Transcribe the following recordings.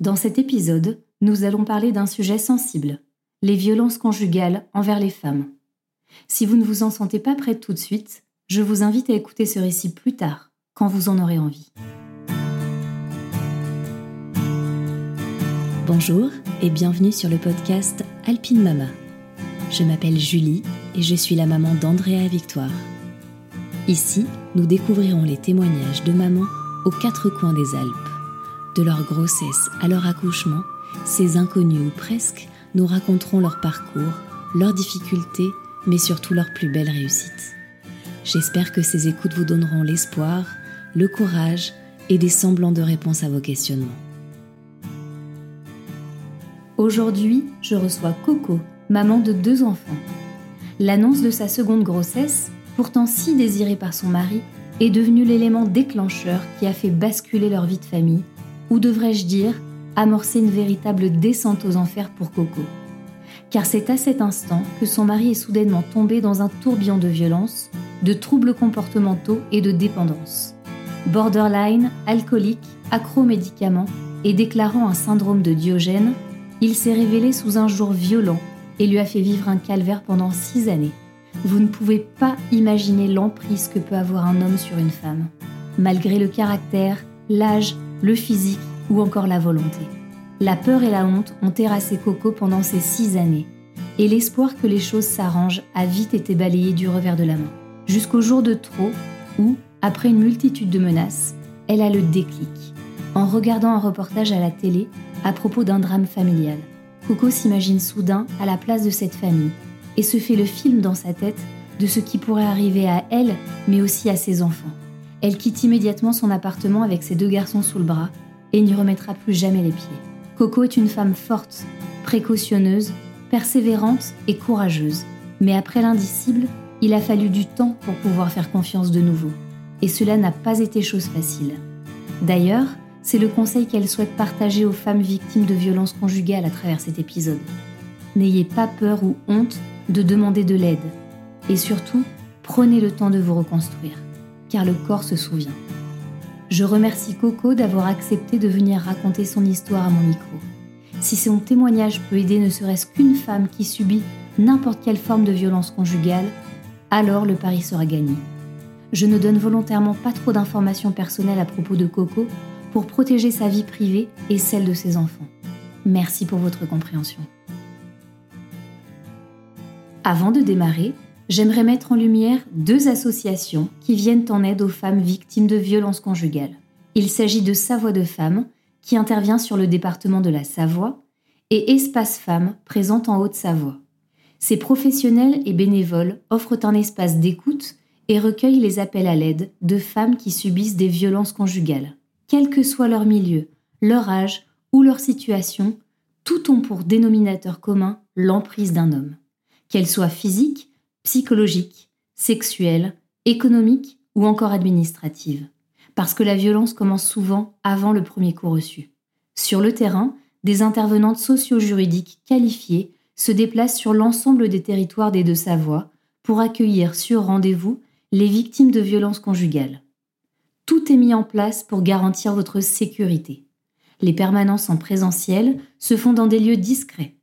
Dans cet épisode, nous allons parler d'un sujet sensible, les violences conjugales envers les femmes. Si vous ne vous en sentez pas prête tout de suite, je vous invite à écouter ce récit plus tard, quand vous en aurez envie. Bonjour et bienvenue sur le podcast Alpine Mama. Je m'appelle Julie et je suis la maman d'Andrea Victoire. Ici, nous découvrirons les témoignages de mamans aux quatre coins des Alpes. De leur grossesse à leur accouchement, ces inconnus ou presque nous raconteront leur parcours, leurs difficultés, mais surtout leurs plus belles réussites. J'espère que ces écoutes vous donneront l'espoir, le courage et des semblants de réponses à vos questionnements. Aujourd'hui, je reçois Coco, maman de deux enfants. L'annonce de sa seconde grossesse, pourtant si désirée par son mari, est devenue l'élément déclencheur qui a fait basculer leur vie de famille, ou devrais-je dire, amorcer une véritable descente aux enfers pour Coco. Car c'est à cet instant que son mari est soudainement tombé dans un tourbillon de violence, de troubles comportementaux et de dépendance. Borderline, alcoolique, accro-médicaments et déclarant un syndrome de Diogène, il s'est révélé sous un jour violent et lui a fait vivre un calvaire pendant six années. Vous ne pouvez pas imaginer l'emprise que peut avoir un homme sur une femme, malgré le caractère, l'âge, le physique ou encore la volonté. La peur et la honte ont terrassé Coco pendant ces six années, et l'espoir que les choses s'arrangent a vite été balayé du revers de la main. Jusqu'au jour de trop, où, après une multitude de menaces, elle a le déclic, en regardant un reportage à la télé à propos d'un drame familial. Coco s'imagine soudain à la place de cette famille et se fait le film dans sa tête de ce qui pourrait arriver à elle, mais aussi à ses enfants. Elle quitte immédiatement son appartement avec ses deux garçons sous le bras et n'y remettra plus jamais les pieds. Coco est une femme forte, précautionneuse, persévérante et courageuse. Mais après l'indicible, il a fallu du temps pour pouvoir faire confiance de nouveau. Et cela n'a pas été chose facile. D'ailleurs, c'est le conseil qu'elle souhaite partager aux femmes victimes de violences conjugales à travers cet épisode. N'ayez pas peur ou honte de demander de l'aide. Et surtout, prenez le temps de vous reconstruire, car le corps se souvient. Je remercie Coco d'avoir accepté de venir raconter son histoire à mon micro. Si son témoignage peut aider ne serait-ce qu'une femme qui subit n'importe quelle forme de violence conjugale, alors le pari sera gagné. Je ne donne volontairement pas trop d'informations personnelles à propos de Coco pour protéger sa vie privée et celle de ses enfants. Merci pour votre compréhension. Avant de démarrer, j'aimerais mettre en lumière deux associations qui viennent en aide aux femmes victimes de violences conjugales. Il s'agit de Savoie de Femmes, qui intervient sur le département de la Savoie, et Espace Femmes, présente en Haute-Savoie. Ces professionnels et bénévoles offrent un espace d'écoute et recueillent les appels à l'aide de femmes qui subissent des violences conjugales. Quel que soit leur milieu, leur âge ou leur situation, tout ont pour dénominateur commun l'emprise d'un homme qu'elle soit physique, psychologique, sexuelle, économique ou encore administrative. Parce que la violence commence souvent avant le premier coup reçu. Sur le terrain, des intervenantes socio-juridiques qualifiées se déplacent sur l'ensemble des territoires des Deux-Savoies pour accueillir sur rendez-vous les victimes de violences conjugales. Tout est mis en place pour garantir votre sécurité. Les permanences en présentiel se font dans des lieux discrets.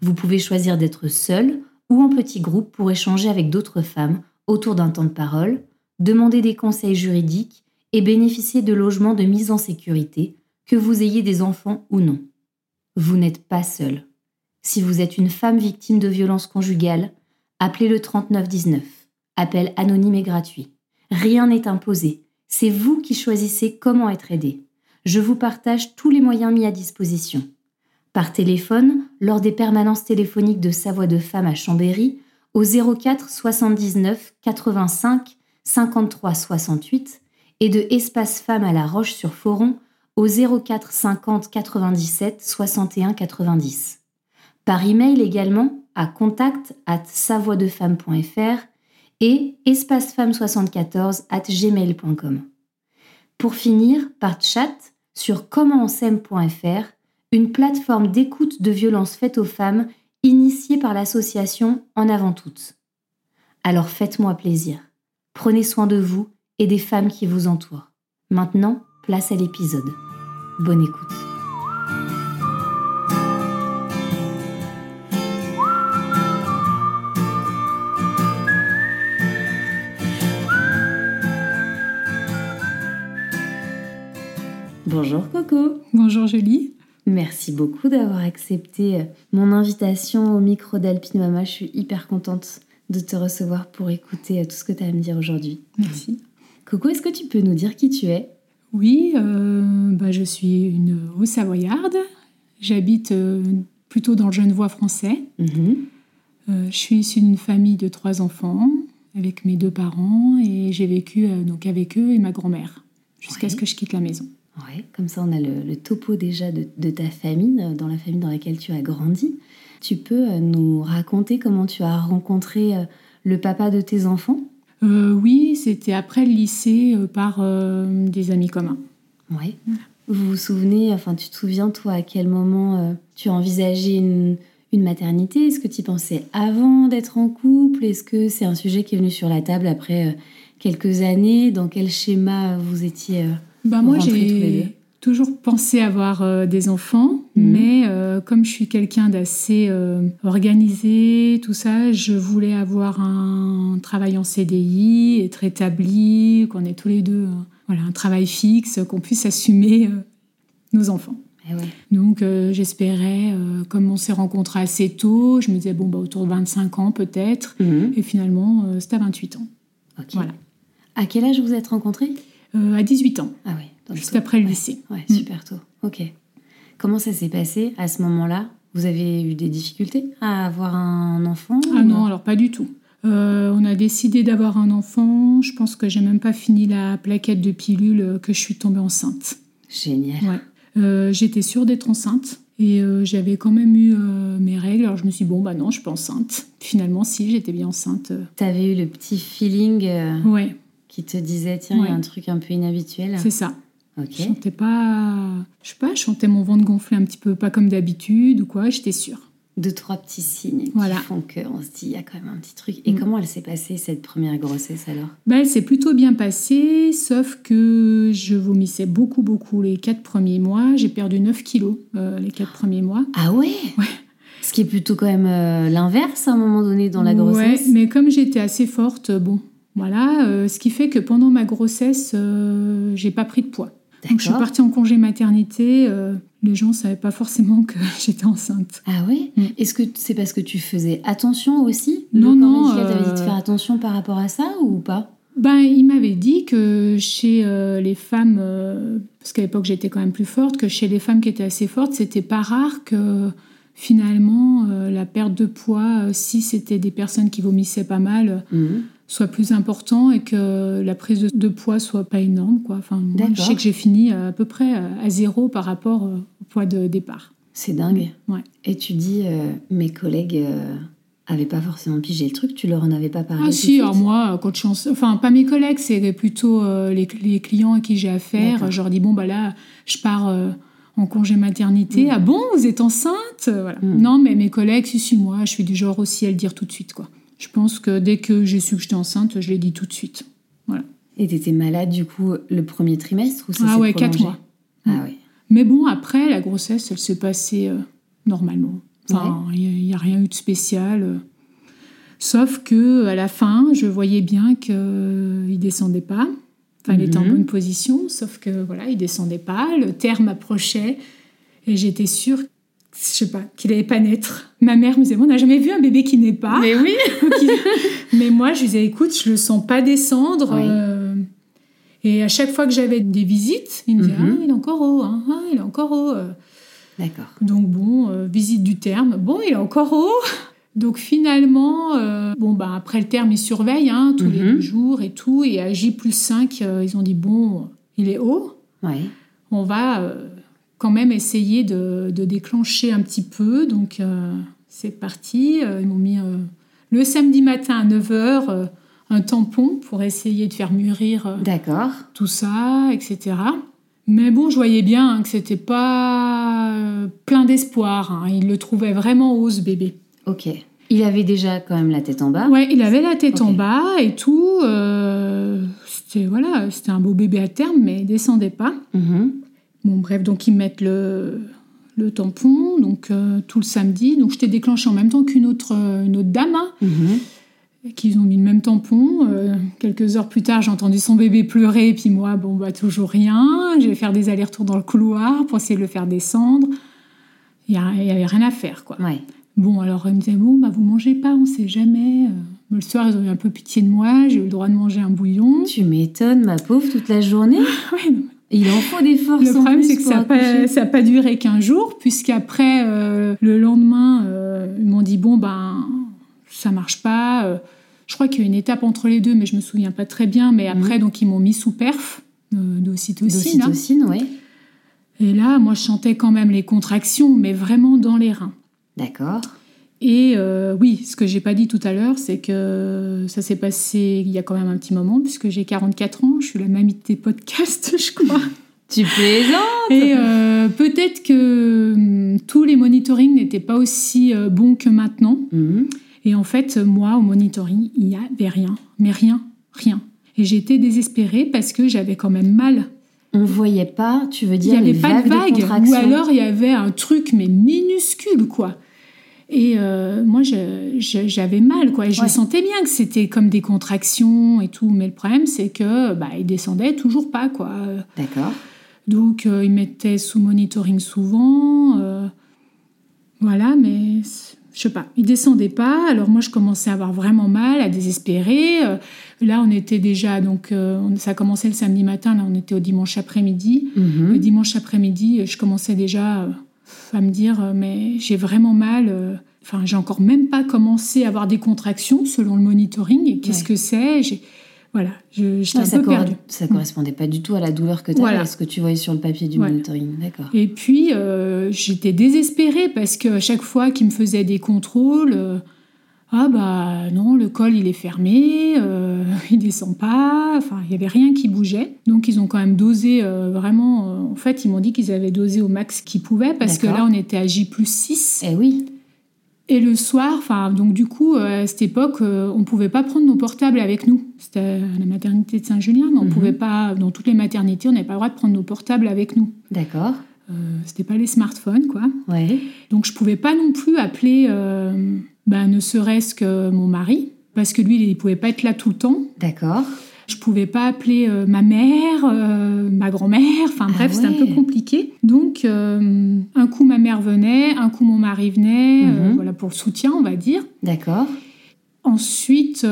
Vous pouvez choisir d'être seul ou en petit groupe pour échanger avec d'autres femmes autour d'un temps de parole, demander des conseils juridiques et bénéficier de logements de mise en sécurité, que vous ayez des enfants ou non. Vous n'êtes pas seul. Si vous êtes une femme victime de violences conjugales, appelez le 3919. Appel anonyme et gratuit. Rien n'est imposé. C'est vous qui choisissez comment être aidé. Je vous partage tous les moyens mis à disposition par téléphone lors des permanences téléphoniques de Savoie de Femmes à Chambéry au 04 79 85 53 68 et de Espace Femmes à La Roche-sur-Foron au 04 50 97 61 90. Par email également à contact at savoidefemme.fr et espacefemme74 at gmail.com. Pour finir, par chat sur commentsem.fr une plateforme d'écoute de violences faites aux femmes initiée par l'association En avant toutes. Alors faites-moi plaisir. Prenez soin de vous et des femmes qui vous entourent. Maintenant, place à l'épisode. Bonne écoute. Bonjour Coco. Bonjour Julie. Merci beaucoup d'avoir accepté euh, mon invitation au micro d'Alpine Mama. Je suis hyper contente de te recevoir pour écouter euh, tout ce que tu as à me dire aujourd'hui. Merci. Coco, est-ce que tu peux nous dire qui tu es? Oui, euh, bah, je suis une Haut-Savoyarde. J'habite plutôt dans le Genevois français. Mhm. je suis issue d'une famille de trois enfants avec mes deux parents et j'ai vécu donc avec eux et ma grand-mère jusqu'à ce que je quitte la maison. Ouais, comme ça on a le, topo déjà de, ta famille, dans la famille dans laquelle tu as grandi. Tu peux euh, nous raconter comment tu as rencontré euh, le papa de tes enfants? Euh, Oui, c'était après le lycée par des amis communs. Oui. Vous vous souvenez, enfin tu te souviens toi à quel moment tu envisagé une, une maternité? Est-ce que tu y pensais avant d'être en couple? Est-ce que c'est un sujet qui est venu sur la table après quelques années? Dans quel schéma vous étiez bah moi, j'ai toujours pensé avoir euh, des enfants, mhm. mais euh, comme je suis quelqu'un d'assez euh, organisé, tout ça, je voulais avoir un travail en CDI, être établi, qu'on ait tous les deux voilà, un travail fixe, qu'on puisse assumer nos enfants. Eh Donc j'espérais, comme on s'est rencontrés assez tôt, je me disais bon bah autour de 25 ans peut-être, mhm. et finalement c'était à 28 ans. Voilà. À quel âge vous êtes rencontrés? Euh, à 18 ans. Ah oui. Juste après le lycée. Ouais, mm. super tôt. Ok. Comment ça s'est passé à ce moment-là? Vous avez eu des difficultés à avoir un enfant Ah non, alors pas du tout. Euh, on a décidé d'avoir un enfant. Je pense que j'ai même pas fini la plaquette de pilule que je suis tombée enceinte. Génial. Ouais. Euh, j'étais sûre d'être enceinte et j'avais quand même eu mes règles. Alors je me suis dit, bon, bah non, je suis pas enceinte. Finalement, si, j'étais bien enceinte. Tu avais eu le petit feeling Ouais qui te disait tiens, il y a un truc un peu inhabituel. C'est ça. Ok. Je chantais pas, je sais pas, je chantais mon ventre gonflé un petit peu, pas comme d'habitude ou quoi, j'étais sûre. Deux, trois petits signes voilà. qui font qu'on se dit, il y a quand même un petit truc. Et mm. comment elle s'est passée, cette première grossesse alors? Ben, Elle s'est plutôt bien passée, sauf que je vomissais beaucoup, beaucoup les quatre premiers mois. J'ai perdu 9 kilos euh, les quatre premiers mois. Ah ouais? Ouais. Ce qui est plutôt quand même euh, l'inverse à un moment donné dans la grossesse. Ouais, mais comme j'étais assez forte, bon, voilà, euh, ce qui fait que pendant ma grossesse, euh, j'ai pas pris de poids. Donc je suis partie en congé maternité. Euh, les gens savaient pas forcément que j'étais enceinte. Ah oui mm. Est-ce que c'est parce que tu faisais attention aussi? Non, non. Tu t'avait dit de faire attention par rapport à ça ou pas? Ben, il m'avait dit que chez les femmes, parce qu'à l'époque j'étais quand même plus forte, que chez les femmes qui étaient assez fortes, c'était pas rare que finalement la perte de poids, si c'était des personnes qui vomissaient pas mal, mm soit plus important et que la prise de, poids soit pas énorme. Quoi. Enfin, je sais que j'ai fini à, peu près à zéro par rapport euh, au poids de départ. C'est dingue. Ouais. Et tu dis, euh, mes collègues euh, avaient pas forcément pigé le truc, tu leur en avais pas parlé Ah si, alors moi, quand je suis enfin pas mes collègues, c'est plutôt les, les, clients à qui j'ai affaire. Je leur dis, bon, bah là, je pars en congé maternité. Mm. Ah bon, vous êtes enceinte? Voilà. Mm. Non, mais mes collègues, si, si, moi, je suis du genre aussi à le dire tout de suite, quoi. Je pense que dès que j'ai su que j'étais enceinte, je l'ai dit tout de suite. Voilà. Et tu étais malade du coup le premier trimestre ou ça Ah ouais, quatre mois. Ah ouais. Mais bon, après, la grossesse, elle s'est passée euh, normalement. Enfin, il n'y a, rien eu de spécial. Euh. Sauf que à la fin, je voyais bien qu'il ne descendait pas. Enfin, il était en mhm. bonne position, sauf que voilà, il descendait pas. Le terme approchait et j'étais sûre je sais pas, qu'il n'allait pas naître. Ma mère me disait, on n'a jamais vu un bébé qui naît pas. Mais oui. Mais moi, je disais, écoute, je le sens pas descendre. Euh. Et à chaque fois que j'avais des visites, il me disait, mhm. ah, il est encore haut, hein. ah, il est encore haut. Euh. D'accord. Donc bon, euh, visite du terme, bon, il est encore haut. Donc finalement, bon, bah, après le terme, ils surveillent hein, tous les mhm. deux jours et tout. Et à J plus 5, ils ont dit, bon, il est haut. Ouais. On va quand même essayer de, déclencher un petit peu. Donc, euh, c'est parti. Euh, ils m'ont mis euh, le samedi matin à 9h un tampon pour essayer de faire mûrir tout ça, etc. Mais bon, je voyais bien hein, que c'était pas plein d'espoir. Hein. Il le trouvait vraiment haut, ce bébé. Ok. Il avait déjà quand même la tête en bas. Ouais, il avait la tête en bas et tout. c'était voilà, c'était un beau bébé à terme, mais il descendait pas. Mm-hmm. Bon, bref, donc ils mettent le, le tampon, donc euh, tout le samedi. Donc je t'ai déclenché en même temps qu'une autre, euh, une autre dame. Mhm. qu'ils ont mis le même tampon. Euh, quelques heures plus tard, j'ai entendu son bébé pleurer, et puis moi, bon, bah, toujours rien. Je vais faire des allers-retours dans le couloir pour essayer de le faire descendre. Il n'y avait rien à faire, quoi. Bon, alors ils me disaient, bon, bah, vous mangez pas, on sait jamais. Le soir, ils ont eu un peu pitié de moi, j'ai eu le droit de manger un bouillon. Tu m'étonnes, ma pauvre, toute la journée. ouais, il en faut des forces. Le problème, c'est que ça n'a pas, duré qu'un jour, puisqu'après, euh, le lendemain, ils m'ont dit, bon, ben, ça marche pas. Euh, je crois qu'il y a une étape entre les deux, mais je me souviens pas très bien. Mais après, mhm. donc ils m'ont mis sous perf euh, d'ocytocine. D'ocytocine, oui. Et là, moi, je sentais quand même les contractions, mais vraiment dans les reins. D'accord. Et euh, oui, ce que j'ai pas dit tout à l'heure, c'est que ça s'est passé il y a quand même un petit moment, puisque j'ai 44 ans, je suis la mamie de tes podcasts, je crois. tu plaisantes Et peut-être que hum, tous les monitorings n'étaient pas aussi bons que maintenant. Mhm. Et en fait, moi, au monitoring, il n'y avait rien. Mais rien, rien. Et j'étais désespérée parce que j'avais quand même mal. On voyait pas, tu veux dire, il n'y avait pas de vague. ou alors il y avait un truc, mais minuscule, quoi. Et euh, moi, j'avais mal, quoi. Et je sentais bien que c'était comme des contractions et tout. Mais le problème, c'est que bah, il descendait toujours pas, quoi. D'accord. Donc, euh, il mettait sous monitoring souvent. Euh, voilà, mais je sais pas, il descendait pas. Alors moi, je commençais à avoir vraiment mal, à désespérer. Euh, là, on était déjà, donc ça a commencé le samedi matin, là, on était au dimanche après-midi. Mhm. Le dimanche après-midi, je commençais déjà à me dire, mais j'ai vraiment mal. Enfin, j'ai encore même pas commencé à avoir des contractions selon le monitoring. Qu'est-ce que c'est? Voilà, je, j'étais un peu perdue. Ça correspondait pas du tout à la douleur que tu avais, à ce que tu voyais sur le papier du monitoring. D'accord. Et puis, euh, j'étais désespérée parce que chaque fois qu'il me faisait des contrôles, euh, ah bah non, le col il est fermé, euh, il descend pas, enfin il y avait rien qui bougeait. Donc ils ont quand même dosé euh, vraiment. en fait, ils m'ont dit qu'ils avaient dosé au max qu'ils pouvaient parce que là on était à J plus 6. Eh oui. Et le soir, enfin, donc du coup, euh, à cette époque, euh, on ne pouvait pas prendre nos portables avec nous. C'était à la maternité de Saint-Julien, mais on mhm. pouvait pas, dans toutes les maternités, on n'avait pas le droit de prendre nos portables avec nous. D'accord. Euh, c'était pas les smartphones, quoi. Ouais. Donc je pouvais pas non plus appeler, ben, ne serait-ce que mon mari, parce que lui, il ne pouvait pas être là tout le temps. D'accord. Je pouvais pas appeler euh, ma mère, euh, ma grand-mère, enfin ah bref, c'était un peu compliqué. Donc, euh, un coup ma mère venait, un coup mon mari venait, mhm. voilà, pour le soutien, on va dire. D'accord. Ensuite,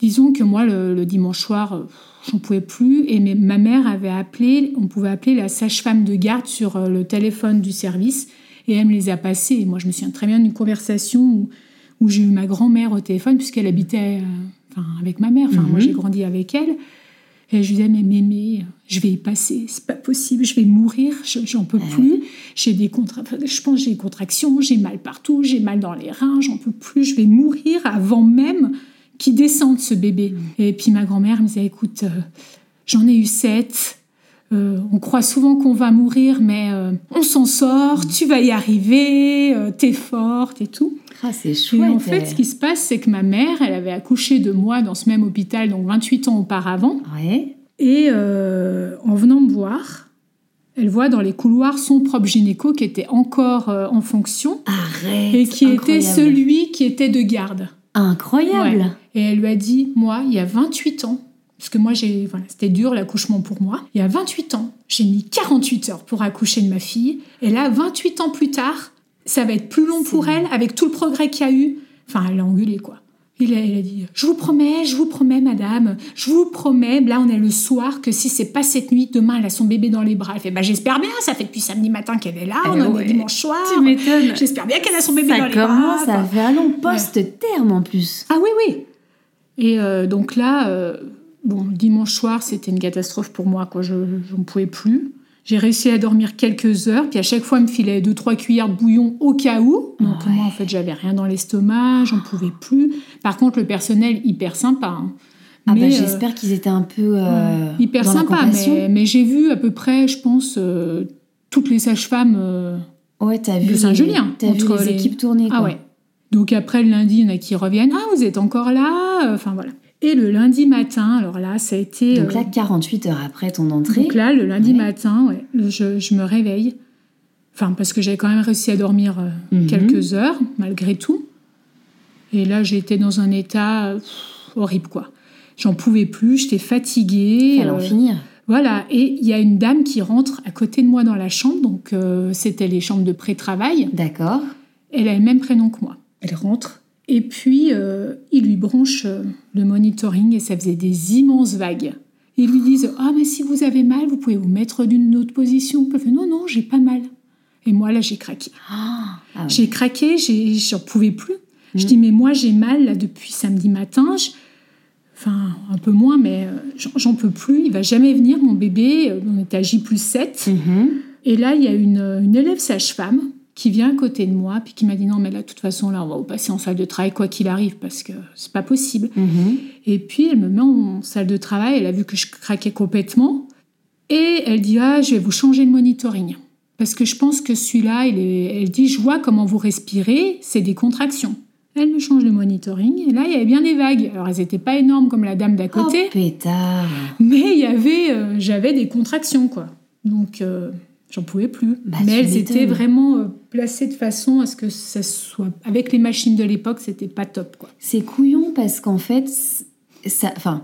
disons que moi, le, dimanche soir, j'en pouvais plus, et ma mère avait appelé, on pouvait appeler la sage-femme de garde sur le téléphone du service, et elle me les a passés. Et moi, je me souviens très bien d'une conversation où, où j'ai eu ma grand-mère au téléphone, puisqu'elle habitait avec ma mère. Enfin, moi, j'ai mhm. grandi avec elle. Et je lui disais, mais mémé, je vais y passer, c'est pas possible, je vais mourir, j'en peux plus. J'ai des je pense j'ai des contractions, j'ai mal partout, j'ai mal dans les reins, j'en peux plus, je vais mourir avant même qu'il descende ce bébé. Mhm. Et puis ma grand-mère me disait, écoute, euh, j'en ai eu sept. Euh, on croit souvent qu'on va mourir, mais euh, on s'en sort, mhm. tu vas y arriver, t'es forte et tout. Ah, c'est chouette. Et en fait, ce qui se passe, c'est que ma mère, elle avait accouché de moi dans ce même hôpital, donc 28 ans auparavant. Ouais. Et euh, en venant me voir, elle voit dans les couloirs son propre gynéco qui était encore euh, en fonction. Arrête Et qui était celui qui était de garde. Incroyable Et elle lui a dit, moi, il y a 28 ans, parce que moi, j'ai, voilà, c'était dur l'accouchement pour moi. Il y a 28 ans, j'ai mis 48 heures pour accoucher de ma fille. Et là, 28 ans plus tard, ça va être plus long pour elle avec tout le progrès qu'il y a eu. Enfin, elle a engueulé, quoi. Il a, a, dit Je vous promets, je vous promets, madame, je vous promets. Là, on est le soir, que si c'est pas cette nuit, demain, elle a son bébé dans les bras. Elle fait bah, J'espère bien, ça fait depuis samedi matin qu'elle est là, on en est dimanche soir. Tu m'étonnes. J'espère bien qu'elle a son bébé dans les bras. Ça commence à faire long post-terme en plus. Ah oui, oui. Et euh, donc là, euh, bon, dimanche soir, c'était une catastrophe pour moi, quoi. Je n'en pouvais plus. J'ai réussi à dormir quelques heures, puis à chaque fois, elle me filait deux, trois cuillères de bouillon au cas où. Donc moi, en fait, j'avais rien dans l'estomac, j'en pouvais plus. Par contre, le personnel, hyper sympa. Hein. Ah bah, j'espère qu'ils étaient un peu euh, hyper sympa, mais, mais j'ai vu à peu près, je pense, euh, toutes les sages-femmes euh, ouais, de Saint-Julien. T'as vu les, équipes tournées. Ah ouais. Donc après le lundi, il y en a qui reviennent. Ah, vous êtes encore là Enfin voilà. Et le lundi matin, alors là, ça a été... Donc là, 48 euh, heures après ton entrée. Donc là, le lundi matin, ouais, je, je, me réveille. Enfin, parce que j'avais quand même réussi à dormir euh, mhm. quelques heures, malgré tout. Et là, j'étais dans un état horrible, quoi. J'en pouvais plus, j'étais fatiguée. Fallait en finir. Voilà, et il y a une dame qui rentre à côté de moi dans la chambre, donc c'était les chambres de pré-travail. D'accord. Elle a le même prénom que moi. Elle rentre, et puis il lui branche le monitoring, et ça faisait des immenses vagues. Ils lui disent Ah, mais si vous avez mal, vous pouvez vous mettre d'une autre position. Elle fait Non, non, j'ai pas mal. Et moi, là, j'ai craqué. Ah, ah oui. J'ai craqué, j'en pouvais plus. Je Mm. dis Mais moi, j'ai mal là depuis samedi matin. Je- Enfin, un peu moins, mais euh, j'en- peux plus. Il va jamais venir, mon bébé. Euh, On est à J plus 7. Mhm. Et là, il y a une, une élève sage-femme qui vient à côté de moi, puis qui m'a dit Non, mais là, de toute façon, là, on va vous passer en salle de travail, quoi qu'il arrive, parce que c'est pas possible. Mhm. Et puis, elle me met en salle de travail. Elle a vu que je craquais complètement. Et elle dit Ah, je vais vous changer le monitoring. Parce que je pense que celui-là, elle dit Je vois comment vous respirez, c'est des contractions. Elle me change le monitoring. Et là, il y avait bien des vagues. Alors, elles n'étaient pas énormes comme la dame d'à côté. Oh, pétard. Mais il y avait, euh, j'avais des contractions, quoi. Donc, euh, j'en pouvais plus. Bah, Mais elles étaient vraiment euh, placées de façon à ce que ça soit. Avec les machines de l'époque, c'était pas top, quoi. C'est couillon parce qu'en fait, ça, enfin,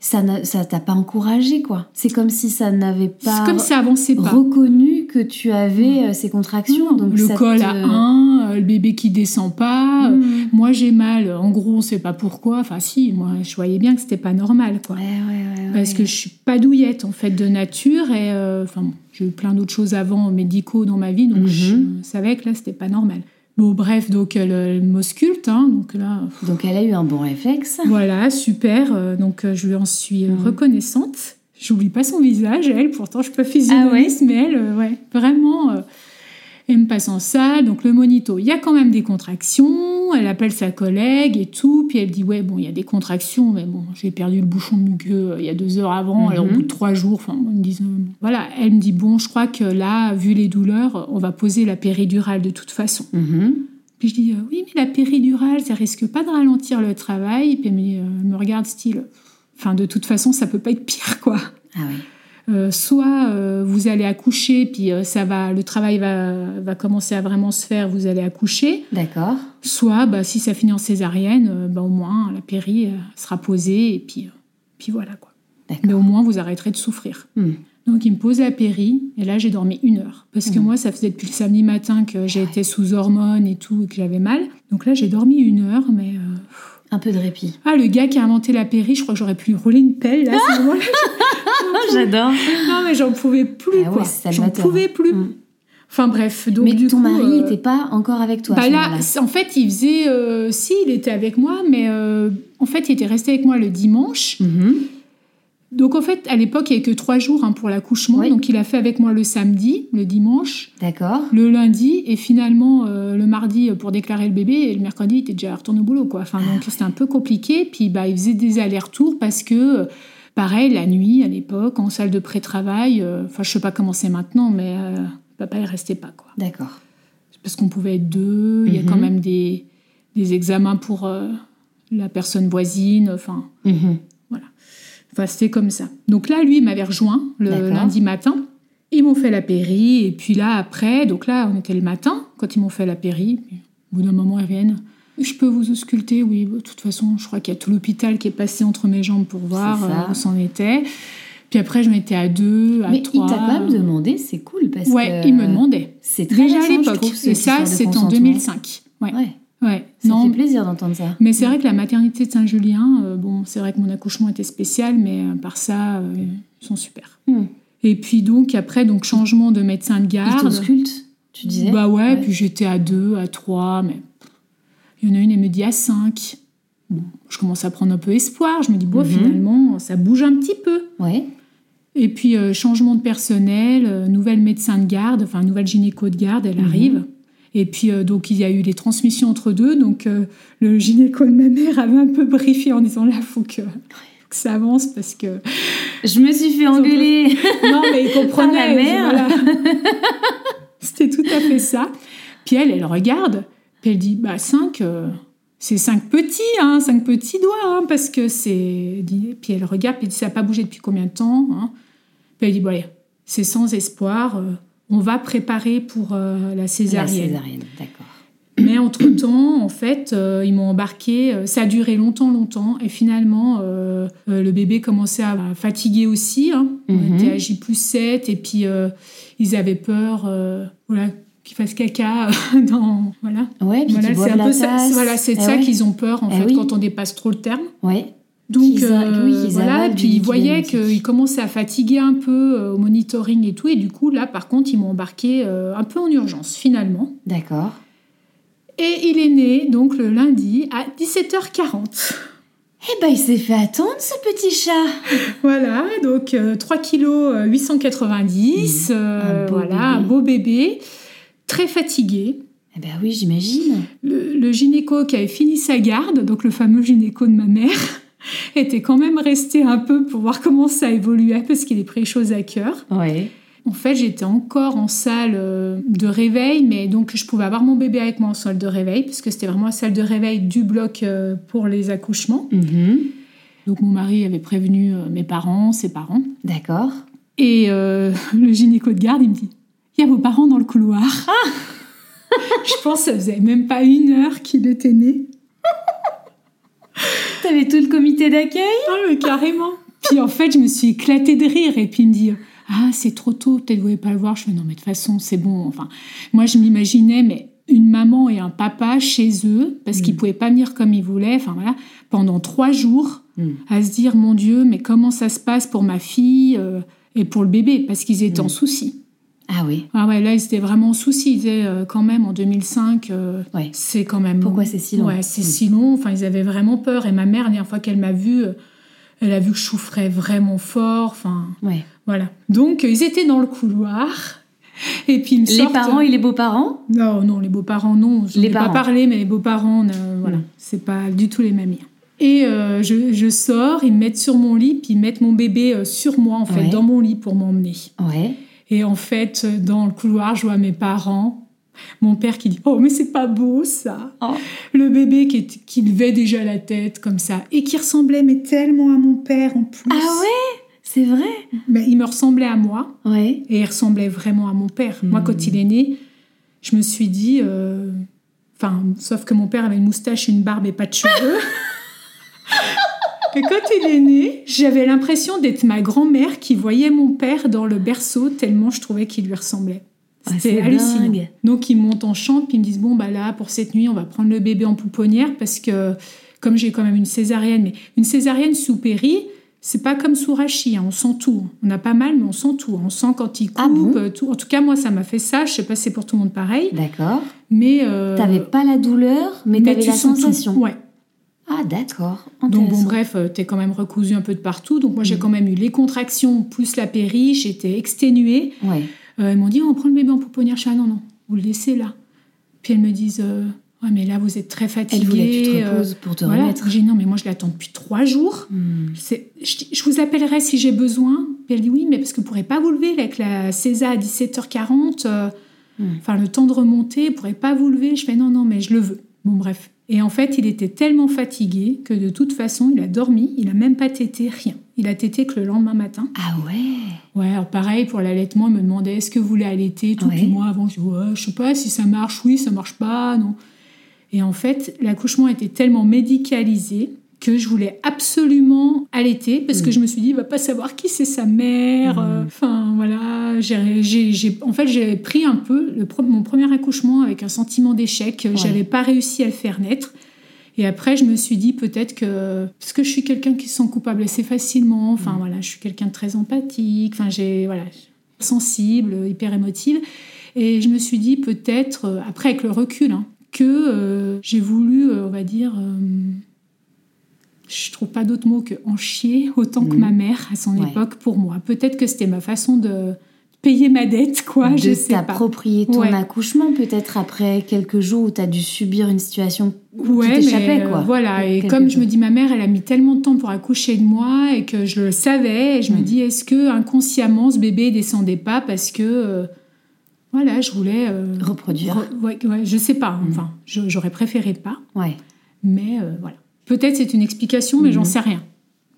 ça t'a pas encouragé, quoi. C'est comme si ça n'avait pas comme ça avançait pas. reconnu que tu avais euh, ces contractions. Donc le ça col te- à 1, le bébé qui descend pas. euh, Mhm. Moi, j'ai mal. En gros, on sait pas pourquoi. Enfin, si, moi, je voyais bien que c'était pas normal, quoi. Ouais, ouais, ouais, Parce que je suis pas douillette, en fait, de nature. Et euh, enfin, bon, j'ai eu plein d'autres choses avant médicaux dans ma vie. Donc, Mhm. je savais que là, c'était pas normal. Bon, bref, donc, elle, elle m'ausculte. Hein, donc là, pff, Donc elle a eu un bon réflexe. voilà, super. euh, donc, euh, je lui en suis euh, Mhm. reconnaissante. J'oublie pas son visage, elle. Pourtant, je suis pas Ah physionomiste, mais elle, euh, ouais, vraiment. euh, elle me passe en salle, donc le monito, il y a quand même des contractions. Elle appelle sa collègue et tout, puis elle dit ouais bon il y a des contractions, mais bon j'ai perdu le bouchon de muqueux euh, il y a deux heures avant. Alors au bout de trois jours, enfin ils me disent euh, voilà, elle me dit bon je crois que là vu les douleurs, on va poser la péridurale de toute façon. Mhm. Puis je dis oui mais la péridurale ça risque pas de ralentir le travail. Puis elle me, dit, elle me regarde style, enfin de toute façon ça peut pas être pire quoi. Ah oui. Euh, soit euh, vous allez accoucher, puis euh, ça va, le travail va, va commencer à vraiment se faire, vous allez accoucher. D'accord. Soit, bah, si ça finit en césarienne, bah, au moins la péri sera posée et puis, puis voilà quoi. Mais au moins vous arrêterez de souffrir. Hmm. Donc il me pose la péri et là j'ai dormi une heure parce que moi ça faisait depuis le samedi matin que Ouais. été sous hormones et tout et que j'avais mal. Donc là j'ai dormi une heure, mais Un peu de répit. ah le gars qui a inventé la péri, je crois que j'aurais pu lui rouler une pelle là. à ce moment-là. J'adore. non mais j'en pouvais plus Ah ouais, quoi. c'est J'en pouvais plus. Hmm. Enfin bref, donc Mais du ton coup, mari euh, n'était pas encore avec toi. à bah ce là, moment-là. c'est- en fait, il faisait. euh, si, il était avec moi, mais euh, en fait, il était resté avec moi le dimanche. Mhm. Donc, en fait, à l'époque, il n'y avait que trois jours hein, pour l'accouchement. Oui. Donc, il a fait avec moi le samedi, le dimanche, D'accord. le lundi, et finalement, euh, le mardi euh, pour déclarer le bébé, et le mercredi, il était déjà retourné au boulot. Quoi. Enfin, donc, c'était un peu compliqué. Puis, bah, il faisait des allers-retours parce que. euh, Pareil, la nuit, à l'époque, en salle de pré-travail, euh, enfin, je sais pas comment c'est maintenant, mais euh, papa, il restait pas, quoi D'accord. parce qu'on pouvait être deux, il y a Mhm. quand même des, des examens pour euh, la personne voisine, enfin, Mhm. Enfin c'était comme ça. Donc là, lui, il m'avait rejoint le lundi matin. Ils m'ont fait la péri, et puis là, après, donc là, on était le matin, quand ils m'ont fait la péri, au bout d'un moment, ils reviennent. Je peux vous ausculter, oui. De toute façon, je crois qu'il y a tout l'hôpital qui est passé entre mes jambes pour voir euh, où c'en était. Puis après, je m'étais à deux, à Mais il trois. t'a quand même demandé, c'est cool parce Ouais, que. il me demandait. C'est très Déjà à l'époque. Et ça, c'est en consentement. 2005. Ouais. Ouais, Ouais. ça non, fait plaisir d'entendre ça. Mais c'est vrai que la maternité de Saint-Julien, euh, bon, c'est vrai que mon accouchement était spécial, mais euh, par ça, euh, ils sont super. Hmm. Et puis donc après, donc changement de médecin de garde. t'ausculte, tu disais Bah ouais, Ouais. puis j'étais à deux, à trois, mais il y en a une, elle me dit à cinq. Bon, je commence à prendre un peu espoir. Je me dis, bon, Mhm. finalement, ça bouge un petit peu. Ouais. Et puis, euh, changement de personnel, nouvelle médecin de garde, enfin, nouvelle gynéco de garde, elle Mhm. arrive. Et puis, euh, donc, il y a eu les transmissions entre deux. Donc, euh, le gynéco de ma mère avait un peu briefé en disant, là, il faut que, ça avance parce que... Je me suis fait engueuler. Non, mais il comprenait. Voilà. C'était tout à fait ça. Puis elle, elle regarde, puis elle dit, bah, cinq... euh, c'est cinq petits, hein, cinq petits doigts, hein, parce que c'est. Puis elle regarde, puis elle dit ça n'a pas bougé depuis combien de temps hein. Puis elle dit bon, allez, c'est sans espoir, on va préparer pour euh, la La césarienne. césarienne, d'accord. Mais entre-temps, en fait, euh, ils m'ont embarqué. euh, ça a duré longtemps, longtemps. Et finalement, euh, le bébé commençait à fatiguer aussi. hein. On Mhm. était à J plus 7. Et puis, ils avaient peur voilà, qu'il fasse caca dans... Voilà. Ouais, puis Voilà, qu'ils c'est un peu ça, tasse. voilà, c'est Eh ça ouais. qu'ils ont peur en Eh fait oui. quand on dépasse trop le terme. Ouais. Donc a- euh, oui, qu'ils voilà, et puis ils voyaient qu'ils commençaient à fatiguer un peu euh, au monitoring et tout, et du coup là par contre ils m'ont embarqué euh, un peu en urgence finalement. D'accord. Et il est né donc le lundi à 17h40. Eh ben, il s'est fait attendre, ce petit chat. Voilà, donc euh, 3 kg 890, euh, Mmh. Un beau voilà, bébé. un beau bébé, très fatigué. Eh ben oui, j'imagine. Le, le gynéco qui avait fini sa garde, donc le fameux gynéco de ma mère, était quand même resté un peu pour voir comment ça évoluait parce qu'il est pris les choses à cœur. Ouais. En fait, j'étais encore en salle euh, de réveil, mais donc je pouvais avoir mon bébé avec moi en salle de réveil parce que c'était vraiment la salle de réveil du bloc euh, pour les accouchements. Mhm. Donc mon mari avait prévenu euh, mes parents, ses parents. D'accord. Et euh, le gynéco de garde, il me dit Il y a vos parents dans le couloir. je pense que ça faisait même pas une heure qu'il était né. T'avais tout le comité d'accueil Ah, mais carrément. Puis en fait, je me suis éclatée de rire. Et puis il me dit Ah, c'est trop tôt, peut-être vous voulez pas le voir. Je fais Non, mais de toute façon, c'est bon. Enfin, moi, je m'imaginais, mais une maman et un papa chez eux, parce qu'ils Mm. pouvaient pas venir comme ils voulaient, enfin voilà, pendant trois jours, Mm. à se dire Mon Dieu, mais comment ça se passe pour ma fille euh, et pour le bébé? Parce qu'ils étaient en Mm. souci. Ah oui. Ah ouais, là, ils étaient vraiment en souci. Ils disaient euh, quand même en 2005, euh, Ouais. c'est quand même. Pourquoi c'est si long Ouais, c'est Mm. si long. Enfin, ils avaient vraiment peur. Et ma mère, la dernière fois qu'elle m'a vue, euh, elle a vu que je souffrais vraiment fort. Enfin, Ouais. voilà. Donc, ils étaient dans le couloir. Et puis, ils me Les sortent- parents et les beaux-parents? Non, non, les beaux-parents, non. Je n'ai pas parlé, mais les beaux-parents, euh, voilà. Mm. C'est pas du tout les mêmes liens. Et euh, je, je sors, ils me mettent sur mon lit, puis ils mettent mon bébé sur moi, en fait, Ouais. dans mon lit pour m'emmener. Ouais. Et en fait, dans le couloir, je vois mes parents. Mon père qui dit Oh, mais c'est pas beau ça Oh. Le bébé qui, est- qui levait déjà la tête comme ça et qui ressemblait mais tellement à mon père en plus. Ah ouais? C'est vrai? Mais il me ressemblait à moi Ouais. et il ressemblait vraiment à mon père. Moi, quand il est né, je me suis dit euh, Enfin, sauf que mon père avait une moustache, une barbe et pas de cheveux. Et quand il est né, j'avais l'impression d'être ma grand-mère qui voyait mon père dans le berceau tellement je trouvais qu'il lui ressemblait. Ah, C'était c'est hallucinant. dingue. Donc ils montent en chambre puis ils me disent bon bah là pour cette nuit on va prendre le bébé en pouponnière parce que comme j'ai quand même une césarienne, mais une césarienne sous péri, c'est pas comme sous rachis, hein, on sent tout. On a pas mal mais on sent tout. On sent quand il coupe, Ah bon euh, tout. En tout cas moi ça m'a fait ça. Je sais pas si c'est pour tout le monde pareil, D'accord. mais euh, T'avais pas la douleur, mais mais t'avais tu la tout. sensation. Ouais. Ah d'accord. Donc bon, bref, euh, t'es quand même recousu un peu de partout. Donc moi, j'ai Mm. quand même eu les contractions plus la péri. J'étais exténuée. Ouais. Euh, ils m'ont dit, on prend le bébé en pouponnière. Je ah non, non, vous le laissez là. Puis elles me disent, euh, ouais, mais là, vous êtes très fatiguée. Elle voulait que tu te euh, reposes pour te voilà. remettre. J'ai dit, non, mais moi, je l'attends depuis trois jours. C'est- Je, vous appellerai si j'ai besoin. Puis elle dit, oui, mais parce que vous ne pourrez pas vous lever avec la César à 17h40. euh, Mm. Enfin, le temps de remonter, vous ne pourrez pas vous lever. Je fais, non, non, mais je le veux. Bon, bref. Et en fait, il était tellement fatigué que de toute façon, il a dormi. Il a même pas tété, rien. Il a tété que le lendemain matin. Ah ouais. Ouais, alors pareil, pour l'allaitement, il me demandait est-ce que vous voulez allaiter tout. Ouais. Puis moi, avant, je dis ouais, je sais pas si ça marche, oui, ça marche pas, non. Et en fait, l'accouchement était tellement médicalisé que je voulais absolument allaiter parce que Mm. je me suis dit, va pas savoir qui c'est sa mère. Mm. euh, Enfin, voilà. j'ai- j'ai- j'ai- en fait, j'ai pris un peu le, mon premier accouchement avec un sentiment d'échec. J'avais pas réussi à le faire naître. Et après, je me suis dit peut-être que parce que je suis quelqu'un qui se sent coupable assez facilement. Enfin Mm. voilà, je suis quelqu'un de très empathique. Enfin j'ai voilà sensible, hyper émotive. Et je me suis dit peut-être euh, après avec le recul hein, que euh, j'ai voulu, euh, on va dire, euh, je trouve pas d'autre mot que en chier autant que Mm. ma mère à son Ouais. époque pour moi. Peut-être que c'était ma façon de payer ma dette quoi. je de sais pas. t'approprier ton Ouais. accouchement peut-être après quelques jours où tu as dû subir une situation Ouais, qui t'échappait mais, euh, quoi. voilà, et comme je me dis, ma mère, elle a mis tellement de temps pour accoucher de moi et que je le savais, et je me Mm. dis, est-ce que inconsciemment ce bébé descendait pas parce que, euh, voilà, je voulais. euh, Reproduire. re- ouais, ouais, je sais pas, Mm. enfin, je- j'aurais préféré pas, Ouais. mais euh, voilà. Peut-être c'est une explication, mais j'en sais rien.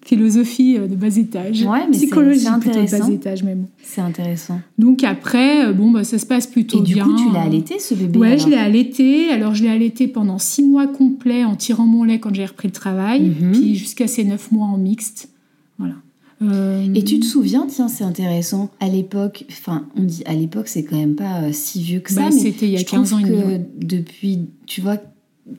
philosophie de bas étage. Ouais, mais Psychologie c'est plutôt de bas étage, bon. C'est intéressant. Donc après, euh, bon, bah, ça se passe plutôt Et du bien. coup, tu l'as allaité ce bébé Ouais, alors je l'ai allaité. Alors, je l'ai allaité pendant six mois complets en tirant mon lait quand j'ai repris le travail, Mhm. puis jusqu'à ses neuf mois en mixte. Voilà. Euh, Et tu te souviens, tiens, c'est intéressant, à l'époque, enfin, on dit à l'époque, c'est quand même pas euh, si vieux que ça, Bah, mais c'était il y a je 15 trouve ans et demi, que depuis, tu vois,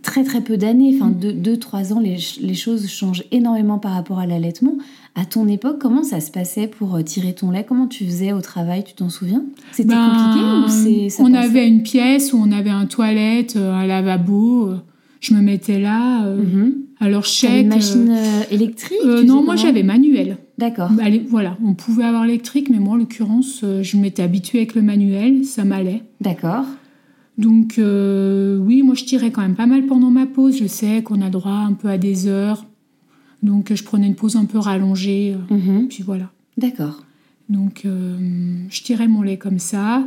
très très peu d'années, enfin, Mm. deux, deux, trois ans, les, ch- les choses changent énormément par rapport à l'allaitement. À ton époque, comment ça se passait pour euh, tirer ton lait? Comment tu faisais au travail, tu t'en souviens? C'était Ben, compliqué ou c'est ça On avait une pièce où on avait un toilette, un lavabo. euh, Je me mettais là. euh, Mhm. Alors, sais une machine euh, électrique Euh, non, moi j'avais manuel. D'accord. Bah, voilà, on pouvait avoir électrique, mais moi en l'occurrence, je m'étais habituée avec le manuel, ça m'allait. D'accord. Donc euh, oui, moi je tirais quand même pas mal pendant ma pause. Je sais qu'on a droit un peu à des heures, donc je prenais une pause un peu rallongée, euh, Mhm. puis voilà. D'accord. Donc euh, je tirais mon lait comme ça.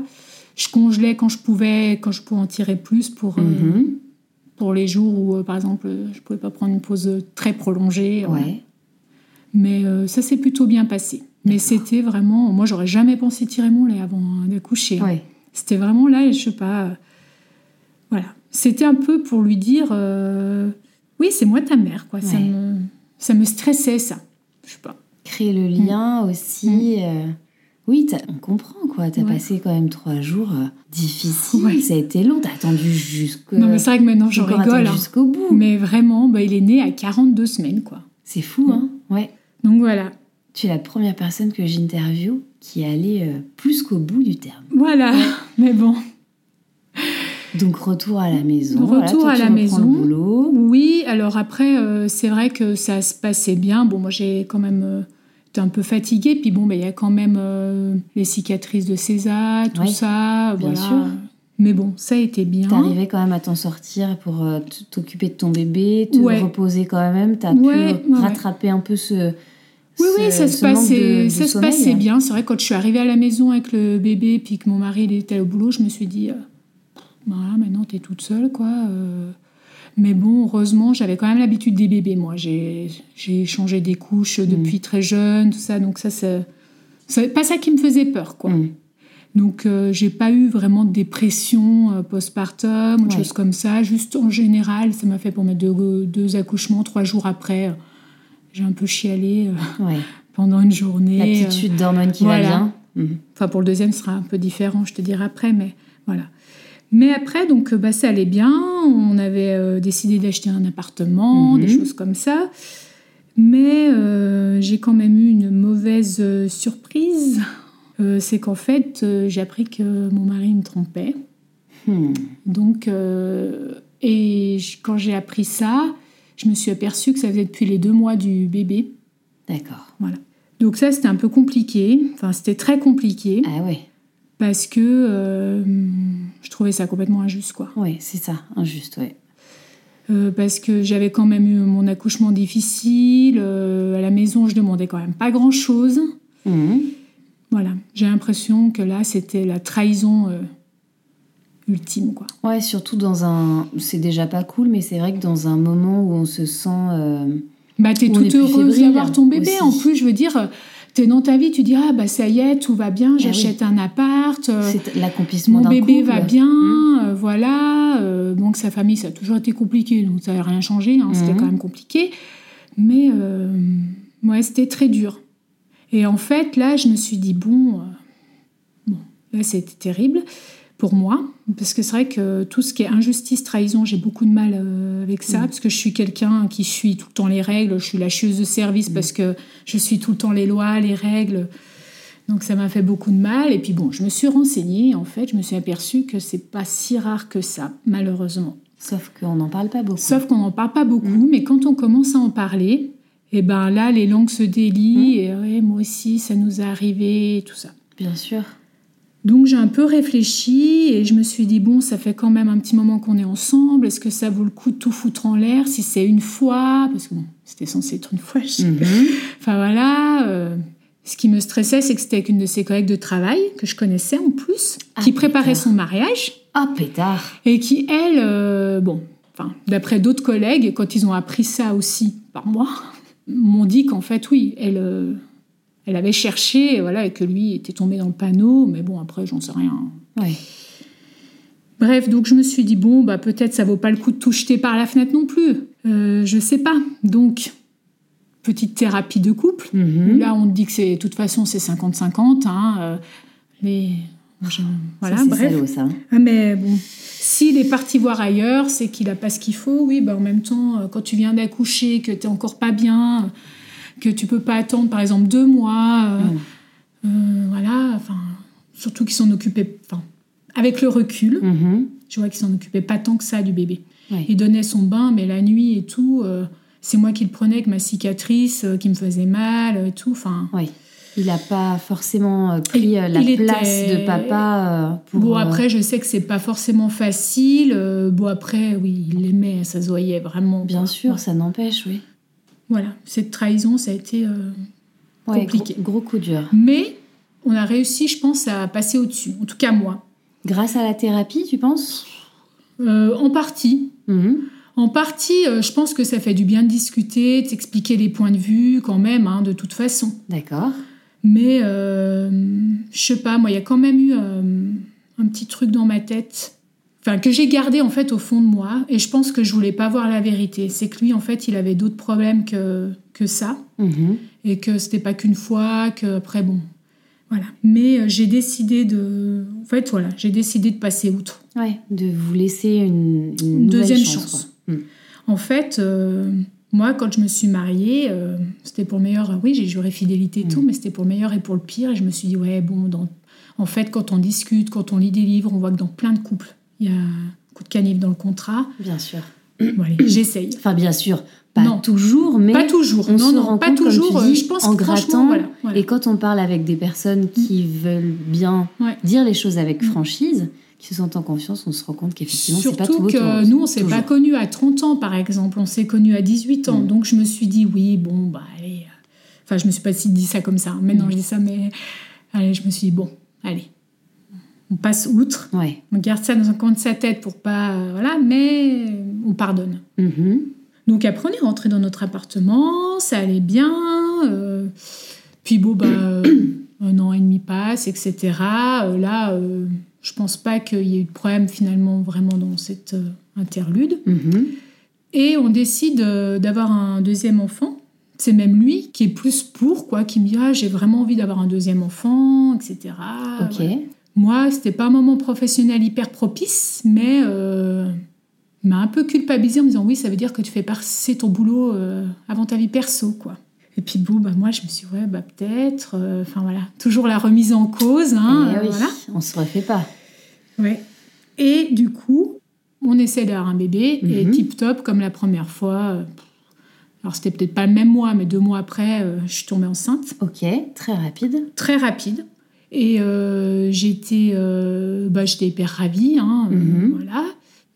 Je congelais quand je pouvais, quand je pouvais en tirer plus pour, euh, Mhm. pour les jours où, par exemple, je pouvais pas prendre une pause très prolongée. Ouais. Mais ça s'est plutôt bien passé. Mais c'était vraiment. Moi, j'aurais jamais pensé tirer mon lait avant hein, d'accoucher. hein. Ouais. C'était vraiment là, je sais pas. Voilà. C'était un peu pour lui dire euh, Oui, c'est moi ta mère, quoi. Ça, me, ça me stressait, ça. Je sais pas. Créer le lien aussi. euh, Oui, on comprend quoi. T'as Mm. Ouais. passé quand même trois jours euh, difficiles. Ouais. Ça a été long. T'as attendu jusqu'au. non, mais c'est vrai que maintenant, j'en rigole. hein. jusqu'au bout. Mais vraiment, bah, il est né à 42 semaines, quoi. C'est fou, hein Ouais. Donc voilà. Tu es la première personne que j'interviewe qui est allée euh, plus qu'au bout du terme. Voilà. Mais bon. Donc retour à la maison. Retour Voilà, toi, à la maison. Le boulot. Oui, alors après, euh, c'est vrai que ça se passait bien. Bon, moi, j'ai quand même euh, été un peu fatiguée. Puis bon, bah, il y a quand même euh, les cicatrices de César, tout ça. bien voilà. sûr. Mais bon, ça a été bien. T'arrivais quand même à t'en sortir pour euh, t'occuper de ton bébé, te Ouais. reposer quand même. T'as Ouais, pu rattraper un peu ce. Oui, ce- oui, ça se passait, de- ça se passait bien. C'est vrai, quand je suis arrivée à la maison avec le bébé, puis que mon mari il était au boulot, je me suis dit, euh, voilà, maintenant t'es toute seule, quoi. euh. Mais bon, heureusement, j'avais quand même l'habitude des bébés, moi. J'ai changé des couches Mm. depuis très jeune, tout ça. Donc ça, c'est pas ça qui me faisait peur, quoi. Mm. Donc euh, j'ai pas eu vraiment de dépression euh, postpartum ou Ouais. choses comme ça. Juste en général, ça m'a fait pour mes deux, deux accouchements, trois jours après. euh, j'ai un peu chialé euh, Ouais. pendant une journée. La petite chute d'hormones qui voilà. va bien. Mhm. Enfin, pour le deuxième, ce sera un peu différent, je te dirai après, mais voilà. Mais après, donc, euh, bah, ça allait bien. On avait euh, décidé d'acheter un appartement, Mhm. des choses comme ça. Mais euh, j'ai quand même eu une mauvaise surprise. Euh, c'est qu'en fait, j'ai appris que mon mari me trompait. Hmm. Donc, et quand j'ai appris ça, je me suis aperçue que ça faisait depuis les deux mois du bébé. D'accord. Voilà. Donc ça, c'était un peu compliqué. Enfin, c'était très compliqué Ah ouais. Parce que euh, je trouvais ça complètement injuste, quoi. Ouais, c'est ça. Injuste, ouais. Euh, parce que j'avais quand même eu mon accouchement difficile. euh, à la maison, je demandais quand même pas grand-chose. Mhm. Voilà. J'ai l'impression que là, c'était la trahison euh, ultime, quoi. Ouais, surtout dans un. C'est déjà pas cool, mais c'est vrai que dans un moment où on se sent. Bah, t'es toute heureuse d'avoir ton bébé. aussi. En plus, je veux dire, t'es dans ta vie, tu dis, ah, bah, ça y est, tout va bien, Ah j'achète un appart. euh, l'accomplissement Mon bébé couple. va bien, Mhm. euh, voilà. euh, donc sa famille, ça a toujours été compliqué, donc ça n'a rien changé, hein, c'était Mhm. quand même compliqué. Mais euh, ouais, c'était très dur. Et en fait, là, je me suis dit, bon, euh, bon là, c'était terrible pour moi, parce que c'est vrai que tout ce qui est injustice, trahison, j'ai beaucoup de mal euh, avec ça, Mhm. parce que je suis quelqu'un qui suit tout le temps les règles, je suis la chieuse de service Mhm. parce que je suis tout le temps les lois, les règles. Donc ça m'a fait beaucoup de mal. Et puis bon, je me suis renseignée. En fait, je me suis aperçue que c'est pas si rare que ça, malheureusement. Sauf qu'on n'en parle pas beaucoup. Sauf qu'on n'en parle pas beaucoup. Mm. Mais quand on commence à en parler, et ben là, les langues se délient. Mm. Et ouais, moi aussi, ça nous est arrivé, et tout ça. Bien sûr. Donc j'ai un peu réfléchi et je me suis dit bon ça fait quand même un petit moment qu'on est ensemble est-ce que ça vaut le coup de tout foutre en l'air si c'est une fois? Parce que bon c'était censé être une fois je sais Mhm. Enfin voilà. euh, ce qui me stressait, c'est que c'était avec une de ses collègues de travail, que je connaissais en plus, Ah, qui préparait pétard. son mariage Ah, pétard. et qui, elle, euh, bon, enfin, d'après d'autres collègues, quand ils ont appris ça aussi par moi, m'ont dit qu'en fait, oui, elle, euh, elle avait cherché, voilà, et que lui était tombé dans le panneau. Mais bon, après, j'en sais rien. Ouais. Bref, donc je me suis dit, bon, bah, peut-être ça vaut pas le coup de tout jeter par la fenêtre non plus. Euh, je sais pas. Donc, petite thérapie de couple. Mhm. Là, on te dit que c'est, de toute façon, c'est 50-50. Hein, euh, les... je- Voilà, Ça, bref. salaud, ça. Ah, mais bon, s'il est parti voir ailleurs, c'est qu'il a pas ce qu'il faut. Oui, bah en même temps, euh, quand tu viens d'accoucher, que tu encore pas bien, que tu peux pas attendre par exemple deux mois, euh, Mm. euh, voilà, enfin, surtout qu'ils s'en occupaient, enfin, avec le recul, Mhm. je vois qu'ils s'en occupaient pas tant que ça du bébé. Ouais. Il donnait son bain, mais la nuit et tout, euh, c'est moi qui le prenais avec ma cicatrice qui me faisait mal et tout, enfin. Ouais. Il n'a pas forcément pris la place était- de papa pour. Bon, après, je sais que c'est pas forcément facile. bon, après, oui, il l'aimait, ça se voyait vraiment. Bien sûr, ça n'empêche, oui. Voilà, cette trahison, ça a été. euh, Ouais, Compliqué. Gros, gros coup dur. Mais on a réussi, je pense, à passer au-dessus. En tout cas, moi. Grâce à la thérapie, tu penses? Euh, en partie. Mhm. En partie, euh, je pense que ça fait du bien de discuter, de s'expliquer les points de vue, quand même, hein, de toute façon. D'accord. Mais, je sais pas, moi, il y a quand même eu un petit truc dans ma tête. Enfin, que j'ai gardé en fait au fond de moi, et je pense que je voulais pas voir la vérité. C'est que lui, en fait, il avait d'autres problèmes que, que ça. Mhm. et que c'était pas qu'une fois, que après bon, voilà. Mais euh, j'ai décidé de, en fait voilà, j'ai décidé de passer outre. Ouais, de vous laisser une, une deuxième chance. chance. quoi. Mm. En fait, euh, moi quand je me suis mariée, euh, c'était pour le meilleur. Oui, j'ai juré fidélité et tout, Mm. mais c'était pour le meilleur et pour le pire. Et je me suis dit ouais bon, dans- en fait quand on discute, quand on lit des livres, on voit que dans plein de couples, il y a un coup de canif dans le contrat. Bien sûr. Bon, j'essaye. Enfin, bien sûr, pas Non. toujours, mais Pas toujours, on non, se non, rend pas compte, comme toujours. tu euh, dis, je pense en grattant. voilà, voilà. Et quand on parle avec des personnes qui veulent bien Ouais. dire les choses avec Mm. franchise, qui se sentent en confiance, on se rend compte qu'effectivement, c'est pas tout Surtout que nous, on s'est pas connus à 30 ans, par exemple. On s'est connus à 18 ans. Mm. Donc, je me suis dit, oui, bon, bah, allez. Enfin, je me suis pas si dit ça comme ça. Maintenant, Mm. je dis ça, mais allez, je me suis dit, bon, allez. On passe outre. Ouais. On garde ça dans un coin de sa tête pour pas. euh, voilà, mais on pardonne. Mhm. Donc, après, on est rentré dans notre appartement. Ça allait bien. euh, puis, bon, bah, euh, un an et demi passe, etc. Euh, là, euh, je pense pas qu'il y ait eu de problème finalement vraiment dans cette interlude. Mhm. Et on décide d'avoir un deuxième enfant. C'est même lui qui est plus pour, quoi, qui me dit ah, j'ai vraiment envie d'avoir un deuxième enfant, etc. Ok. Voilà. Moi, c'était pas un moment professionnel hyper propice, mais euh, m'a un peu culpabilisé en me disant oui, ça veut dire que tu fais passer ton boulot euh, avant ta vie perso, quoi. Et puis bon, bah moi, je me suis dit, ouais, bah peut-être. euh, Enfin voilà, toujours la remise en cause, hein, Eh oui, voilà. on se refait pas. Ouais. Et du coup, on essaie d'avoir un bébé et Mhm. tip top comme la première fois. Alors c'était peut-être pas le même mois, mais deux mois après, euh, je suis tombée enceinte, Ok, très rapide. très rapide. Et euh, j'étais, euh, bah, hyper ravie, hein, Mhm. voilà.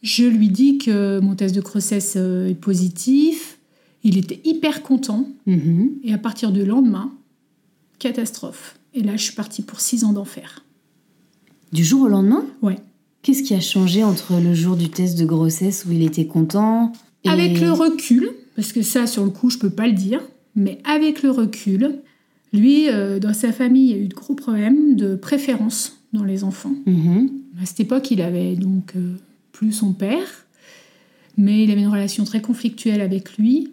Je lui dis que mon test de grossesse euh, est positif. Il était hyper content. Mhm. Et à partir du lendemain, catastrophe. Et là, je suis partie pour six ans d'enfer. Du jour au lendemain? Ouais. Qu'est-ce qui a changé entre le jour du test de grossesse où il était content et... Avec le recul, parce que ça, sur le coup, je peux pas le dire, mais avec le recul, lui, euh, dans sa famille, il y a eu de gros problèmes de préférence dans les enfants. Mhm. À cette époque, il avait donc euh, plus son père, mais il avait une relation très conflictuelle avec lui.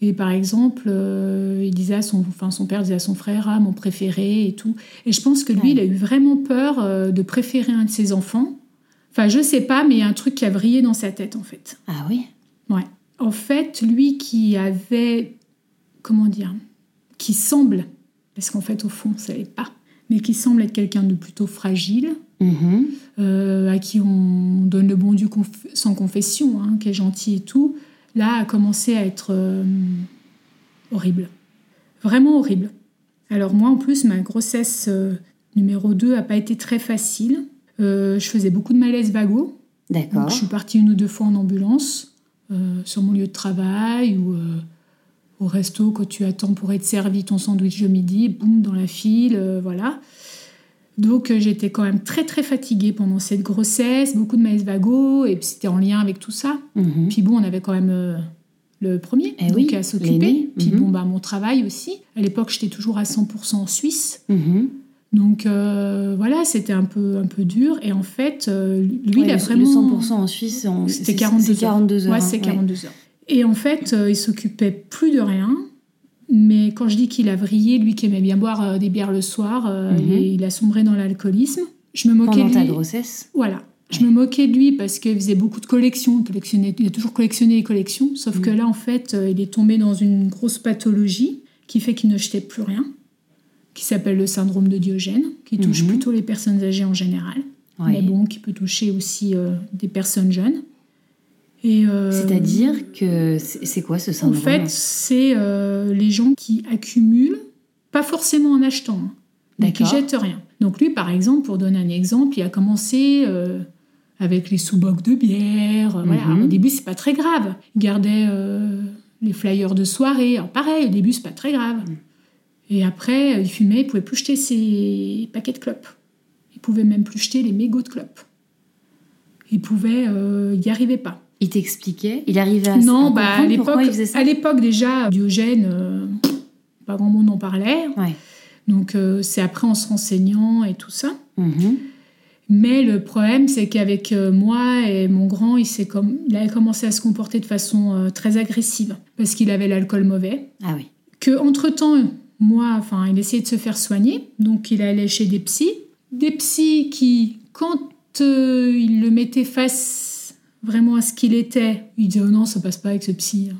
Et par exemple, euh, il disait à son, enfin, son père disait à son frère, ah, mon préféré et tout. Et je pense que lui, Ouais. il a eu vraiment peur de préférer un de ses enfants. Enfin, je sais pas, mais il y a un truc qui a vrillé dans sa tête, en fait. Ah oui? Ouais. En fait, lui qui avait, comment dire, qui semble, parce qu'en fait, au fond, ça l'est pas, mais qui semble être quelqu'un de plutôt fragile, Mhm. euh, à qui on donne le bon Dieu conf- sans confession, hein, qui est gentil et tout, là, a commencé à être euh, horrible. Vraiment horrible. Alors moi, en plus, ma grossesse euh, numéro 2 a pas été très facile. Je faisais beaucoup de malaise vago. D'accord. Je suis partie une ou deux fois en ambulance sur mon lieu de travail ou au resto quand tu attends pour être servi ton sandwich de midi, boum, dans la file, euh, voilà. Donc euh, j'étais quand même très très fatiguée pendant cette grossesse, beaucoup de malaise vago, et puis c'était en lien avec tout ça. Mhm. Puis bon, on avait quand même euh, le premier, Eh donc oui, à s'occuper. Puis mhm. bon, bah, mon travail aussi. À l'époque, j'étais toujours à 100% en Suisse. Mhm. Donc euh, voilà, c'était un peu, un peu dur. Et en fait, euh, lui, Ouais, il a le- vraiment... Le 100% en Suisse, C'était c'est- 42 c'est heures. 42 heures. Ouais, hein, c'est 42 heures. Et en fait, euh, il s'occupait plus de rien. Mais quand je dis qu'il a vrillé, lui qui aimait bien boire euh, des bières le soir, euh, Mhm. et il a sombré dans l'alcoolisme. Je me moquais Pendant de ta grossesse Voilà. Je me moquais de lui parce qu'il faisait beaucoup de collections. Il, collectionnait, il a toujours collectionné les collections. Sauf Mhm. que là, en fait, il est tombé dans une grosse pathologie qui fait qu'il ne jetait plus rien, qui s'appelle le syndrome de Diogène, qui touche Mhm. plutôt les personnes âgées en général, mais bon, qui peut toucher aussi euh, des personnes jeunes. Euh, C'est-à-dire que c'est quoi ce En syndrome fait, c'est euh, les gens qui accumulent, pas forcément en achetant, hein, mais qui jettent rien. Donc lui, par exemple, pour donner un exemple, il a commencé euh, avec les sous-bocs de bière. voilà. Mhm. Au début, c'est pas très grave. Il gardait les flyers de soirée. Alors, pareil, au début, c'est pas très grave. Et après, il fumait, il pouvait plus jeter ses paquets de clopes. Il pouvait même plus jeter les mégots de clopes. Il pouvait, il n'y arrivait pas. Il t'expliquait Il arrivait à Non, à bah, à comprendre l'époque, pourquoi il faisait ça à l'époque déjà, Diogène, euh, pas grand monde en parlait. Ouais. Donc euh, c'est après en se renseignant et tout ça. Mhm. Mais le problème, c'est qu'avec euh, moi et mon grand, il, s'est comme, il avait commencé à se comporter de façon euh, très agressive parce qu'il avait l'alcool mauvais. Ah oui. Que entre temps, moi, enfin, il essayait de se faire soigner, donc il allait chez des psys, des psys qui, quand euh, il le mettait face vraiment à ce qu'il était, il disait oh non, ça passe pas avec ce psy. hein.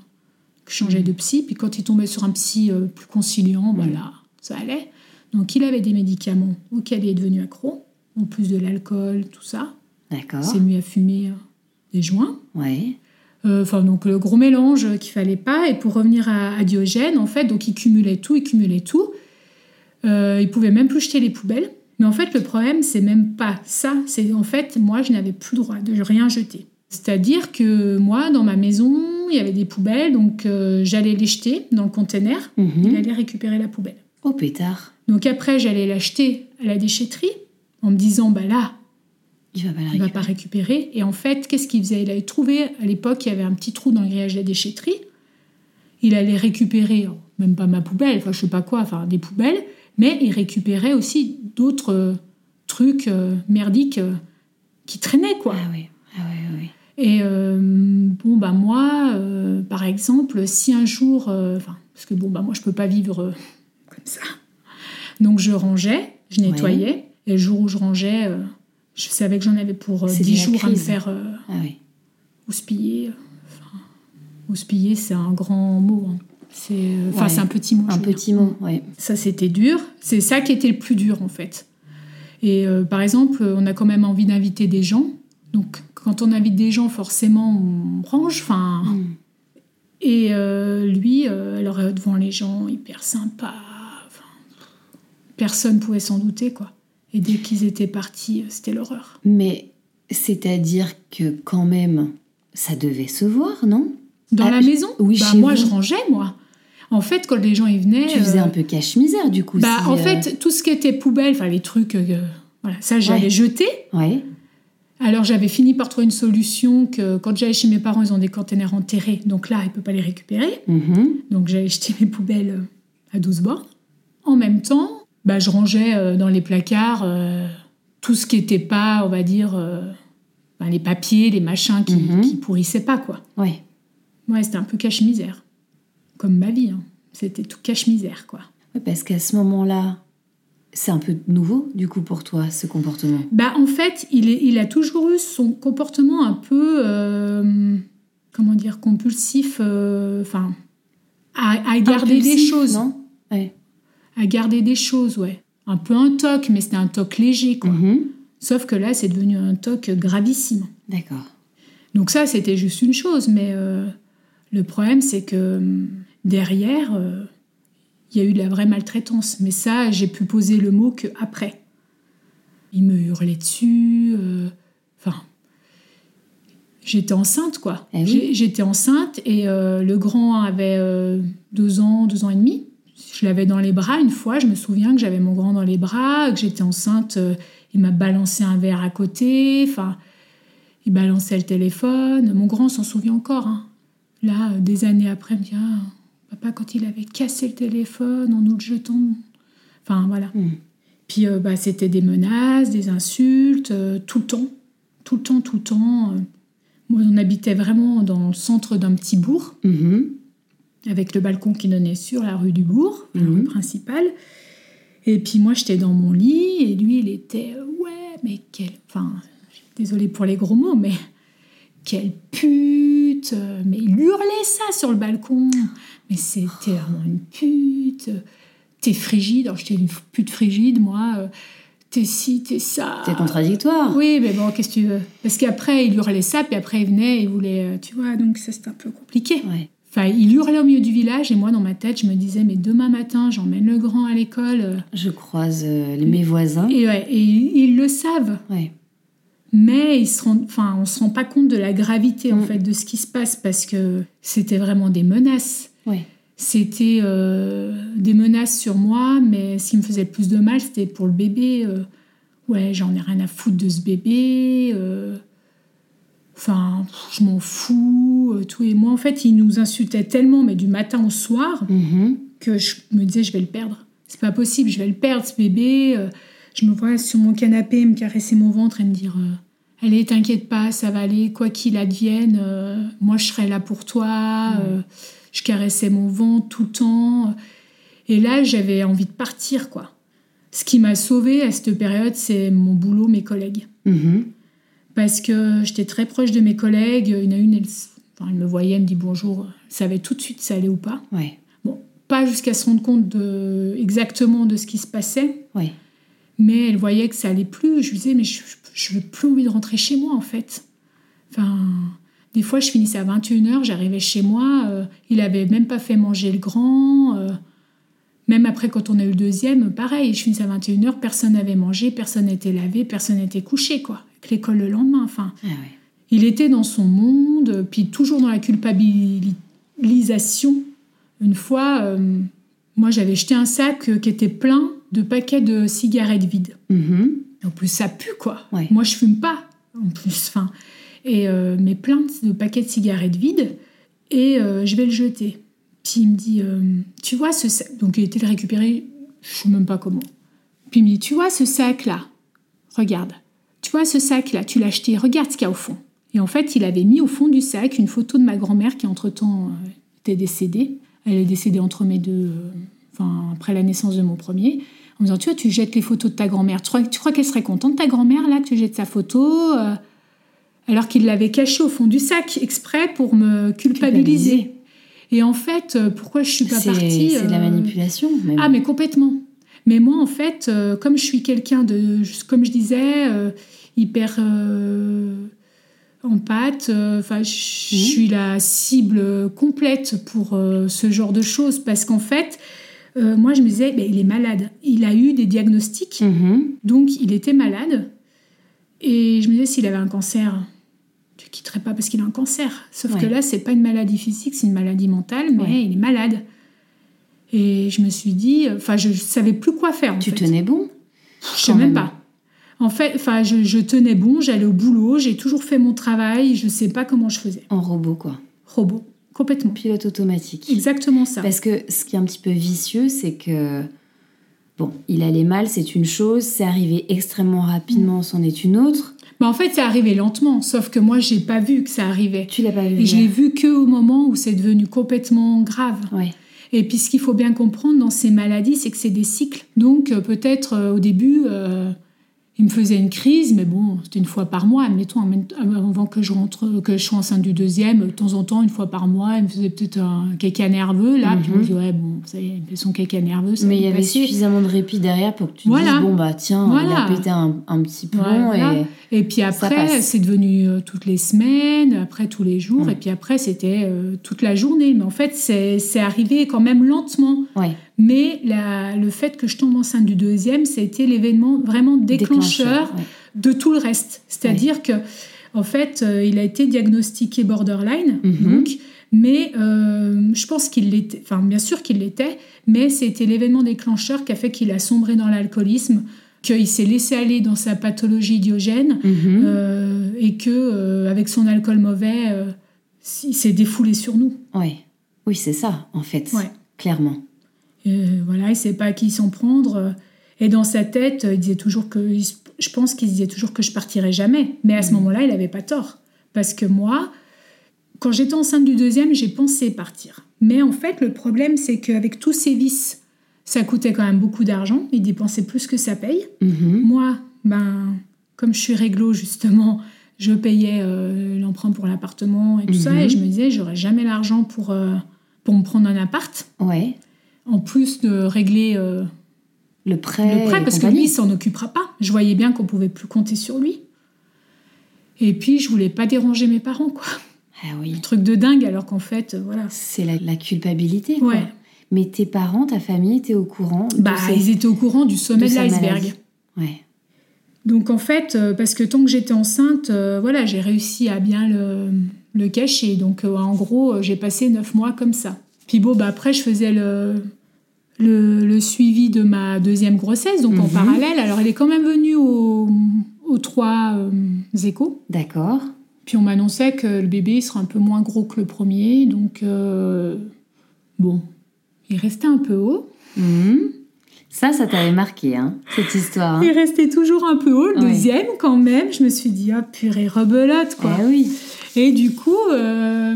Il changeait de psy, puis quand il tombait sur un psy euh, plus conciliant, bah Mm. ça allait. Donc il avait des médicaments auxquels il est devenu accro, en plus de l'alcool, tout ça. D'accord. Il s'est mis à fumer euh, des joints. Ouais. Euh, Enfin, donc le gros mélange qu'il fallait pas. Et pour revenir à, à Diogène, en fait, donc il cumulait tout, il cumulait tout. Il pouvait même plus jeter les poubelles. Mais en fait, le problème, c'est même pas ça. C'est en fait, moi, je n'avais plus le droit de rien jeter. C'est-à-dire que moi, dans ma maison, il y avait des poubelles, donc euh, j'allais les jeter dans le conteneur. Mhm. Il allait récupérer la poubelle. Oh pétard. Donc après, j'allais l'acheter à la déchetterie en me disant, bah là, Il va pas la il va récupérer. pas récupérer. Et en fait, qu'est-ce qu'il faisait? Il avait trouvé, à l'époque, il y avait un petit trou dans le grillage de la déchetterie. Il allait récupérer, oh, même pas ma poubelle, enfin je sais pas quoi, enfin des poubelles, mais il récupérait aussi d'autres euh, trucs euh, merdiques qui traînaient, quoi. Ah oui. Oui, oui. Et euh, bon, bah moi, euh, par exemple, si un jour, euh, parce que bon, bah moi je peux pas vivre euh, comme ça. Donc je rangeais, je nettoyais, et le jour où je rangeais, je savais que j'en avais pour euh, C'était 10 la jours à me faire Ah oui. houspiller. Enfin, houspiller, c'est un grand mot. hein. C'est, enfin, Ouais. c'est un petit mot. Un petit mot, ouais. Ça, c'était dur. C'est ça qui était le plus dur, en fait. Et par exemple, on a quand même envie d'inviter des gens. Donc, quand on invite des gens, forcément, on range. Enfin, Mm. et euh, lui, euh, alors euh, devant les gens, hyper sympa. Personne pouvait s'en douter, quoi. Et dès qu'ils étaient partis, c'était l'horreur. Mais c'est-à-dire que quand même, ça devait se voir, non? Dans Ah, la maison? oui, bah, chez Moi, vous. je rangeais, moi. En fait, quand les gens y venaient. Tu faisais euh, un peu cache-misère, du coup. Bah, si, en fait, tout ce qui était poubelle, enfin les trucs, voilà, ça j'allais Ouais. jeter. Ouais. Alors j'avais fini par trouver une solution que quand j'allais chez mes parents, ils ont des containers enterrés, donc là, ils ne peuvent pas les récupérer. Mhm. Donc j'allais jeter mes poubelles euh, à 12 bornes. En même temps, bah, je rangeais euh, dans les placards euh, tout ce qui n'était pas, on va dire, euh, ben, les papiers, les machins qui, Mhm. qui pourrissaient pas, quoi. Ouais. Ouais, c'était un peu cache-misère. Comme ma vie, hein. C'était tout cache-misère, quoi. Parce qu'à ce moment-là, c'est un peu nouveau, du coup, pour toi, ce comportement? Bah, en fait, il, est- il a toujours eu son comportement un peu, euh, comment dire, compulsif, euh, enfin, à, à garder des choses. Non? Ouais. À garder des choses, ouais. Un peu un toc, mais c'était un toc léger, quoi. Mhm. Sauf que là, c'est devenu un toc gravissime. D'accord. Donc ça, c'était juste une chose, mais euh, le problème, c'est que derrière, il y a eu de la vraie maltraitance. Mais ça, j'ai pu poser le mot que après. Il me hurlait dessus. euh, Enfin, j'étais enceinte, quoi. Eh oui. J'étais enceinte et euh, le grand avait euh, deux ans, deux ans et demi. Je l'avais dans les bras une fois. Je me souviens que j'avais mon grand dans les bras, que j'étais enceinte. il m'a balancé un verre à côté. Enfin, il balançait le téléphone. Mon grand s'en souvient encore. hein. là, des années après, me dit ah, Papa, quand il avait cassé le téléphone en nous le jetant. Enfin, voilà. Mm. Puis, euh, bah, c'était des menaces, des insultes, euh, tout le temps. Tout le temps, tout le temps. Moi, on habitait vraiment dans le centre d'un petit bourg, Mhm. avec le balcon qui donnait sur la rue du bourg, la rue principale. Et puis, moi, j'étais dans mon lit, et lui, il était euh, Ouais, mais quel. Enfin, désolée pour les gros mots, mais quelle pute euh, Mais il hurlait ça sur le balcon. Mais c'était vraiment une pute. T'es frigide. Alors, j'étais une pute frigide, moi. euh, T'es ci, t'es ça. C'est contradictoire. Oui, mais bon, qu'est-ce que tu veux? Parce qu'après, il hurlait ça, puis après, il venait, il voulait. euh, Tu vois, donc ça, c'était un peu compliqué. Ouais. Enfin, il hurlait au milieu du village, et moi, dans ma tête, je me disais, mais demain matin, j'emmène le grand à l'école. Je croise euh, mes voisins. Et, ouais, et ils le savent. Ouais. Mais ils se rendent, enfin, on se rend pas compte de la gravité en Mm. fait de ce qui se passe parce que c'était vraiment des menaces. Ouais. C'était euh, des menaces sur moi, mais ce qui me faisait le plus de mal, c'était pour le bébé. euh, ouais, j'en ai rien à foutre de ce bébé. euh, Enfin, je m'en fous, tout. Et moi, en fait, il nous insultait tellement, mais du matin au soir, Mhm. que je me disais, je vais le perdre. C'est pas possible, je vais le perdre, ce bébé. Je me vois sur mon canapé me caresser mon ventre et me dire euh, Allez, t'inquiète pas, ça va aller, quoi qu'il advienne, euh, moi je serai là pour toi. Euh, je caressais mon ventre tout le temps. Et là, j'avais envie de partir, quoi. Ce qui m'a sauvée à cette période, c'est mon boulot, mes collègues. Mhm. Parce que j'étais très proche de mes collègues. En a une, elle, enfin, me voyait, elle me dit bonjour. Elle savait tout de suite si ça allait ou pas. Ouais. Bon, pas jusqu'à se rendre compte de, exactement de ce qui se passait, Ouais. Mais elle voyait que ça allait plus. Je lui disais, mais je je n'ai plus envie de rentrer chez moi, en fait. Enfin, des fois, je finissais à 21h, j'arrivais chez moi, euh, il avait même pas fait manger le grand. euh, même après, quand on a eu le deuxième, pareil, je finissais à 21h, personne n'avait mangé, personne n'était lavé, personne n'était couché, quoi. Avec l'école le lendemain, enfin. Ah ouais. Il était dans son monde, puis toujours dans la culpabilisation. Une fois, euh, moi, j'avais jeté un sac qui était plein de paquets de cigarettes vides. Mhm. En plus, ça pue, quoi. Ouais. Moi, je fume pas, en plus. Enfin, et euh, mais plein de paquets de cigarettes vides, et euh, je vais le jeter. Puis il me dit, euh, tu vois ce sac Donc il était le récupérer, je sais même pas comment. Puis il me dit, tu vois ce sac-là? Regarde. Tu vois ce sac-là, tu l'as acheté, regarde ce qu'il y a au fond. Et en fait, il avait mis au fond du sac une photo de ma grand-mère qui, entre-temps, euh, était décédée. Elle est décédée entre mes deux, enfin, après la naissance de mon premier. En me disant, tu vois, tu jettes les photos de ta grand-mère. Tu crois, tu crois qu'elle serait contente, ta grand-mère, là, que tu jettes sa photo euh, Alors qu'il l'avait cachée au fond du sac, exprès pour me culpabiliser. Culpabiliser. Et en fait, euh, pourquoi je suis pas partie c'est de la euh, manipulation. Même. ah, mais complètement. Mais moi, en fait, euh, comme je suis quelqu'un de, comme je disais, hyper en pâte, enfin, je je Mhm. suis la cible complète pour euh, ce genre de choses. Parce qu'en fait, euh, moi, je me disais, ben, il est malade. Il a eu des diagnostics, Mhm. donc il était malade. Et je me disais, s'il avait un cancer, tu quitterais pas parce qu'il a un cancer. Sauf Ouais. que là, c'est pas une maladie physique, c'est une maladie mentale, mais Ouais. il est malade. Et je me suis dit, enfin, je savais plus quoi faire. En Tu fait. tenais bon Je sais même même. pas. En fait, enfin, je, je tenais bon, j'allais au boulot, j'ai toujours fait mon travail, je sais pas comment je faisais. en robot, quoi. Robot, complètement. Pilote automatique. Exactement ça. Parce que ce qui est un petit peu vicieux, c'est que bon, il allait mal, c'est une chose, c'est arrivé extrêmement rapidement, c'en est une autre. Mais en fait, c'est arrivé lentement, sauf que moi, j'ai pas vu que ça arrivait. Tu l'as pas vu Et je l'ai vu que au moment où c'est devenu complètement grave. Ouais. Et puis ce qu'il faut bien comprendre dans ces maladies, c'est que c'est des cycles. Donc euh, peut-être euh, au début, euh, il me faisait une crise, mais bon, c'était une fois par mois. Admettons, même- avant que je rentre, que je sois enceinte du deuxième, de temps en temps, une fois par mois, il me faisait peut-être un caca nerveux. Là, puis je me dis, ouais, bon, ça y est, il me fait son caca nerveux. ça Mhm. Mais il y avait passer. suffisamment de répit derrière pour que tu te Voilà. dises bon bah tiens, Voilà. il a pété un, un petit plomb Voilà. et Et puis après, c'est devenu euh, toutes les semaines, après tous les jours, et puis après, c'était euh, toute la journée. Mais en fait, c'est c'est arrivé quand même lentement. ouais. Mais la- le fait que je tombe enceinte du deuxième, ça a été l'événement vraiment déclencheur, ouais. de tout le reste. C'est-à-dire que, en fait, euh, il a été diagnostiqué borderline, Mhm. donc, mais euh, je pense qu'il l'était, enfin, bien sûr qu'il l'était, mais c'était l'événement déclencheur qui a fait qu'il a sombré dans l'alcoolisme, qu'il s'est laissé aller dans sa pathologie diogène, Mhm. euh, et que, avec son alcool mauvais, il s'est défoulé sur nous. Ouais. Oui, c'est ça, en fait. Ouais. Clairement. Euh, voilà, il sait pas à qui s'en prendre. Et dans sa tête, il disait toujours que, je pense qu'il disait toujours que je partirais jamais. Mais à ce moment-là, il avait pas tort, parce que moi, quand j'étais enceinte du deuxième, j'ai pensé partir. Mais en fait, le problème, c'est qu'avec tous ces vices, ça coûtait quand même beaucoup d'argent. Il dépensait plus que ça paye. Mhm. Moi, ben, comme je suis réglo justement, je payais euh, l'emprunt pour l'appartement et tout ça, et je me disais, j'aurais jamais l'argent pour, euh, pour me prendre un appart, Ouais. En plus de régler euh, Le prêt. le prêt, parce que lui, il s'en occupera pas. Je voyais bien qu'on pouvait plus compter sur lui. Et puis, je voulais pas déranger mes parents, quoi. Ah oui. Truc de dingue, alors qu'en fait, euh, voilà. C'est la, la culpabilité, quoi. Ouais. Mais tes parents, ta famille étaient au courant Bah, ces- ils étaient au courant du sommet de l'iceberg. Ouais. Donc en fait, euh, parce que tant que j'étais enceinte, euh, voilà, j'ai réussi à bien le, le cacher. Donc euh, en gros, j'ai passé neuf mois comme ça. Puis bon, bah, après, je faisais le, le, le suivi de ma deuxième grossesse, donc en Mhm. parallèle. Alors elle est quand même venue au- aux trois euh, échos. D'accord. Puis on m'annonçait que le bébé sera un peu moins gros que le premier. Donc euh, bon, il restait un peu haut. Mhm. Ça, ça t'avait marqué, hein, cette histoire. hein. Il restait toujours un peu haut, le deuxième quand même. Je me suis dit, ah purée, rebelote quoi. Eh oui. Et du coup, euh,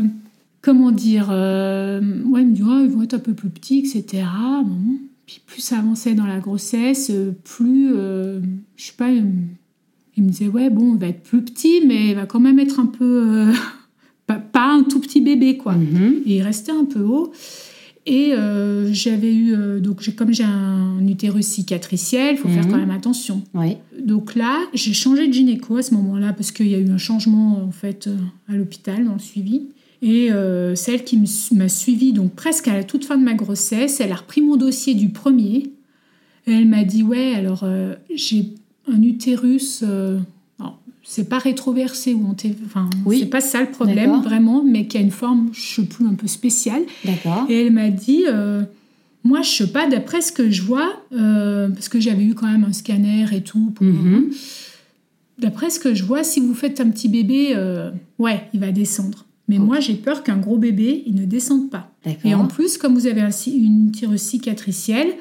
comment dire, euh, ouais, il me dit, oh, ils vont être un peu plus petits, etc. Bon. Puis plus ça avançait dans la grossesse, euh, plus, euh, je sais pas, il me disait, ouais, bon, il va être plus petit, mais il va quand même être un peu, euh, pas, pas un tout petit bébé, quoi. Mhm. Et il restait un peu haut. Et euh, j'avais eu, euh, donc comme j'ai un utérus cicatriciel, il faut faire Mhm. quand même attention. Donc là, j'ai changé de gynéco à ce moment-là parce qu'il y a eu un changement en fait à l'hôpital dans le suivi. Et euh, celle qui m'a suivie donc presque à la toute fin de ma grossesse, elle a repris mon dossier du premier. Et elle m'a dit ouais alors euh, j'ai un utérus, euh, c'est pas rétroversé ou enfin Oui. c'est pas ça le problème vraiment, mais qui a une forme je sais plus un peu spéciale. D'accord. Et elle m'a dit, moi, je sais pas, d'après ce que je vois, parce que j'avais eu quand même un scanner et tout, pour- Mhm. d'après ce que je vois, si vous faites un petit bébé, ouais, il va descendre. Mais moi, j'ai peur qu'un gros bébé, il ne descende pas. Et en plus, comme vous avez un une utérus cicatricielle,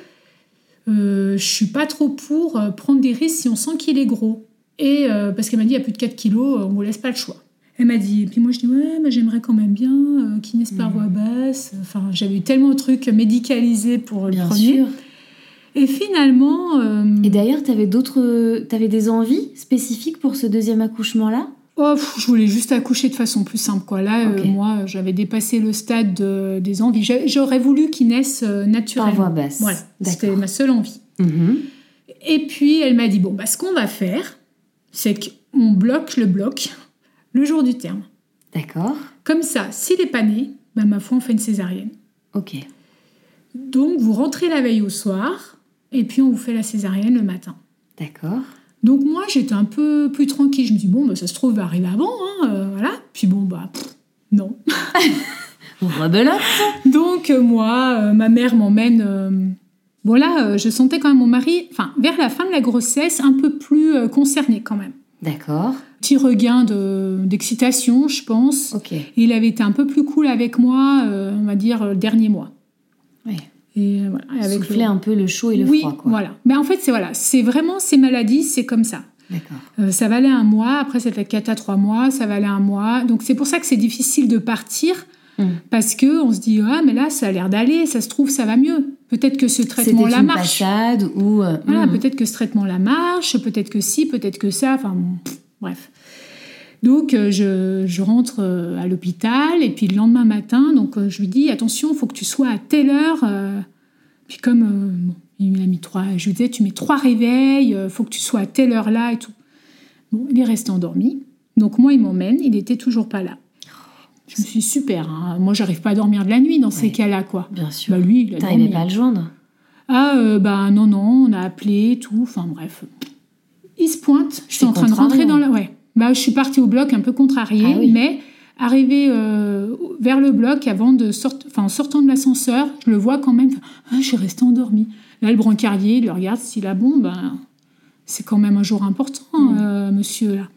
euh, je suis pas trop pour euh, prendre des risques si on sent qu'il est gros. Et euh, parce qu'elle m'a dit, il y a plus de 4 kilos, on vous laisse pas le choix. Elle m'a dit, et puis moi je dis, ouais, mais j'aimerais quand même bien euh, qu'il naisse par Mhm. voie basse. Enfin, j'avais eu tellement de trucs médicalisés pour le Bien premier. sûr. Et finalement, euh, Et d'ailleurs, t'avais d'autres, t'avais des envies spécifiques pour ce deuxième accouchement-là? Oh, pff, je voulais juste accoucher de façon plus simple. Quoi. Là, euh, moi, j'avais dépassé le stade de- des envies. J'aurais voulu qu'il naisse euh, Par naturellement. voie basse. Voilà, c'était ma seule envie. Mhm. Et puis elle m'a dit bon bah ce qu'on va faire, c'est qu'on bloque le bloc le jour du terme. D'accord. Comme ça, s'il n'est pas né, bah, ma foi on fait une césarienne. Ok. Donc vous rentrez la veille au soir et puis on vous fait la césarienne le matin. D'accord. Donc moi j'étais un peu plus tranquille. Je me dis bon bah, ça se trouve il va arriver avant, hein, euh, voilà. Puis bon bah pff, non. Rebelote. Donc euh, moi, euh, ma mère m'emmène. euh, voilà, je sentais quand même mon mari, enfin vers la fin de la grossesse, un peu plus concerné quand même. D'accord. Petit regain de- d'excitation, je pense. Ok. Il avait été un peu plus cool avec moi, on va dire, le dernier mois. Ouais. Et euh, voilà, avec Souffler le... un peu le chaud et le oui, froid, quoi. voilà. Mais en fait, c'est voilà, c'est vraiment ces maladies, c'est comme ça. D'accord. Euh, ça valait un mois, après c'était 4 à 3 mois, ça valait un mois. Donc c'est pour ça que c'est difficile de partir, Mm. parce que on se dit, ah mais là ça a l'air d'aller, ça se trouve ça va mieux. Peut-être que ce C'était traitement-là une marche. ou. euh, Voilà, hmm. peut-être que ce traitement-là marche, peut-être que si, peut-être que ça, enfin bon, bref. Donc euh, je, je rentre euh, à l'hôpital et puis le lendemain matin, donc euh, je lui dis attention, il faut que tu sois à telle heure. puis comme bon, il a mis trois, je lui disais tu mets trois réveils, il faut que tu sois à telle heure là et tout. Bon, il est resté endormi. Donc moi il m'emmène, il était toujours pas là. Je me suis dit, super, hein. moi j'arrive pas à dormir de la nuit dans ces cas-là quoi. Bien sûr. Bah lui il a T'arrivais pas à le joindre. Ah, euh, bah non, non, on a appelé, tout, enfin bref. Il se pointe, je suis en train de rentrer dans la... Ouais, bah je suis partie au bloc un peu contrariée, Ah oui. mais arrivée euh, vers le bloc, avant de sortir, enfin en sortant de l'ascenseur, je le vois quand même, ah, je suis restée endormie. Là, le brancardier, il le regarde, s'il a bon, ben c'est quand même un jour important, euh, monsieur, là.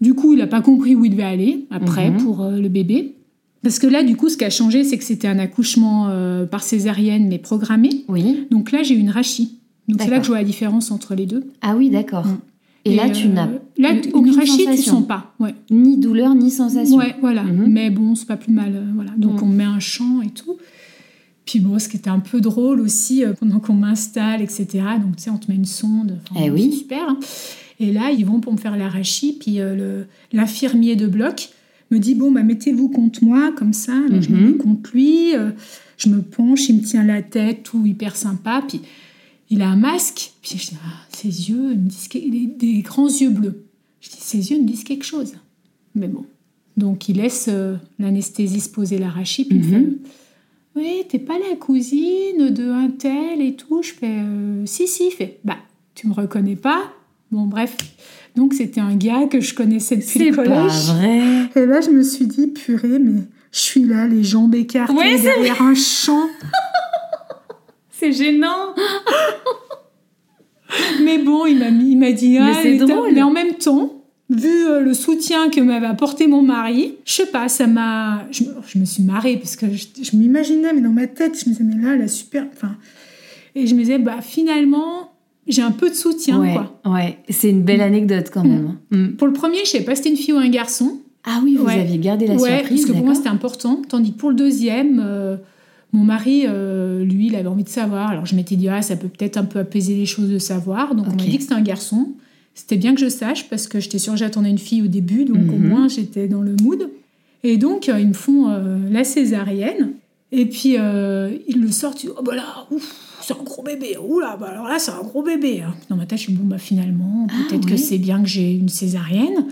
Du coup, il n'a pas compris où il devait aller, après, Mhm. pour euh, le bébé. Parce que là, du coup, ce qui a changé, c'est que c'était un accouchement euh, par césarienne, mais programmé. Oui. Donc là, j'ai eu une rachie. Donc c'est là que je vois la différence entre les deux. Ah oui, d'accord. Mm. Et, là, tu n'as là, une aucune rachie, tu sens pas. Ouais. ni douleur ni sensation. Ouais, voilà. Mhm. Mais bon, c'est pas plus mal. euh, voilà. Donc Mm. on met un chant et tout. Puis bon, ce qui était un peu drôle aussi, euh, pendant qu'on m'installe, etc. Donc tu sais, on te met une sonde. Eh oui. super. hein. Et là, ils vont pour me faire l'arachie. Puis euh, l'infirmier de bloc me dit bon, bah, mettez-vous contre moi, comme ça. Alors, Je me Mhm. mets contre lui. euh, je me penche, il me tient la tête, tout hyper sympa. Puis il a un masque. Puis je dis ah, ses yeux, me il a des grands yeux bleus. Je dis ses yeux me disent quelque chose. Mais bon. Donc il laisse euh, l'anesthésiste poser l'arachie, puis il fait Oui, t'es pas la cousine de un tel et tout. Je fais euh, Si, si, il fait Bah, tu me reconnais pas Bon, bref. Donc c'était un gars que je connaissais depuis le collège. vrai. Et là, je me suis dit Purée, mais je suis là, les jambes écartées Ouais, derrière un champ. C'est gênant. Mais bon, il m'a dit ah, mais drôle. Mais en même temps, vu euh, le soutien que m'avait apporté mon mari, je sais pas, ça m'a. Je, me- je me suis marrée parce que je, je m'imaginais, mais dans ma tête, je me disais mais là, la super. Enfin, et je me disais bah finalement, j'ai un peu de soutien ouais, quoi. ouais. C'est une belle anecdote quand Mm. même. Mm. Pour le premier, je sais pas si c'était une fille ou un garçon. Ah oui, vous Ouais. aviez gardé la ouais, surprise. parce que pour moi c'était important. Tandis que pour le deuxième, euh, mon mari, euh, lui, il avait envie de savoir. Alors je m'étais dit, ah, ça peut peut-être un peu apaiser les choses de savoir. Donc on m'a dit que c'était un garçon. C'était bien que je sache parce que j'étais sûre que j'attendais une fille au début, donc au Mhm. moins j'étais dans le mood. Et donc euh, ils me font euh, la césarienne. Et puis euh, ils le sortent, ils disent, oh bah là, c'est un gros bébé. Oula, bah alors là c'est un gros bébé. hein. Dans ma tête, je suis bon, bah finalement, Ah, peut-être que c'est bien que j'ai une césarienne.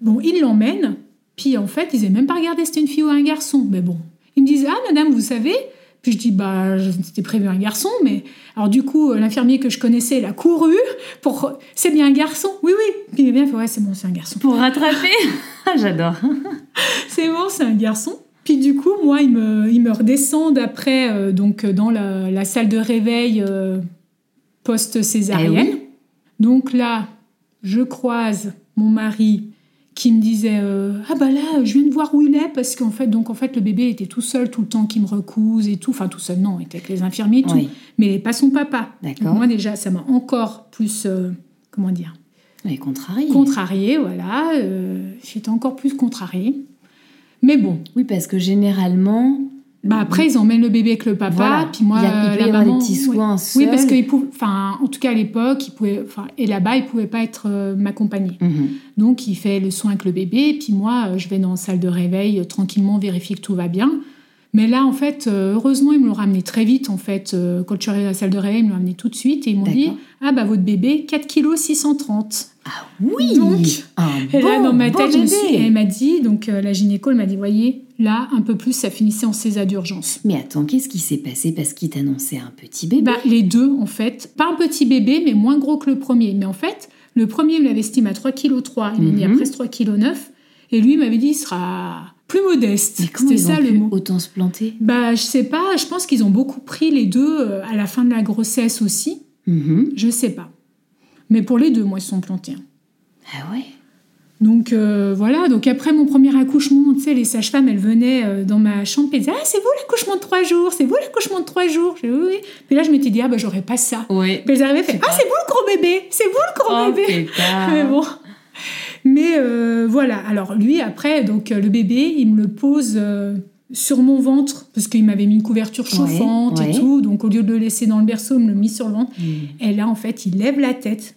Bon, ils l'emmènent. Puis en fait, ils n'avaient même pas regardé si c'était une fille ou un garçon. Mais bon, ils me disent Ah, madame, vous savez Puis je dis Bah, c'était prévu un garçon. Mais alors, du coup, euh, l'infirmier que je connaissais, il a couru pour C'est bien un garçon Oui, oui. Puis il est bien fait Ouais, c'est bon, c'est un garçon. Pour rattraper. J'adore. C'est bon, c'est un garçon. Puis du coup, moi, ils me, ils me redescendent après, euh, donc dans la, la salle de réveil euh, post-césarienne. Eh oui. Donc là, je croise mon mari qui me disait euh, ah bah là je viens de voir où il est parce qu'en fait donc en fait le bébé était tout seul tout le temps qui me recouse et tout enfin tout seul non il était avec les infirmiers et tout Oui. mais pas son papa D'accord. Moi déjà ça m'a encore plus euh, comment dire Oui, contrarié. contrariée voilà euh, j'étais encore plus contrariée mais bon Oui, parce que généralement, bah après ils emmènent le bébé avec le papa Voilà. puis moi Il y a- il euh, peut y la avoir maman, des petits ouais. soins oui parce seuls. qu'il pouvait enfin en tout cas à l'époque il pouvait enfin et là-bas il pouvait pas être euh, m'accompagner Mhm. Donc, il fait le soin avec le bébé, puis moi, euh, je vais dans la salle de réveil euh, tranquillement, vérifier que tout va bien. Mais là, en fait, euh, heureusement, ils me l'ont ramené très vite, en fait. Quand je suis arrivée à la salle de réveil, ils me l'ont ramené tout de suite, et ils m'ont dit. Ah, bah, votre bébé, 4 kg 630. Ah oui Donc, un Et là, bon, dans ma bon tête, je me suis... et elle m'a dit, donc euh, la gynéco, elle m'a dit Voyez, là, un peu plus, ça finissait en césar d'urgence. Mais attends, qu'est-ce qui s'est passé? Parce qu'il t'annonçait un petit bébé Bah, les deux, en fait. Pas un petit bébé, mais moins gros que le premier. Mais en fait, le premier, il me l'avait estimé à 3,3 kg. Il m'a mis à presque 3,9 kg. Et lui, il m'avait dit il sera plus modeste. C'était ça ont le mot. autant se planter? Bah, je sais pas. Je pense qu'ils ont beaucoup pris les deux euh, à la fin de la grossesse aussi. Mhm. Je sais pas. Mais pour les deux, moi, ils se sont plantés. Ah ouais Donc euh, voilà, donc après mon premier accouchement, tu sais, les sages-femmes, elles venaient euh, dans ma chambre et disaient Ah, c'est vous l'accouchement de trois jours, c'est vous l'accouchement de trois jours. J'ai oui, oui. Puis là, je m'étais dit Ah, bah, j'aurais pas ça. Ouais. Puis elles arrivaient fait Ah, c'est vous le gros bébé, c'est vous le gros Oh bébé. Mais bon. Mais euh, voilà, alors lui, après, donc le bébé, il me le pose sur mon ventre, parce qu'il m'avait mis une couverture chauffante ouais. et tout. Donc au lieu de le laisser dans le berceau, il me le mit sur le ventre. Mm. Et là, en fait, il lève la tête.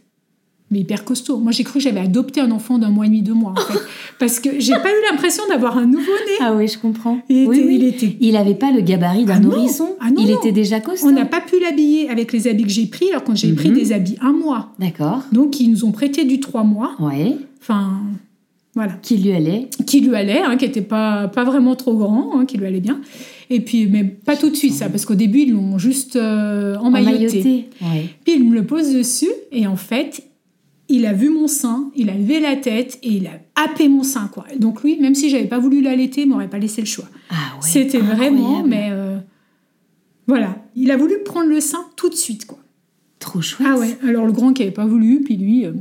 Mais hyper costaud. Moi, j'ai cru que j'avais adopté un enfant d'un mois et demi, deux mois, en fait. parce que j'ai pas eu l'impression d'avoir un nouveau-né. Ah oui, je comprends. Il oui, était- oui. il était- Il avait pas le gabarit d'un Ah nourrisson. Ah non, il non. était déjà costaud. On n'a pas pu l'habiller avec les habits que j'ai pris, alors quand j'ai pris Mhm. des habits un mois. D'accord. Donc, ils nous ont prêté du trois mois. Ouais. Enfin, voilà. Qui lui allait. qui lui allait, hein, qui était pas, pas vraiment trop grand, hein, qui lui allait bien. Et puis, mais pas tout de suite, ça, parce qu'au début, ils l'ont juste euh, emmailloté. Emmailloté. Ouais. Puis il me le pose dessus, et en fait, il a vu mon sein, il a levé la tête, et il a happé mon sein, quoi. Donc lui, même si j'avais pas voulu l'allaiter, il m'aurait pas laissé le choix. Ah ouais. C'était vraiment, mais euh, voilà. Il a voulu prendre le sein tout de suite, quoi. Trop chouette. Ah ouais, alors le grand qui avait pas voulu, puis lui... euh,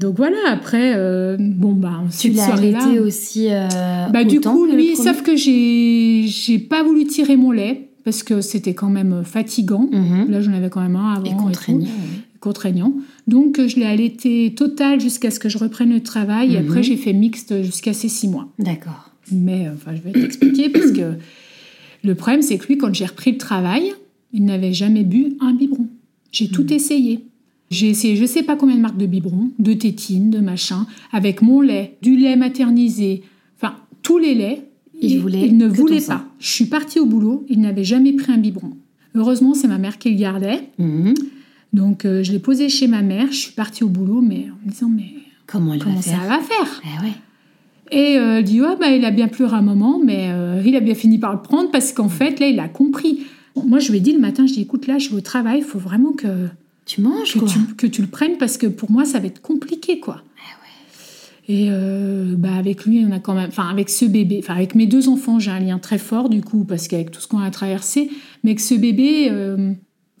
Donc voilà, après, euh, bon, bah, Tu l'as aussi euh, Bah, du coup, lui, sauf que j'ai j'ai pas voulu tirer mon lait parce que c'était quand même fatigant. Mhm. Là, j'en avais quand même un avant. Et contraignant. Contraignant. Donc, je l'ai allaité total jusqu'à ce que je reprenne le travail. Et Mhm. après, j'ai fait mixte jusqu'à ces six mois. D'accord. Mais, enfin, je vais t'expliquer parce que le problème, c'est que lui, quand j'ai repris le travail, il n'avait jamais bu un biberon. J'ai tout Mhm. essayé. J'ai essayé je sais pas combien de marques de biberons, de tétines, de machin, avec mon lait, du lait maternisé, enfin, tous les laits. Il ne voulait pas. Je suis partie au boulot, il n'avait jamais pris un biberon. Heureusement, c'est ma mère qui le gardait. Mhm. Donc, euh, je l'ai posé chez ma mère. Je suis partie au boulot, mais en me disant, mais Comment comment va ça faire va faire? Eh ouais. Et euh, elle dit, ouais, bah, il a bien pleuré un moment, mais euh, il a bien fini par le prendre parce qu'en fait, là, il a compris. Moi, je lui ai dit le matin, je dis, écoute, là, je vais au travail, il faut vraiment que, Tu manges que, quoi tu, que tu le prennes parce que pour moi, ça va être compliqué, quoi. Et euh, bah, avec lui, on a quand même, enfin, avec ce bébé, enfin, avec mes deux enfants, j'ai un lien très fort, du coup, parce qu'avec tout ce qu'on a traversé, mais avec ce bébé, euh,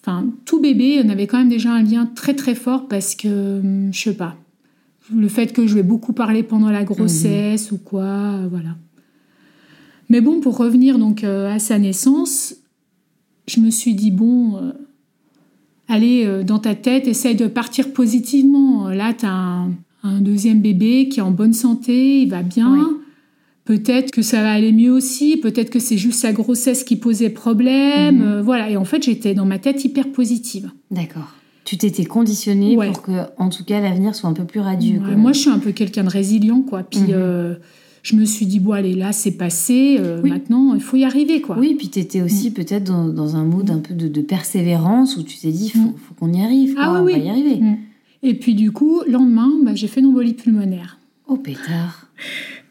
enfin, tout bébé, on avait quand même déjà un lien très, très fort parce que, hum, je sais pas, le fait que je lui ai beaucoup parlé pendant la grossesse ou quoi, euh, voilà. Mais bon, pour revenir donc euh, à sa naissance, je me suis dit, bon, euh, allez, euh, dans ta tête, essaye de partir positivement. Là, tu as un, un deuxième bébé qui est en bonne santé, il va bien. Peut-être que ça va aller mieux aussi, peut-être que c'est juste sa grossesse qui posait problème. Mhm. euh, voilà, et en fait, j'étais dans ma tête hyper positive. D'accord. Tu t'étais conditionné Ouais. pour que, en tout cas, l'avenir soit un peu plus radieux. Ouais, moi, je suis un peu quelqu'un de résilient, quoi. Puis, Mhm. euh, je me suis dit, bon, allez, là, c'est passé. euh, Oui. Maintenant, il faut y arriver, quoi. Oui, puis tu étais aussi Mm. peut-être dans, dans un mood un peu de, de persévérance où tu t'es dit, faut, Mm. faut qu'on y arrive. quoi, Ah on oui, va oui. y arriver. Mm. Et puis, du coup, lendemain, bah, j'ai fait une embolie pulmonaire. Oh pétard.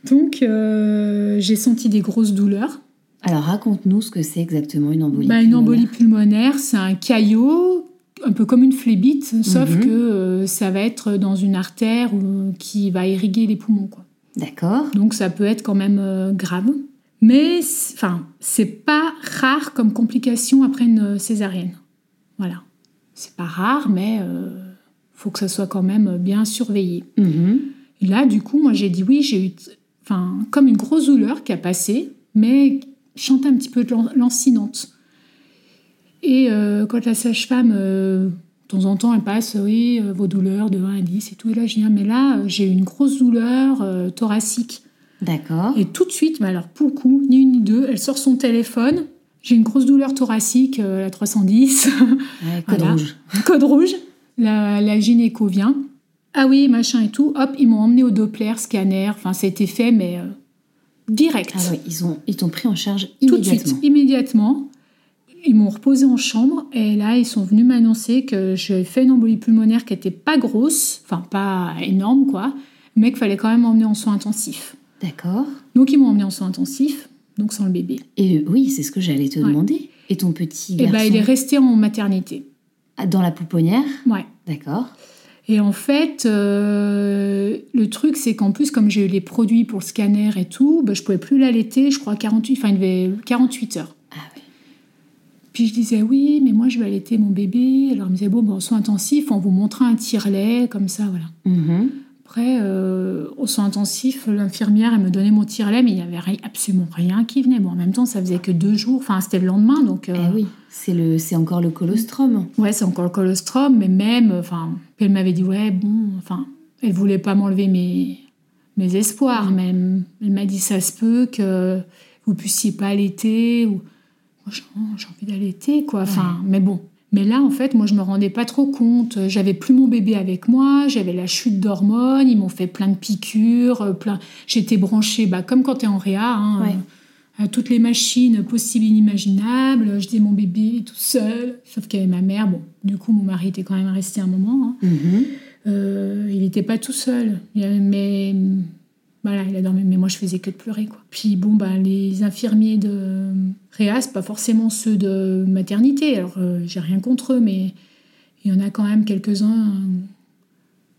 Donc, euh, j'ai senti des grosses douleurs. Alors raconte-nous ce que c'est exactement une embolie. Bah, une pulmonaire. embolie pulmonaire, c'est un caillot, un peu comme une phlébite, sauf Mhm. que euh, ça va être dans une artère qui va irriguer les poumons. D'accord. Donc ça peut être quand même euh, grave. Mais enfin, c'est pas rare comme complication après une césarienne. Voilà. C'est pas rare, mais faut que ça soit quand même bien surveillé. Mhm. Et là, du coup, moi, j'ai dit oui, j'ai eu enfin, comme une grosse douleur qui a passé, mais sentais un petit peu de lancinante. Et euh, quand la sage-femme, euh, de temps en temps, elle passe, oui, euh, vos douleurs de 1 à 10 et tout, et là, je dis, mais là, j'ai une grosse douleur euh, thoracique. D'accord. Et tout de suite, mais alors pour le coup, ni une ni deux, elle sort son téléphone. J'ai une grosse douleur thoracique, la 310. Ouais, code Voilà. rouge. Code rouge, la, la gynéco vient. Ah oui, machin et tout. Hop, ils m'ont emmené au Doppler, scanner. Enfin, ça a été fait, mais euh, direct. Ah oui, ils ont ils t'ont pris en charge Tout de immédiatement. suite, immédiatement. Ils m'ont reposé en chambre et là, ils sont venus m'annoncer que j'avais fait une embolie pulmonaire qui n'était pas grosse, enfin pas énorme, quoi, mais qu'il fallait quand même m'emmener en soins intensifs. D'accord. Donc, ils m'ont emmené en soins intensifs, donc sans le bébé. Et oui, c'est ce que j'allais te Ouais. demander. Et ton petit Et garçon ben, il est resté en maternité. Ah, dans la pouponnière Ouais. D'accord. Et en fait, euh, le truc, c'est qu'en plus, comme j'ai eu les produits pour le scanner et tout, ben, je pouvais plus l'allaiter, je crois, 48, enfin, il devait 48 heures. Ah oui. Puis je disais, oui, mais moi, je vais allaiter mon bébé. Alors, il me disait, bon, ben, au soin intensif, on vous montrera un tire-lait, comme ça, voilà. Mhm. Après, euh, au soin intensif, l'infirmière, elle me donnait mon tire-lait, mais il n'y avait absolument rien qui venait. Bon, en même temps, ça faisait que deux jours, enfin, c'était le lendemain, donc... euh, Eh oui, c'est le c'est encore le colostrum. Ouais, c'est encore le colostrum, mais même, enfin, elle m'avait dit, ouais, bon, enfin, elle voulait pas m'enlever mes, mes espoirs, mais elle, elle m'a dit, ça se peut que vous puissiez pas allaiter, ou moi, j'ai j'ai envie d'allaiter, quoi, enfin, mais bon. Mais là, en fait, moi, je me rendais pas trop compte. J'avais plus mon bébé avec moi, j'avais la chute d'hormones, ils m'ont fait plein de piqûres, euh, plein. J'étais branchée, bah, comme quand tu es en réa, hein, Ouais. euh, à toutes les machines possibles et inimaginables. Je disais mon bébé tout seul, sauf qu'il y avait ma mère. Bon, du coup, mon mari était quand même resté un moment. hein. Mhm. Euh, il n'était pas tout seul. Il y avait- mais voilà, il a dormi. Mais moi, je faisais que de pleurer. Quoi. Puis bon, ben, les infirmiers de Réa, c'est pas forcément ceux de maternité. Alors, euh, j'ai rien contre eux, mais il y en a quand même quelques-uns, euh,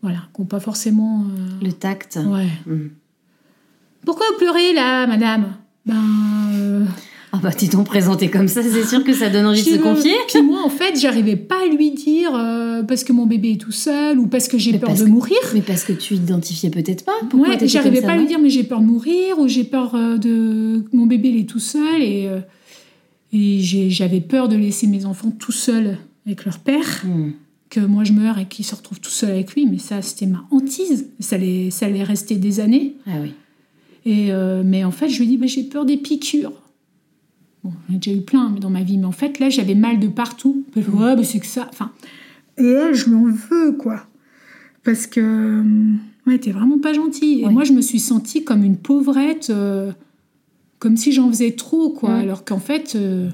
voilà, qui n'ont pas forcément. euh, Le tact. Ouais. Mhm. Pourquoi vous pleurez là, madame? Ben. Ah bah t'es-donc présenté comme ça, c'est sûr que ça donne envie de se confier. Puis moi, en fait, j'arrivais pas à lui dire euh, parce que mon bébé est tout seul ou parce que j'ai peur de mourir. Mais parce que tu identifiais peut-être pas. Pourquoi ouais, j'arrivais pas à lui dire mais j'ai peur de mourir ou j'ai peur euh, de mon bébé il est tout seul et euh, et j'avais peur de laisser mes enfants tout seuls avec leur père. Hmm. Que moi je meurs et qu'ils se retrouvent tout seuls avec lui, mais ça c'était ma hantise. Ça allait, ça allait rester des années. Ah oui. Et mais en fait, je lui dit, bah, j'ai peur des piqûres. Bon, j'en ai déjà eu plein dans ma vie, mais en fait, là, j'avais mal de partout. Ouais, mais c'est que ça. Enfin, et elle, je m'en veux, quoi. Parce que, euh, ouais, t'es vraiment pas gentille. Et moi, je me suis sentie comme une pauvrette, euh, comme si j'en faisais trop, quoi. Alors qu'en fait, euh,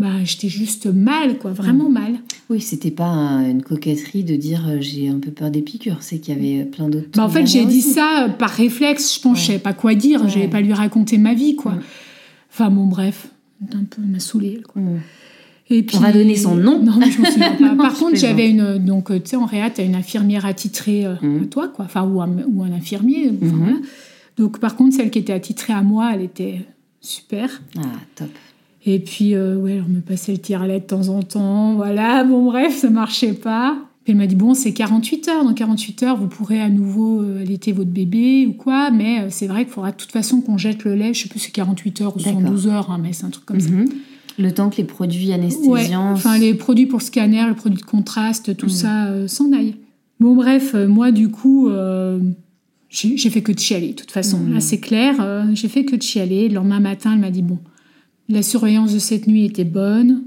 bah, j'étais juste mal, quoi, vraiment mal. Oui, c'était pas une coquetterie de dire j'ai un peu peur des piqûres, c'est qu'il y avait plein d'autres. Bah, en fait, j'ai dit ça par réflexe, je savais pas quoi dire, je pas lui raconter ma vie, quoi. Enfin, bon, bref un peu m'a saoulée. Quoi. Mm. Et puis, on va donner son nom. Non, je souviens pas. Par contre, j'avais une. Donc, tu sais, en réa, tu as une infirmière attitrée euh, mm. à toi, quoi. Enfin, ou un, ou un infirmier. Mm-hmm. Donc, par contre, celle qui était attitrée à moi, elle était super. Ah, top. Et puis, euh, ouais, on me passait le tir à de temps en temps. Voilà, bon, bref, ça marchait pas. Elle m'a dit bon, c'est 48 heures. Dans 48 heures, vous pourrez à nouveau euh, allaiter votre bébé ou quoi. Mais c'est vrai qu'il faudra de toute façon qu'on jette le lait. Je sais plus si c'est 48 heures ou 112 heures, hein, mais c'est un truc comme ça. Mhm. Le temps que les produits anesthésiants. enfin, les produits pour scanner, les produits de contraste, tout mhm. ça euh, s'en aille. Bon, bref, euh, moi, du coup, j'ai fait que de chialer, de toute façon. Mhm. Là, c'est clair, j'ai fait que de chialer. Le lendemain matin, elle m'a dit bon, la surveillance de cette nuit était bonne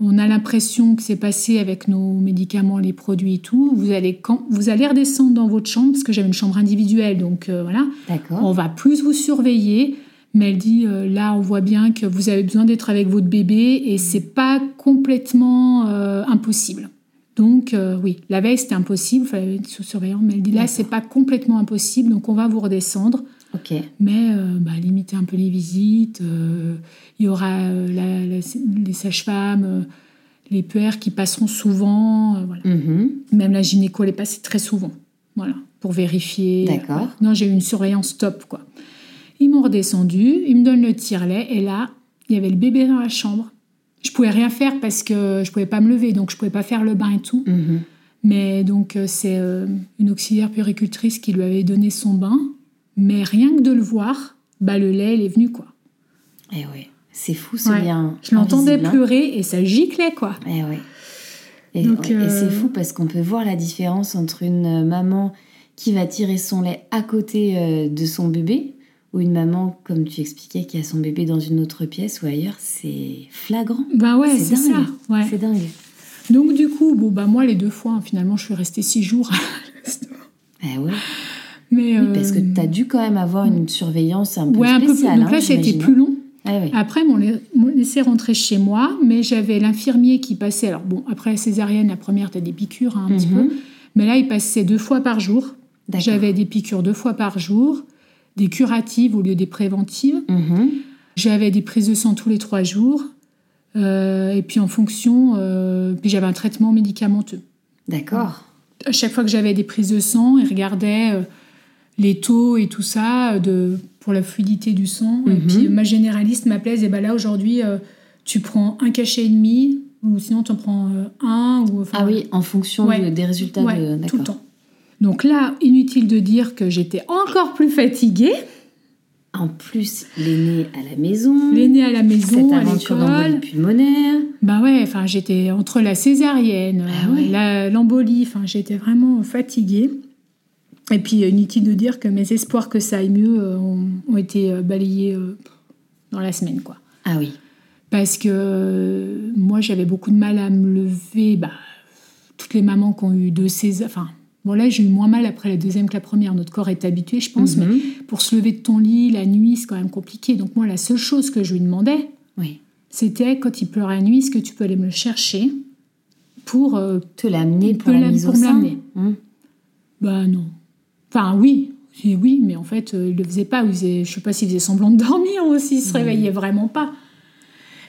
on a l'impression que c'est passé avec nos médicaments, les produits et tout. Vous allez, quand, vous allez redescendre dans votre chambre, parce que j'avais une chambre individuelle, donc euh, voilà. On va plus vous surveiller. Mais elle dit, euh, là, on voit bien que vous avez besoin d'être avec votre bébé et c'est pas complètement euh, impossible. Donc, oui, la veille, c'était impossible, il fallait être sous surveillance. Mais elle dit, là, c'est pas complètement impossible, donc on va vous redescendre. Ok. Mais bah, limiter un peu les visites il y aura euh, les sages-femmes, euh, les PR qui passeront souvent. Euh, mhm. Même la gynéco, elle est passée très souvent. Voilà, pour vérifier. D'accord. Non, j'ai eu une surveillance top, quoi. Ils m'ont redescendu, ils me donnent le tire-lait, et là, il y avait le bébé dans la chambre. Je pouvais rien faire parce que je pouvais pas me lever, donc je pouvais pas faire le bain et tout. Mhm. Mais donc, c'est une auxiliaire puéricultrice qui lui avait donné son bain. Mais rien que de le voir, bah, le lait, il est venu, quoi. Eh oui. C'est fou ce lien. Je l'entendais hein. pleurer et ça giclait, quoi. Eh et, c'est euh, fou parce qu'on peut voir la différence entre une maman qui va tirer son lait à côté euh, de son bébé ou une maman, comme tu expliquais, qui a son bébé dans une autre pièce ou ailleurs. C'est flagrant. Bah ouais, c'est ça. C'est dingue. Donc du coup, bon, bah moi, les deux fois, hein, finalement, je suis restée six jours Eh ouais. Mais oui, parce que tu as dû quand même avoir une surveillance un peu ouais, spéciale. Un peu Donc là, c'était plus long. Ah après, on m'a laissé rentrer chez moi, mais j'avais l'infirmier qui passait. Alors, bon, après la césarienne, la première, tu as des piqûres hein, un petit peu. Mhm. Mais là, il passait deux fois par jour. J'avais des piqûres deux fois par jour, des curatives au lieu des préventives. Mhm. J'avais des prises de sang tous les trois jours. Euh, et puis, en fonction. Euh, puis, j'avais un traitement médicamenteux. D'accord. À chaque fois que j'avais des prises de sang, il regardait. Euh, les taux et tout ça de, pour la fluidité du sang. Et mhm. puis ma généraliste m'appelait et ben là aujourd'hui euh, tu prends un cachet et demi ou sinon tu en prends euh, un. Ou, ah oui, en fonction des résultats de... tout le temps. Donc là, inutile de dire que j'étais encore plus fatiguée. En plus, l'aîné à la maison. L'aîné à la maison, Cette aventure l'embolie pulmonaire. Bah ouais, enfin j'étais entre la césarienne, ah l'embolie, enfin j'étais vraiment fatiguée. Et puis, inutile de dire que mes espoirs que ça aille mieux euh, ont, été euh, balayés euh, dans la semaine, quoi. Ah oui. Parce que moi, j'avais beaucoup de mal à me lever. Bah, toutes les mamans qui ont eu deux césar... Enfin, bon, là, j'ai eu moins mal après la deuxième que la première. Notre corps est habitué, je pense. Mais mhm. pour se lever de ton lit la nuit, c'est quand même compliqué. Donc, moi, la seule chose que je lui demandais, oui. c'était quand il pleurait la nuit, est-ce que tu peux aller me le chercher pour te l'amener pour, la mise au sein mmh. Bah non. Enfin, oui, oui, mais en fait, euh, il le faisait pas. Il faisait, je sais pas s'il faisait semblant de dormir aussi, il se réveillait vraiment pas.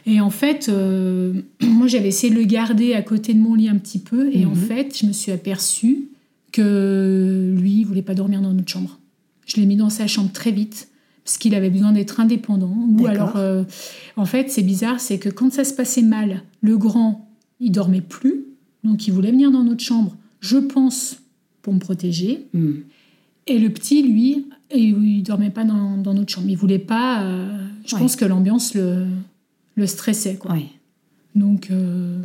Et en fait, euh, moi, j'avais essayé de le garder à côté de mon lit un petit peu. Et en mhm. fait, je me suis aperçue que lui, il voulait pas dormir dans notre chambre. Je l'ai mis dans sa chambre très vite. parce qu'il avait besoin d'être indépendant. Ou alors, euh, en fait, c'est bizarre, c'est que quand ça se passait mal, le grand, il dormait plus, donc il voulait venir dans notre chambre, je pense, pour me protéger. Hmm. Et le petit, lui, il dormait pas dans, dans notre chambre. Il voulait pas. euh, je Ouais. pense que l'ambiance le, le stressait, quoi. Ouais. Donc, euh,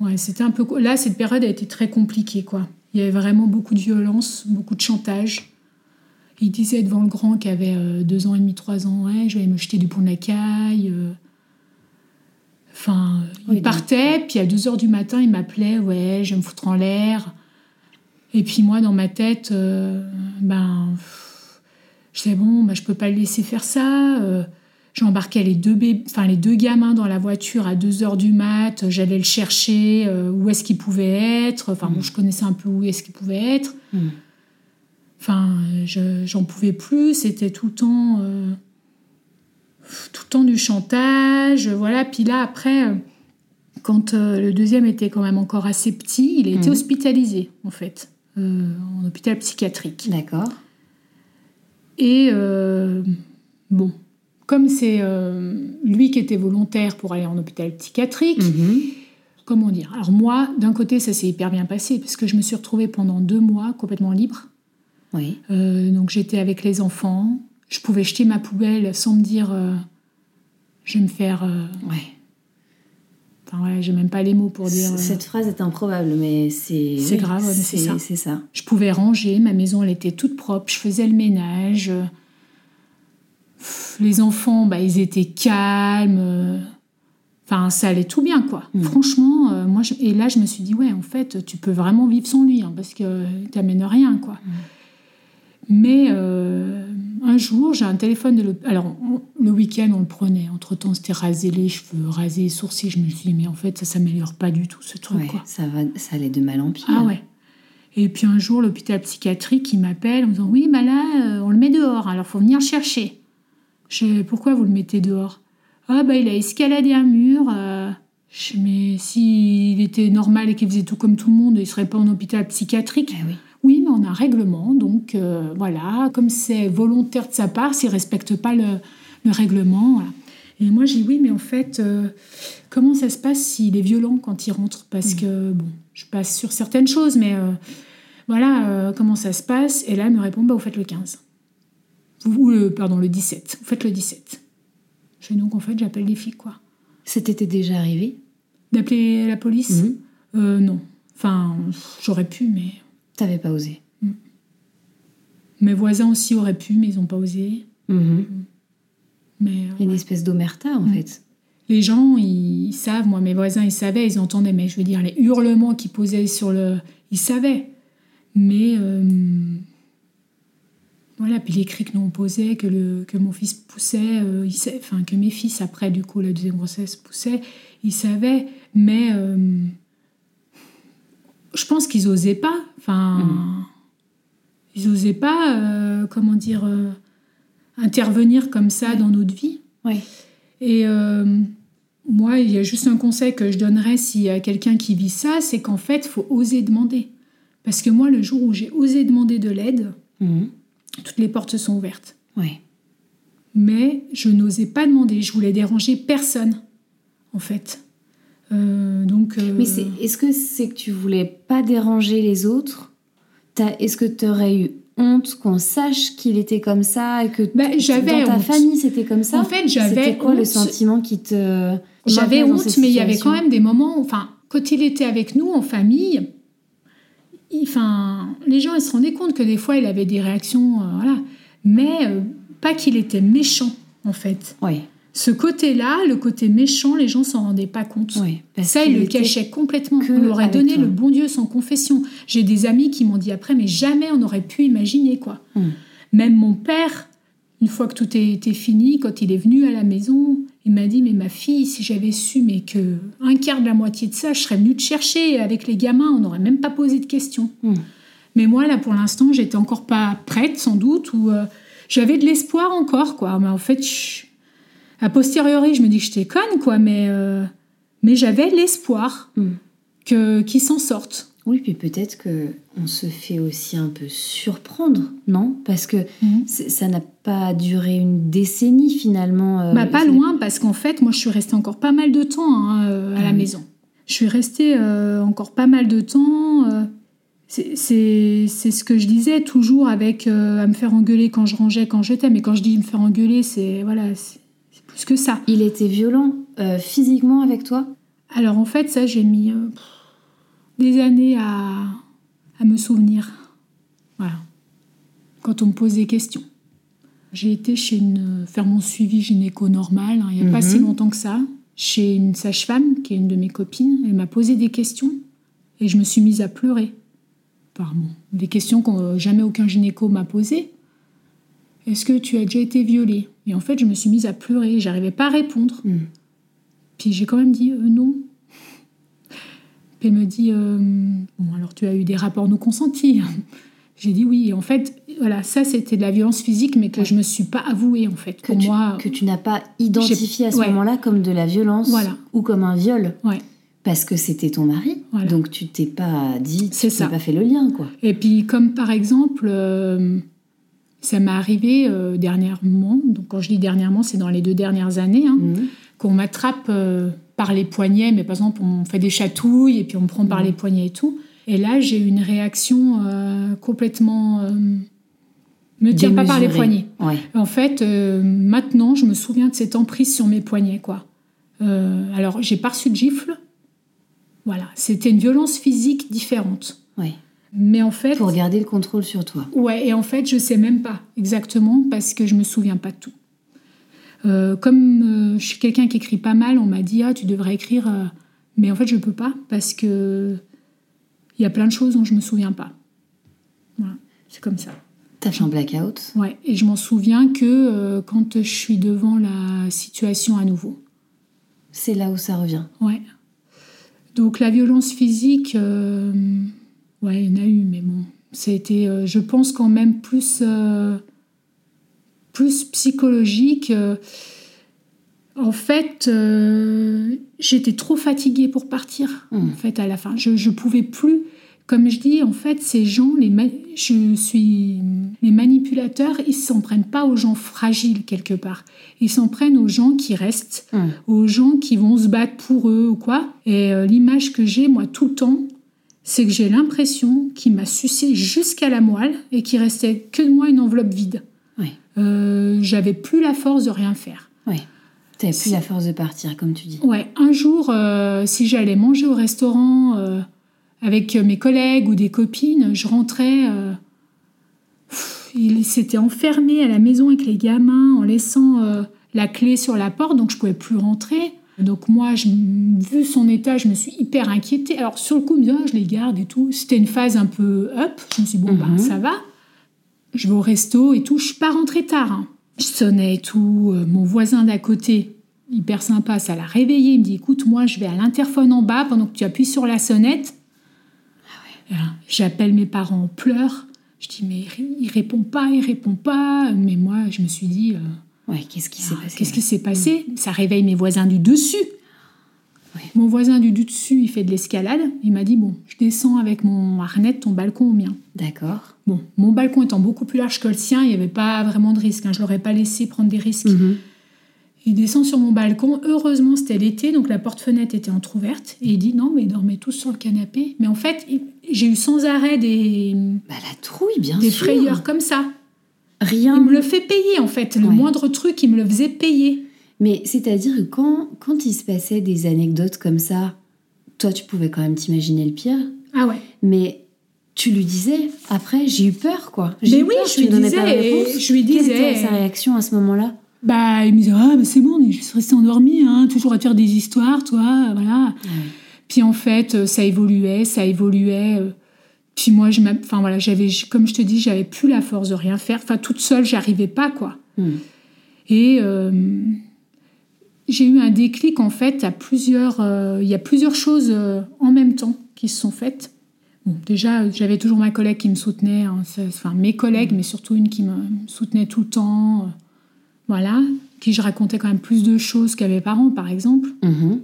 ouais, c'était un peu. Là, cette période a été très compliquée, quoi. Il y avait vraiment beaucoup de violence, beaucoup de chantage. Il disait devant le grand qui avait euh, deux ans et demi, trois ans, ouais, je vais me jeter du pont de la caille. euh. Enfin, Oui, il partait, puis à 2 heures du matin, il m'appelait, ouais, je vais me foutre en l'air. Et puis moi, dans ma tête, euh, ben, pff, je disais, bon, ben, je peux pas le laisser faire ça. euh, J'embarquais les deux, bé- enfin, les deux gamins dans la voiture à 2 heures du mat. J'allais le chercher, euh, où est-ce qu'il pouvait être. Enfin, bon, je connaissais un peu où est-ce qu'il pouvait être. Hmm. Enfin, je- j'en pouvais plus. C'était tout le temps, euh, tout le temps du chantage. Voilà. Puis là, après, quand euh, le deuxième était quand même encore assez petit, il a été Mhm. hospitalisé, en fait, en hôpital psychiatrique. D'accord. Et euh, bon, comme c'est euh, lui qui était volontaire pour aller en hôpital psychiatrique, Mhm. comment dire? Alors moi, d'un côté, ça s'est hyper bien passé parce que je me suis retrouvée pendant deux mois complètement libre. Oui. Euh, donc j'étais avec les enfants, je pouvais jeter ma poubelle sans me dire euh, je vais me faire. euh, Ouais. Enfin ouais, j'ai même pas les mots pour dire. euh, Cette phrase est improbable, mais c'est. C'est oui, grave, mais c'est ça. C'est ça. Je pouvais ranger, ma maison elle était toute propre, je faisais le ménage. euh, Les enfants, bah, ils étaient calmes. euh, Enfin, ça allait tout bien, quoi. Mm. Franchement, euh, moi, je- et là, je me suis dit, ouais, en fait, tu peux vraiment vivre sans lui, hein, parce que t'amènes rien, quoi. Mais euh, un jour, j'ai un téléphone de l'hôp- Alors, on- le week-end, on le prenait. Entre-temps, c'était raser les cheveux, raser les sourcils. Je me suis dit, mais en fait, ça s'améliore pas du tout, ce truc, Ouais, quoi. ça, va, ça allait de mal en pire. Ah ouais. Et puis un jour, l'hôpital psychiatrique, il m'appelle en me disant Oui, bah là, euh, on le met dehors, alors faut venir le chercher. Je Pourquoi vous le mettez dehors? Ah, bah il a escaladé un mur. euh. Je Mais s'il était normal et qu'il faisait tout comme tout le monde, il serait pas en hôpital psychiatrique. Eh oui. Oui, mais on a un règlement, donc euh, voilà, comme c'est volontaire de sa part, s'il ne respecte pas le, le règlement. voilà. Et moi, j'ai dit oui, mais en fait, euh, comment ça se passe s'il est violent quand il rentre? Parce que, bon, je passe sur certaines choses, mais euh, voilà, euh, comment ça se passe? Et là, elle me répond, bah, vous faites le 15. Ou le, pardon, le 17. Vous faites le 17. Je dis donc, en fait, j'appelle les filles, quoi. C'était déjà arrivé D'appeler la police? Euh, Non. Enfin, j'aurais pu, mais... T'avais pas osé. Mes voisins aussi auraient pu, mais ils n'ont pas osé. Mhm. Mais euh, Il y a une espèce d'omerta, en Mm. fait. les gens, ils, ils savent, moi, mes voisins, ils savaient, ils entendaient, mais je veux dire, les hurlements qu'ils posaient sur le. Ils savaient. Mais. euh, voilà, puis les cris que nous on posait, que, le, que mon fils poussait, euh, il sa- enfin, que mes fils, après, du coup, la deuxième grossesse, poussaient, ils savaient, mais. euh, je pense qu'ils osaient pas. Enfin. Ils osaient pas, euh, comment dire, euh, intervenir comme ça dans notre vie. Et euh, moi, il y a juste un conseil que je donnerais s'il y a quelqu'un qui vit ça, c'est qu'en fait, il faut oser demander. Parce que moi, le jour où j'ai osé demander de l'aide, Mhm. toutes les portes se sont ouvertes. Ouais. Mais je n'osais pas demander, je voulais déranger personne, en fait. Euh, donc, euh, Mais c'est, est-ce que c'est que tu voulais pas déranger les autres? T'as- Est-ce que tu aurais eu honte qu'on sache qu'il était comme ça et que Bah, t- j'avais dans ta honte. famille c'était comme ça? En fait, j'avais C'était quoi le sentiment qui te J'avais honte, mais il y avait quand même des moments, enfin, quand il était avec nous en famille, il- enfin, les gens ils se rendaient compte que des fois il avait des réactions, euh, voilà, mais euh, pas qu'il était méchant en fait. Oui, Ce côté-là, le côté méchant, les gens s'en rendaient pas compte. oui. Ça, il qu'il le cachait complètement. On aurait avec donné toi. le bon Dieu sans confession. J'ai des amis qui m'ont dit après, mais jamais on aurait pu imaginer quoi. Mm. Même mon père, une fois que tout était fini, quand il est venu à la maison, il m'a dit, mais ma fille, si j'avais su, mais que un quart de la moitié de ça, je serais venue te chercher avec les gamins, on n'aurait même pas posé de questions. Mm. Mais moi, là, pour l'instant, j'étais encore pas prête, sans doute, ou euh, j'avais de l'espoir encore, quoi. Mais en fait, je- a posteriori, je me dis que j'étais conne, quoi, mais, euh, mais j'avais l'espoir Mm. que qu'ils s'en sortent. Oui, puis peut-être que on se fait aussi un peu surprendre, non? Parce que c'est- ça n'a pas duré une décennie finalement. euh, Bah, pas loin, parce qu'en fait, moi, je suis restée encore pas mal de temps hein, euh, à Ah la oui. maison. Je suis restée euh, encore pas mal de temps. c'est- ce que je disais, toujours avec euh, à me faire engueuler quand je rangeais, quand j'étais. Mais quand je dis me faire engueuler, c'est voilà, plus que ça. Il était violent euh, physiquement avec toi? Alors en fait, ça, j'ai mis euh, des années à, à me souvenir. Voilà. Quand on me pose des questions. J'ai été chez une, faire mon suivi gynéco normal, hein, il n'y a pas Mhm. si longtemps que ça, chez une sage-femme qui est une de mes copines. Elle m'a posé des questions et je me suis mise à pleurer. Bon, des questions que euh, jamais aucun gynéco m'a posées. Est-ce que tu as déjà été violée? Et en fait, je me suis mise à pleurer. J'arrivais pas à répondre. Hmm. Puis j'ai quand même dit euh, non. Puis elle me dit euh, Bon, alors tu as eu des rapports non consentis. J'ai dit oui. Et en fait, voilà, ça c'était de la violence physique, mais que je me suis pas avouée en fait. que Pour tu, moi, que tu n'as pas identifié à ce ouais. moment-là comme de la violence Voilà. ou comme un viol ouais. parce que c'était ton mari. Voilà. Donc tu t'es pas dit, tu ça. n'as pas fait le lien quoi. Et puis comme par exemple, euh, ça m'est arrivé euh, dernièrement. Donc quand je dis dernièrement, c'est dans les deux dernières années. hein, Mhm. qu'on m'attrape euh, par les poignets, mais par exemple on fait des chatouilles et puis on me prend par Mhm. les poignets et tout. Et là j'ai eu une réaction euh, complètement... me tire pas par les poignets. Ouais. En fait, maintenant je me souviens de cette emprise sur mes poignets. quoi. Alors j'ai pas reçu de gifle. Voilà, c'était une violence physique différente. Mais en fait... Pour garder le contrôle sur toi. Ouais, et en fait, je sais même pas exactement parce que je me souviens pas de tout. Euh, comme euh, je suis quelqu'un qui écrit pas mal, on m'a dit ah tu devrais écrire, euh, mais en fait je peux pas parce que il y a plein de choses dont je me souviens pas. Voilà, c'est comme ça. T'as fait un blackout. Ouais, et je m'en souviens que quand je suis devant la situation à nouveau. C'est là où ça revient. Ouais. Donc la violence physique, ouais, il y en a eu, mais bon, ça a été, euh, je pense quand même plus, euh, plus psychologique. euh. en fait, j'étais trop fatiguée pour partir. Hmm. En fait, à la fin, je, je pouvais plus. Comme je dis, en fait, ces gens, les je suis les manipulateurs, ils s'en prennent pas aux gens fragiles quelque part. Ils s'en prennent aux gens qui restent Hum. aux gens qui vont se battre pour eux ou quoi. Et euh, l'image que j'ai, moi, tout le temps, c'est que j'ai l'impression qu'il m'a sucé jusqu'à la moelle et qu'il restait que de moi une enveloppe vide. Euh, J'avais plus la force de rien faire. Ouais. T'avais plus la force de partir, comme tu dis. Ouais, un jour, euh, si j'allais manger au restaurant euh, avec mes collègues ou des copines, je rentrais. pff, il s'était enfermé à la maison avec les gamins en laissant la clé sur la porte, donc je pouvais plus rentrer. Donc moi, je, vu son état, je me suis hyper inquiétée. Alors sur le coup, je me disais, Ah, je les garde et tout. C'était une phase un peu up. Je me suis dit, bon, ben, Mhm. ça va. Je vais au resto et tout. Je suis pas rentrée tard. hein. Je sonnais et tout. Euh, mon voisin d'à côté, hyper sympa, ça l'a réveillé. Il me dit, écoute, moi, je vais à l'interphone en bas pendant que tu appuies sur la sonnette. Et là, J'appelle mes parents en pleurs. Je dis, mais il- il répond pas, il répond pas. Mais moi, je me suis dit, euh, Ouais, qu'est-ce qui s'est ah, passé Qu'est-ce qui s'est passé Ça réveille mes voisins du dessus. Ouais. Mon voisin du dessus, il fait de l'escalade. Il m'a dit Bon, je descends avec mon harnais de ton balcon au mien. D'accord. Bon, mon balcon étant beaucoup plus large que le sien, il n'y avait pas vraiment de risque. hein. Je ne l'aurais pas laissé prendre des risques. Mhm. Il descend sur mon balcon. Heureusement, c'était l'été, donc la porte-fenêtre était entrouverte. Et il dit Non, mais ils dormaient tous sur le canapé. Mais en fait, j'ai eu sans arrêt des, Bah la trouille, bien des sûr. frayeurs comme ça. Il Rien. me le fait payer, en fait. Le Ouais. moindre truc, il me le faisait payer. Mais c'est-à-dire que quand, quand il se passait des anecdotes comme ça, toi, tu pouvais quand même t'imaginer le pire. Ah ouais. Mais tu lui disais, après, j'ai eu peur, quoi. Mais eu oui, peur, je lui pas disais, réponse. je lui Quelle disais- était sa réaction à ce moment-là? Bah, il me disait, ah, mais c'est bon, on est juste resté endormi, hein, toujours à te faire des histoires, toi, voilà. Puis en fait, euh, ça évoluait, ça évoluait. Puis moi, je enfin voilà, j'avais, comme je te dis, j'avais plus la force de rien faire. Enfin, toute seule, j'arrivais pas, quoi. Hmm. Et euh, j'ai eu un déclic, en fait, à plusieurs. euh, Il y a plusieurs choses euh, en même temps qui se sont faites. Bon, déjà, j'avais toujours ma collègue qui me soutenait, hein, enfin mes collègues, mais surtout une qui me soutenait tout le temps. euh, voilà, qui je racontais quand même plus de choses qu'à mes parents, par exemple. Mhm.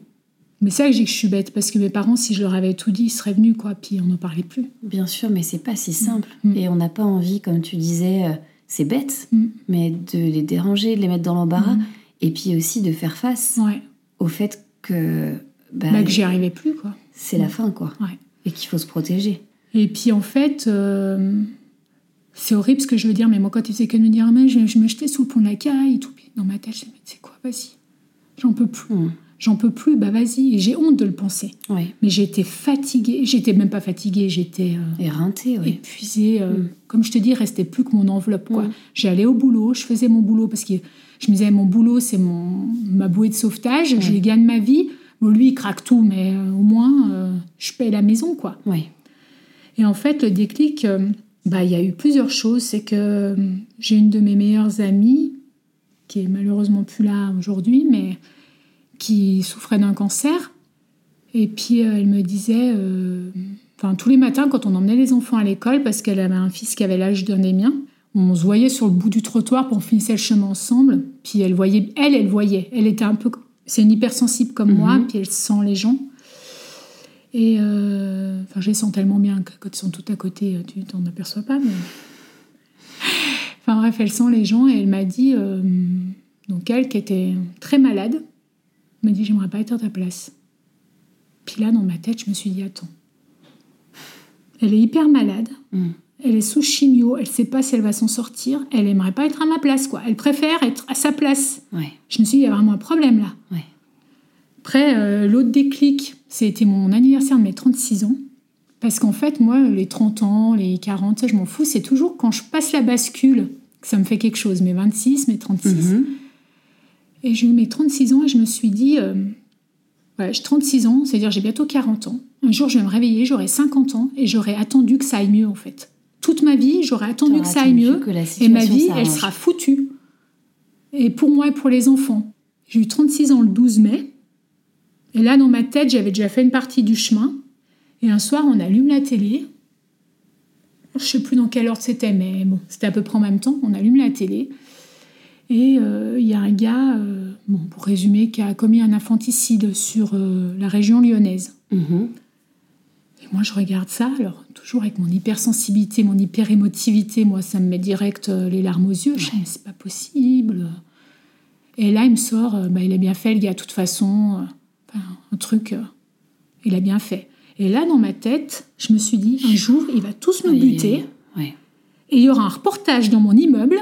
Mais c'est vrai que je dis que je suis bête, parce que mes parents, si je leur avais tout dit, ils seraient venus, quoi, puis on n'en parlait plus. Bien sûr, mais c'est pas si simple. Mm. Et on n'a pas envie, comme tu disais, euh, c'est bête, Mm. mais de les déranger, de les mettre dans l'embarras, Mm. et puis aussi de faire face Ouais. au fait que, bah, Bah, que j'y arrivais plus, quoi. c'est la fin, quoi. Ouais. Et qu'il faut se protéger. Et puis en fait, euh, c'est horrible ce que je veux dire, mais moi quand il faisait que de me dire, Ah, mais je, je me jetais sous le pont de la caille et tout, dans ma tête, je me disais, c'est quoi, vas-y, j'en peux plus, Mm. J'en peux plus, bah vas-y, et j'ai honte de le penser. Oui. Mais j'étais fatiguée, j'étais même pas fatiguée, j'étais euh, Éreinté, oui. épuisée, euh, Mm. comme je te dis, il restait plus que mon enveloppe, quoi. Mm. J'allais au boulot, je faisais mon boulot, parce que je me disais, mon boulot, c'est mon, ma bouée de sauvetage, je Ouais. gagne ma vie. Bon, lui, il craque tout, mais euh, au moins, je paye la maison, quoi. Oui. Et en fait, le déclic, bah, il y a eu plusieurs choses. C'est que j'ai une de mes meilleures amies, qui est malheureusement plus là aujourd'hui, mais qui souffrait d'un cancer. Et puis, euh, elle me disait, euh, enfin, tous les matins, quand on emmenait les enfants à l'école, parce qu'elle avait un fils qui avait l'âge d'un des miens, on se voyait sur le bout du trottoir pour finir le chemin ensemble. Puis elle voyait, elle, elle voyait. Elle était un peu, c'est une hypersensible comme Mhm. moi, puis elle sent les gens. Et euh, enfin, je les sens tellement bien que quand ils sont tout à côté, tu t'en aperçois pas. Mais... Enfin bref, elle sent les gens et elle m'a dit, euh, donc elle qui était très malade, m'a dit j'aimerais pas être à ta place. Puis là, dans ma tête, je me suis dit attends, elle est hyper malade, Mm. elle est sous chimio, elle sait pas si elle va s'en sortir, elle aimerait pas être à ma place quoi, elle préfère être à sa place. Ouais. Je me suis dit il y a vraiment un problème là. Ouais. Après, euh, l'autre déclic, c'était mon anniversaire de mes 36 ans. Parce qu'en fait, moi, les 30 ans, les 40, ça, je m'en fous. C'est toujours quand je passe la bascule que ça me fait quelque chose. Mes 26, mes 36. Mhm. Et j'ai eu mes 36 ans et je me suis dit, euh, voilà, j'ai 36 ans, c'est-à-dire j'ai bientôt 40 ans. Un jour, je vais me réveiller, j'aurai 50 ans et j'aurai attendu que ça aille mieux, en fait. Toute ma vie, j'aurai attendu que ça aille mieux. Et ma vie, elle sera foutue. Et pour moi et pour les enfants. J'ai eu 36 ans le 12 mai. Et là, dans ma tête, j'avais déjà fait une partie du chemin. Et un soir, on allume la télé. Je sais plus dans quel ordre c'était, mais bon, c'était à peu près en même temps. On allume la télé. Et euh, il y a un gars, euh, bon, pour résumer, qui a commis un infanticide sur euh, la région lyonnaise. Mhm. Et moi, je regarde ça, alors toujours avec mon hypersensibilité, mon hyperémotivité, moi, ça me met direct les larmes aux yeux. Je dis, c'est pas possible. Et là, il me sort, bah, il a bien fait, le gars, de toute façon. enfin, un truc, il a bien fait. Et là, dans ma tête, je me suis dit, un jour, il va tous me Aïe, buter. Ouais. Et il y aura un reportage dans mon immeuble.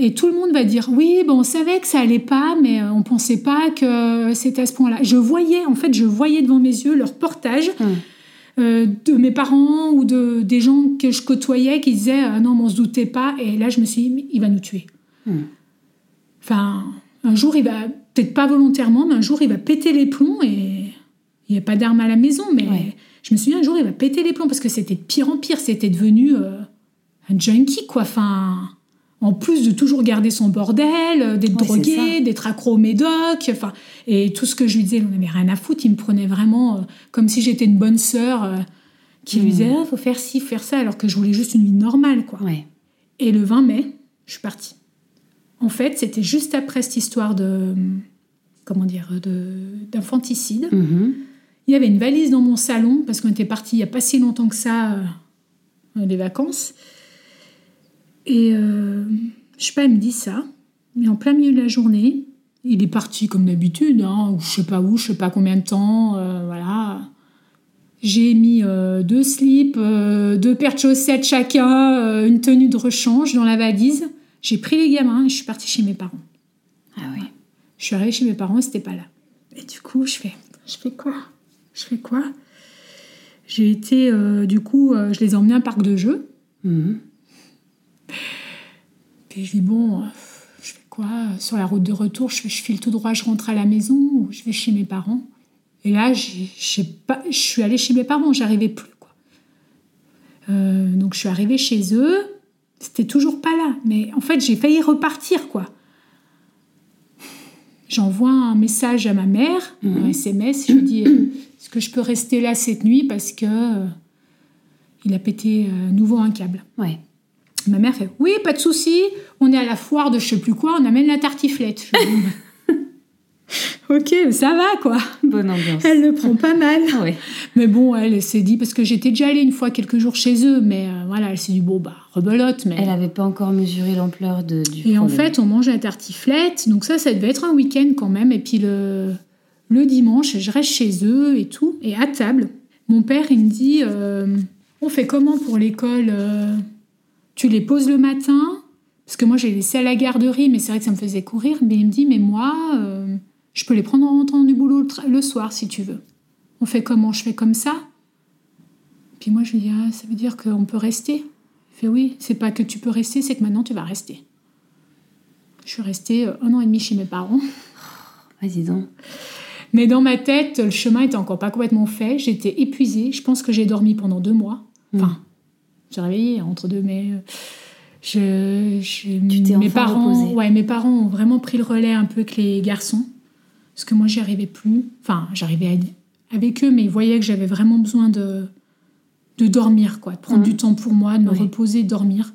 Et tout le monde va dire oui, bon, on savait que ça allait pas, mais euh, on pensait pas que c'était à ce point-là. Je voyais, en fait, je voyais devant mes yeux le reportage Mm. euh, de mes parents ou de des gens que je côtoyais qui disaient ah non, mais on se doutait pas. Et là, je me suis dit il va nous tuer. Mm. Enfin, un jour, il va peut-être pas volontairement, mais un jour, il va péter les plombs et il n'y a pas d'armes à la maison, mais Ouais. je me suis dit un jour, il va péter les plombs parce que c'était de pire en pire. C'était devenu euh, un junkie, quoi. Enfin, en plus de toujours garder son bordel, euh, d'être c'est drogué, d'être accro au médoc, enfin, et tout ce que je lui disais, il n'en avait rien à foutre. Il me prenait vraiment euh, comme si j'étais une bonne sœur euh, qui lui Mm. disait, Ah, faut faire ci, faut faire ça, alors que je voulais juste une vie normale, quoi. Ouais. Et le 20 mai, je suis partie. En fait, c'était juste après cette histoire de comment dire de d'infanticide. Mhm. Il y avait une valise dans mon salon parce qu'on était parti il y a pas si longtemps que ça euh, des vacances. Et euh, je sais pas, elle me dit ça, mais en plein milieu de la journée, il est parti comme d'habitude, hein, ou je sais pas où, je sais pas combien de temps, euh, voilà. J'ai mis euh, deux slips, euh, deux paires de chaussettes chacun, une tenue de rechange dans la valise. J'ai pris les gamins et je suis partie chez mes parents. Ah oui. Je suis arrivée chez mes parents, c'était pas là. Et du coup, je fais, je fais quoi? Je fais quoi? J'ai été, du coup, je les ai emmenés à un parc de jeux. Mhm. Puis je dis, bon, euh, je fais quoi? Sur la route de retour, je, fais, je file tout droit, je rentre à la maison ou je vais chez mes parents? Et là, j'ai- j'ai pas, je suis allée chez mes parents, j'arrivais plus. Quoi. Euh, donc je suis arrivée chez eux, c'était toujours pas là. Mais en fait, j'ai failli repartir, quoi. J'envoie un message à ma mère, un SMS, je lui dis est-ce que je peux rester là cette nuit parce que euh, il a pété euh, à nouveau un câble? Ouais. Ma mère fait oui, pas de souci, on est à la foire de je sais plus quoi, on amène la tartiflette. Ok, ça va quoi. Bonne ambiance. Elle le prend pas mal. Ouais. Mais bon, elle s'est dit, parce que j'étais déjà allée une fois quelques jours chez eux, mais euh, voilà, elle s'est dit, bon, bah, rebelote. Mais... Elle n'avait pas encore mesuré l'ampleur de, du Et en fait, on mangeait la tartiflette, donc ça, ça devait être un week-end quand même. Et puis le, le dimanche, je reste chez eux et tout. Et à table, mon père, il me dit, euh, on fait comment pour l'école euh, Tu les poses le matin? Parce que moi, j'ai laissé à la garderie, mais c'est vrai que ça me faisait courir. Mais il me dit, mais moi, euh, je peux les prendre en rentrant du boulot le, soir si tu veux. On fait comment? Je fais comme ça Puis moi, je lui dis, ah, ça veut dire qu'on peut rester? Il fait, oui, c'est pas que tu peux rester, c'est que maintenant tu vas rester. Je suis restée euh, un an et demi chez mes parents. Vas-y donc. Mais dans ma tête, le chemin était encore pas complètement fait. J'étais épuisée. Je pense que j'ai dormi pendant deux mois. Enfin, j'ai réveillé entre deux, mais euh, je, je- Tu t'es mes enfin parents, reposée. ouais, mes parents ont vraiment pris le relais un peu avec les garçons, parce que moi, j'y arrivais plus. Enfin, j'arrivais avec eux, mais ils voyaient que j'avais vraiment besoin de de dormir, quoi, de prendre Mhm. du temps pour moi, de me Oui. reposer, de dormir.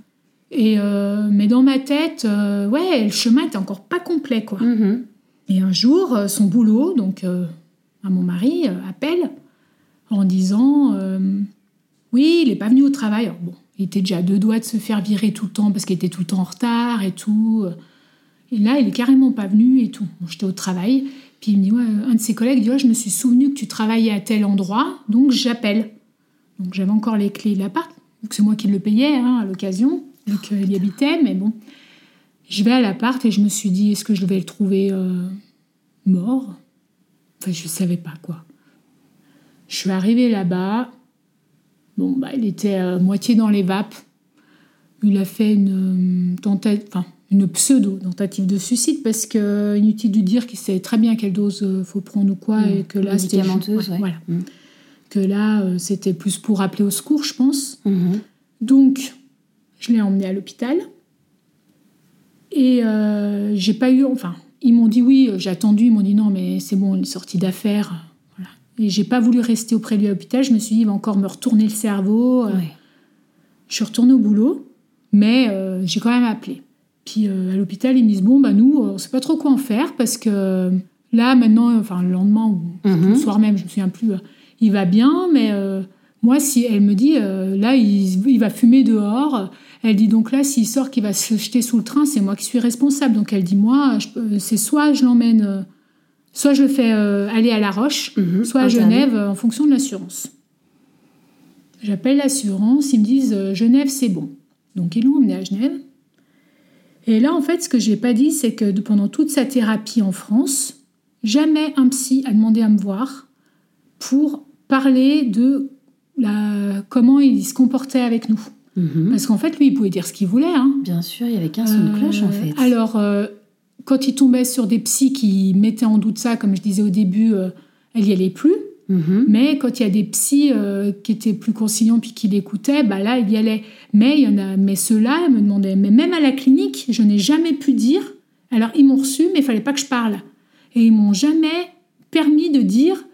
Et euh, mais dans ma tête, euh, ouais, le chemin était encore pas complet, quoi. Mhm. Et un jour, son boulot, donc euh, à mon mari, appelle en disant Oui, il n'est pas venu au travail. Bon, il était déjà à deux doigts de se faire virer tout le temps parce qu'il était tout le temps en retard et tout. Et là, il est carrément pas venu et tout. J'étais au travail. Puis il me dit ouais, Un de ses collègues dit ouais, Je me suis souvenu que tu travaillais à tel endroit, donc j'appelle. Donc j'avais encore les clés de l'appart. C'est moi qui le payais hein, à l'occasion, vu qu'il y habitait, mais bon. Je vais à l'appart et je me suis dit, est-ce que je vais le trouver euh, mort? Enfin, je ne savais pas quoi. Je suis arrivée là-bas. Bon, bah, il était à moitié dans les vapes. Il a fait une, euh, tenta- enfin, une pseudo-tentative de suicide parce que inutile de dire qu'il savait très bien quelle dose euh, faut prendre ou quoi et que là c'était Médicamenteuse, ouais. voilà. Mm. que là euh, c'était plus pour appeler au secours, je pense. Mhm. Donc, je l'ai emmené à l'hôpital. Et euh, j'ai pas eu. Enfin, ils m'ont dit oui, euh, j'ai attendu. Ils m'ont dit non, mais c'est bon, il est sorti d'affaires. Et j'ai pas voulu rester auprès de lui à l'hôpital. Je me suis dit, il va encore me retourner le cerveau. Euh, Ouais. Je suis retournée au boulot, mais euh, j'ai quand même appelé. Puis euh, à l'hôpital, ils me disent bon, bah nous, on sait pas trop quoi en faire parce que là, maintenant, enfin le lendemain ou Mhm. le soir même, je me souviens plus, il va bien, mais euh, moi, si elle me dit là, il, il va fumer dehors, elle dit donc là, s'il sort, qu'il va se jeter sous le train, c'est moi qui suis responsable. Donc elle dit moi, c'est soit je l'emmène, soit je le fais euh, aller à La Roche, Mhm. soit à. Genève euh, en fonction de l'assurance. J'appelle l'assurance, ils me disent euh, Genève, c'est bon. Donc ils l'ont emmené à Genève. Et là, en fait, ce que j'ai pas dit, c'est que pendant toute sa thérapie en France, jamais un psy a demandé à me voir pour parler de la, comment il se comportait avec nous. Mhm. Parce qu'en fait, lui, il pouvait dire ce qu'il voulait. Hein. Bien sûr, il y avait qu'un son de Euh, cloche en fait. Alors, euh, quand il tombait sur des psys qui mettaient en doute ça, comme je disais au début, euh, elle y allait plus. Mhm. Mais quand il y a des psys euh, qui étaient plus conciliants puis qui l'écoutaient, bah là, il y allait. Mais il y en a, mais ceux-là me demandaient. Mais même à la clinique, je n'ai jamais pu dire. Alors ils m'ont reçu, mais il fallait pas que je parle. Et ils m'ont jamais permis de dire.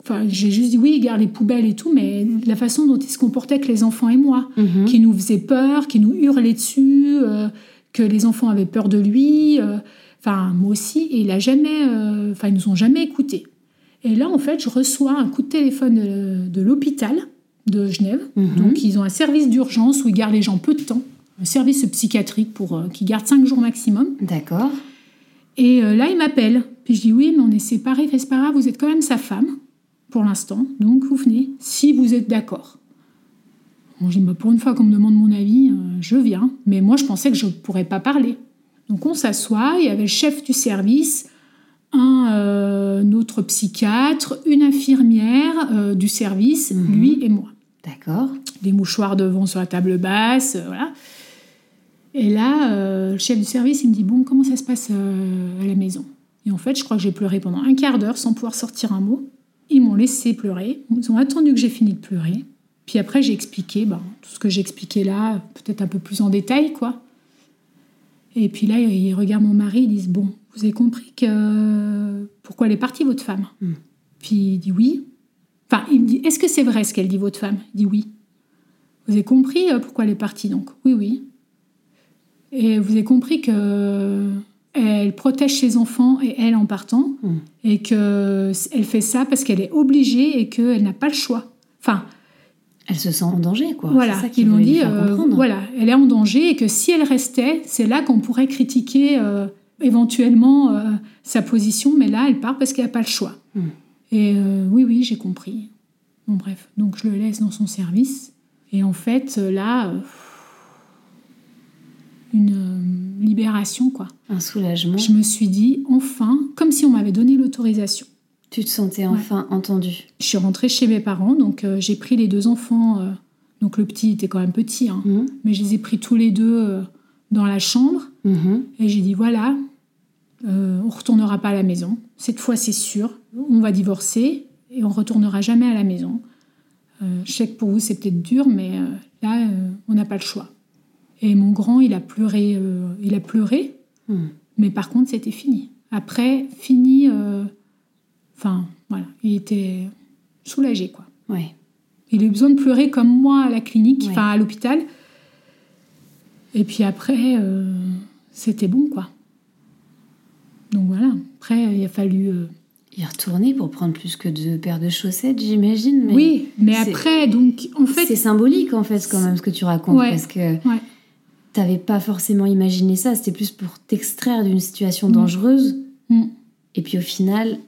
Enfin, j'ai juste dit oui, garde les poubelles et tout, mais la façon dont ils se comportaient avec les enfants et moi, Mhm. qui nous faisait peur, qui nous hurlait dessus, euh, que les enfants avaient peur de lui. euh, Enfin, moi aussi, et il a jamais. euh, Enfin, ils nous ont jamais écoutés. Et là, en fait, je reçois un coup de téléphone de, de l'hôpital de Genève. Mhm. Donc, ils ont un service d'urgence où ils gardent les gens peu de temps, un service psychiatrique pour euh, qui garde cinq jours maximum. D'accord. Et euh, là, il m'appelle. Puis je dis oui, mais on est séparés. Fait, C'est pas grave, vous êtes quand même sa femme pour l'instant. Donc, vous venez si vous êtes d'accord. Bon, je dis, bah, pour une fois qu'on me demande mon avis, euh, je viens. Mais moi, je pensais que je ne pourrais pas parler. Donc, on s'assoit. Il y avait le chef du service, un euh, autre psychiatre, une infirmière euh, du service, Mhm. lui et moi D'accord. des mouchoirs devant sur la table basse, voilà. Et là, le chef du service, il me dit, bon, comment ça se passe à la maison? Et en fait, je crois que j'ai pleuré pendant un quart d'heure sans pouvoir sortir un mot. Ils m'ont laissé pleurer. Ils ont attendu que j'ai fini de pleurer. Puis après, j'ai expliqué ben, tout ce que j'ai expliqué là, peut-être un peu plus en détail, quoi. Et puis là, ils regardent mon mari, ils disent, bon, vous avez compris que pourquoi elle est partie, votre femme? Mm. Puis il dit oui. Enfin, il me dit, est-ce que c'est vrai ce qu'elle dit, votre femme? Il dit oui. Vous avez compris euh, pourquoi elle est partie, donc? Oui, oui. Et vous avez compris que elle protège ses enfants et elle en partant, Hmm. et que elle fait ça parce qu'elle est obligée et qu'elle n'a pas le choix. Enfin, Elle se sent en danger, quoi. voilà, C'est ça ils qu'il l'ont voulait lui dit. euh, voilà, elle est en danger et que si elle restait, c'est là qu'on pourrait critiquer euh, éventuellement euh, sa position, mais là, elle part parce qu'elle n'a pas le choix. Hmm. Et oui, oui, j'ai compris. Bon, bref, donc je le laisse dans son service. Et en fait, là, une libération, quoi. Un soulagement. Je me suis dit, enfin, comme si on m'avait donné l'autorisation. Tu te sentais enfin entendu. Je suis rentrée chez mes parents, donc euh, j'ai pris les deux enfants. euh, donc le petit était quand même petit, hein, Mhm. mais je les ai pris tous les deux euh, dans la chambre. Mhm. Et j'ai dit, voilà, on retournera pas à la maison. Cette fois, c'est sûr. On va divorcer et on retournera jamais à la maison. Je sais que pour vous, c'est peut-être dur, mais là, on n'a pas le choix. Et mon grand, il a pleuré. il a pleuré, Mhm. mais par contre, c'était fini. Après, fini. Enfin, voilà, il était soulagé, quoi. Ouais. Il a eu besoin de pleurer comme moi à la clinique, Ouais. enfin à l'hôpital. Et puis après, euh, c'était bon, quoi. Donc voilà. Après, il a fallu. euh, Y retourner pour prendre plus que deux paires de chaussettes, j'imagine. Oui, mais après, donc, en fait. c'est symbolique, en fait, quand même, ce que tu racontes. Ouais. Parce que Ouais. t'avais pas forcément imaginé ça. C'était plus pour t'extraire d'une situation Mm. dangereuse. Mm, Et puis au final,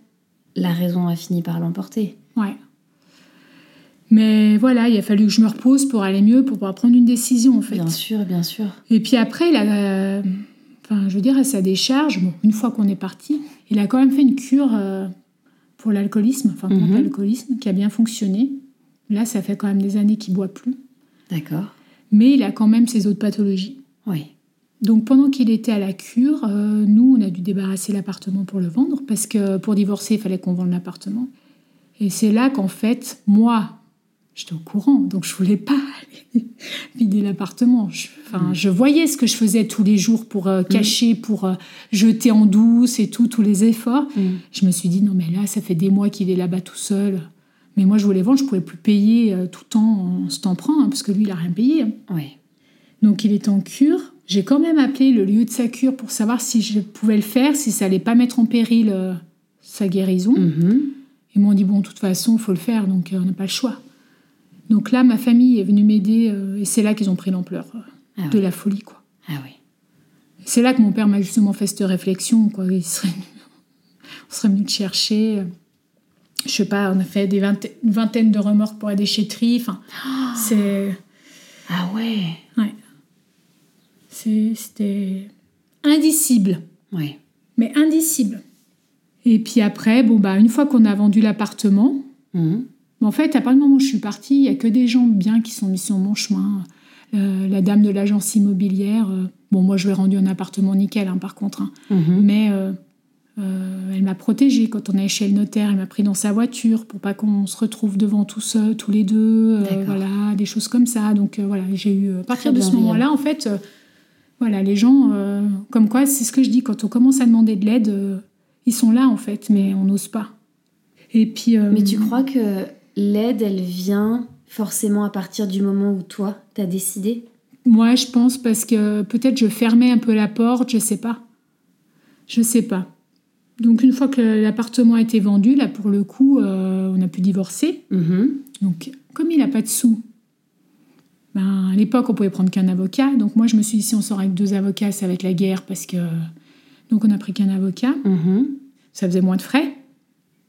la raison a fini par l'emporter. ouais. Mais voilà, il a fallu que je me repose pour aller mieux, pour pouvoir prendre une décision, en fait. Bien sûr, bien sûr. Et puis après, il a, euh, enfin, je veux dire, à sa décharge, bon, une fois qu'on est parti, il a quand même fait une cure euh, pour l'alcoolisme, enfin contre Mhm. l'alcoolisme, qui a bien fonctionné. Là, ça fait quand même des années qu'il boit plus. D'accord. Mais il a quand même ses autres pathologies. Oui. Donc pendant qu'il était à la cure, euh, nous, on a dû débarrasser l'appartement pour le vendre, parce que pour divorcer, il fallait qu'on vende l'appartement. Et c'est là qu'en fait, moi, j'étais au courant, donc je voulais pas vider l'appartement. Je, enfin, je voyais ce que je faisais tous les jours pour euh, cacher, pour euh, jeter en douce et tout, tous les efforts. Mm. Je me suis dit, non mais là, ça fait des mois qu'il est là-bas tout seul. Mais moi, je voulais vendre, je pouvais plus payer tout le temps en cet emprunt, hein, parce que lui, il a rien payé. hein. Oui. Donc il est en cure. J'ai quand même appelé le lieu de sa cure pour savoir si je pouvais le faire, si ça allait pas mettre en péril euh, sa guérison. Mhm. Ils m'ont dit bon, de toute façon, il faut le faire, donc euh, on n'a pas le choix. Donc là, ma famille est venue m'aider euh, et c'est là qu'ils ont pris l'ampleur Ah de la folie, quoi. Ah oui. C'est là que mon père m'a justement fait cette réflexion, quoi. Il serait, on serait venu te chercher. Je sais pas, on a fait des vingt- une vingtaine de remorques pour la déchetterie. Enfin, c'est. Ah ouais. Ouais. C'était indicible, Oui. mais indicible. Et puis après, bon, bah, une fois qu'on a vendu l'appartement, Mhm. en fait, à partir du moment où je suis partie, il y a que des gens bien qui sont mis sur mon chemin. Euh, la dame de l'agence immobilière, euh, bon, moi, je lui ai rendu un appartement nickel, hein, par contre, hein. Mhm. mais euh, elle m'a protégée quand on est chez le notaire. Elle m'a pris dans sa voiture pour pas qu'on se retrouve devant tous, tous les deux, voilà, des choses comme ça. Donc voilà, j'ai eu à partir de ce moment-là, en fait, voilà, les gens, euh, comme quoi, c'est ce que je dis, quand on commence à demander de l'aide, euh, ils sont là en fait, mais on n'ose pas. Et puis. euh, Mais tu crois que l'aide, elle vient forcément à partir du moment où toi, t'as décidé? Moi, je pense parce que peut-être je fermais un peu la porte, je sais pas. Je sais pas. Donc une fois que l'appartement a été vendu, là pour le coup, on a pu divorcer. Mhm. Donc comme il n'a pas de sous, ben, à l'époque on pouvait prendre qu'un avocat. Donc moi je me suis dit si on sort avec deux avocats, ça va être la guerre parce que donc on a pris qu'un avocat. Mhm. Ça faisait moins de frais.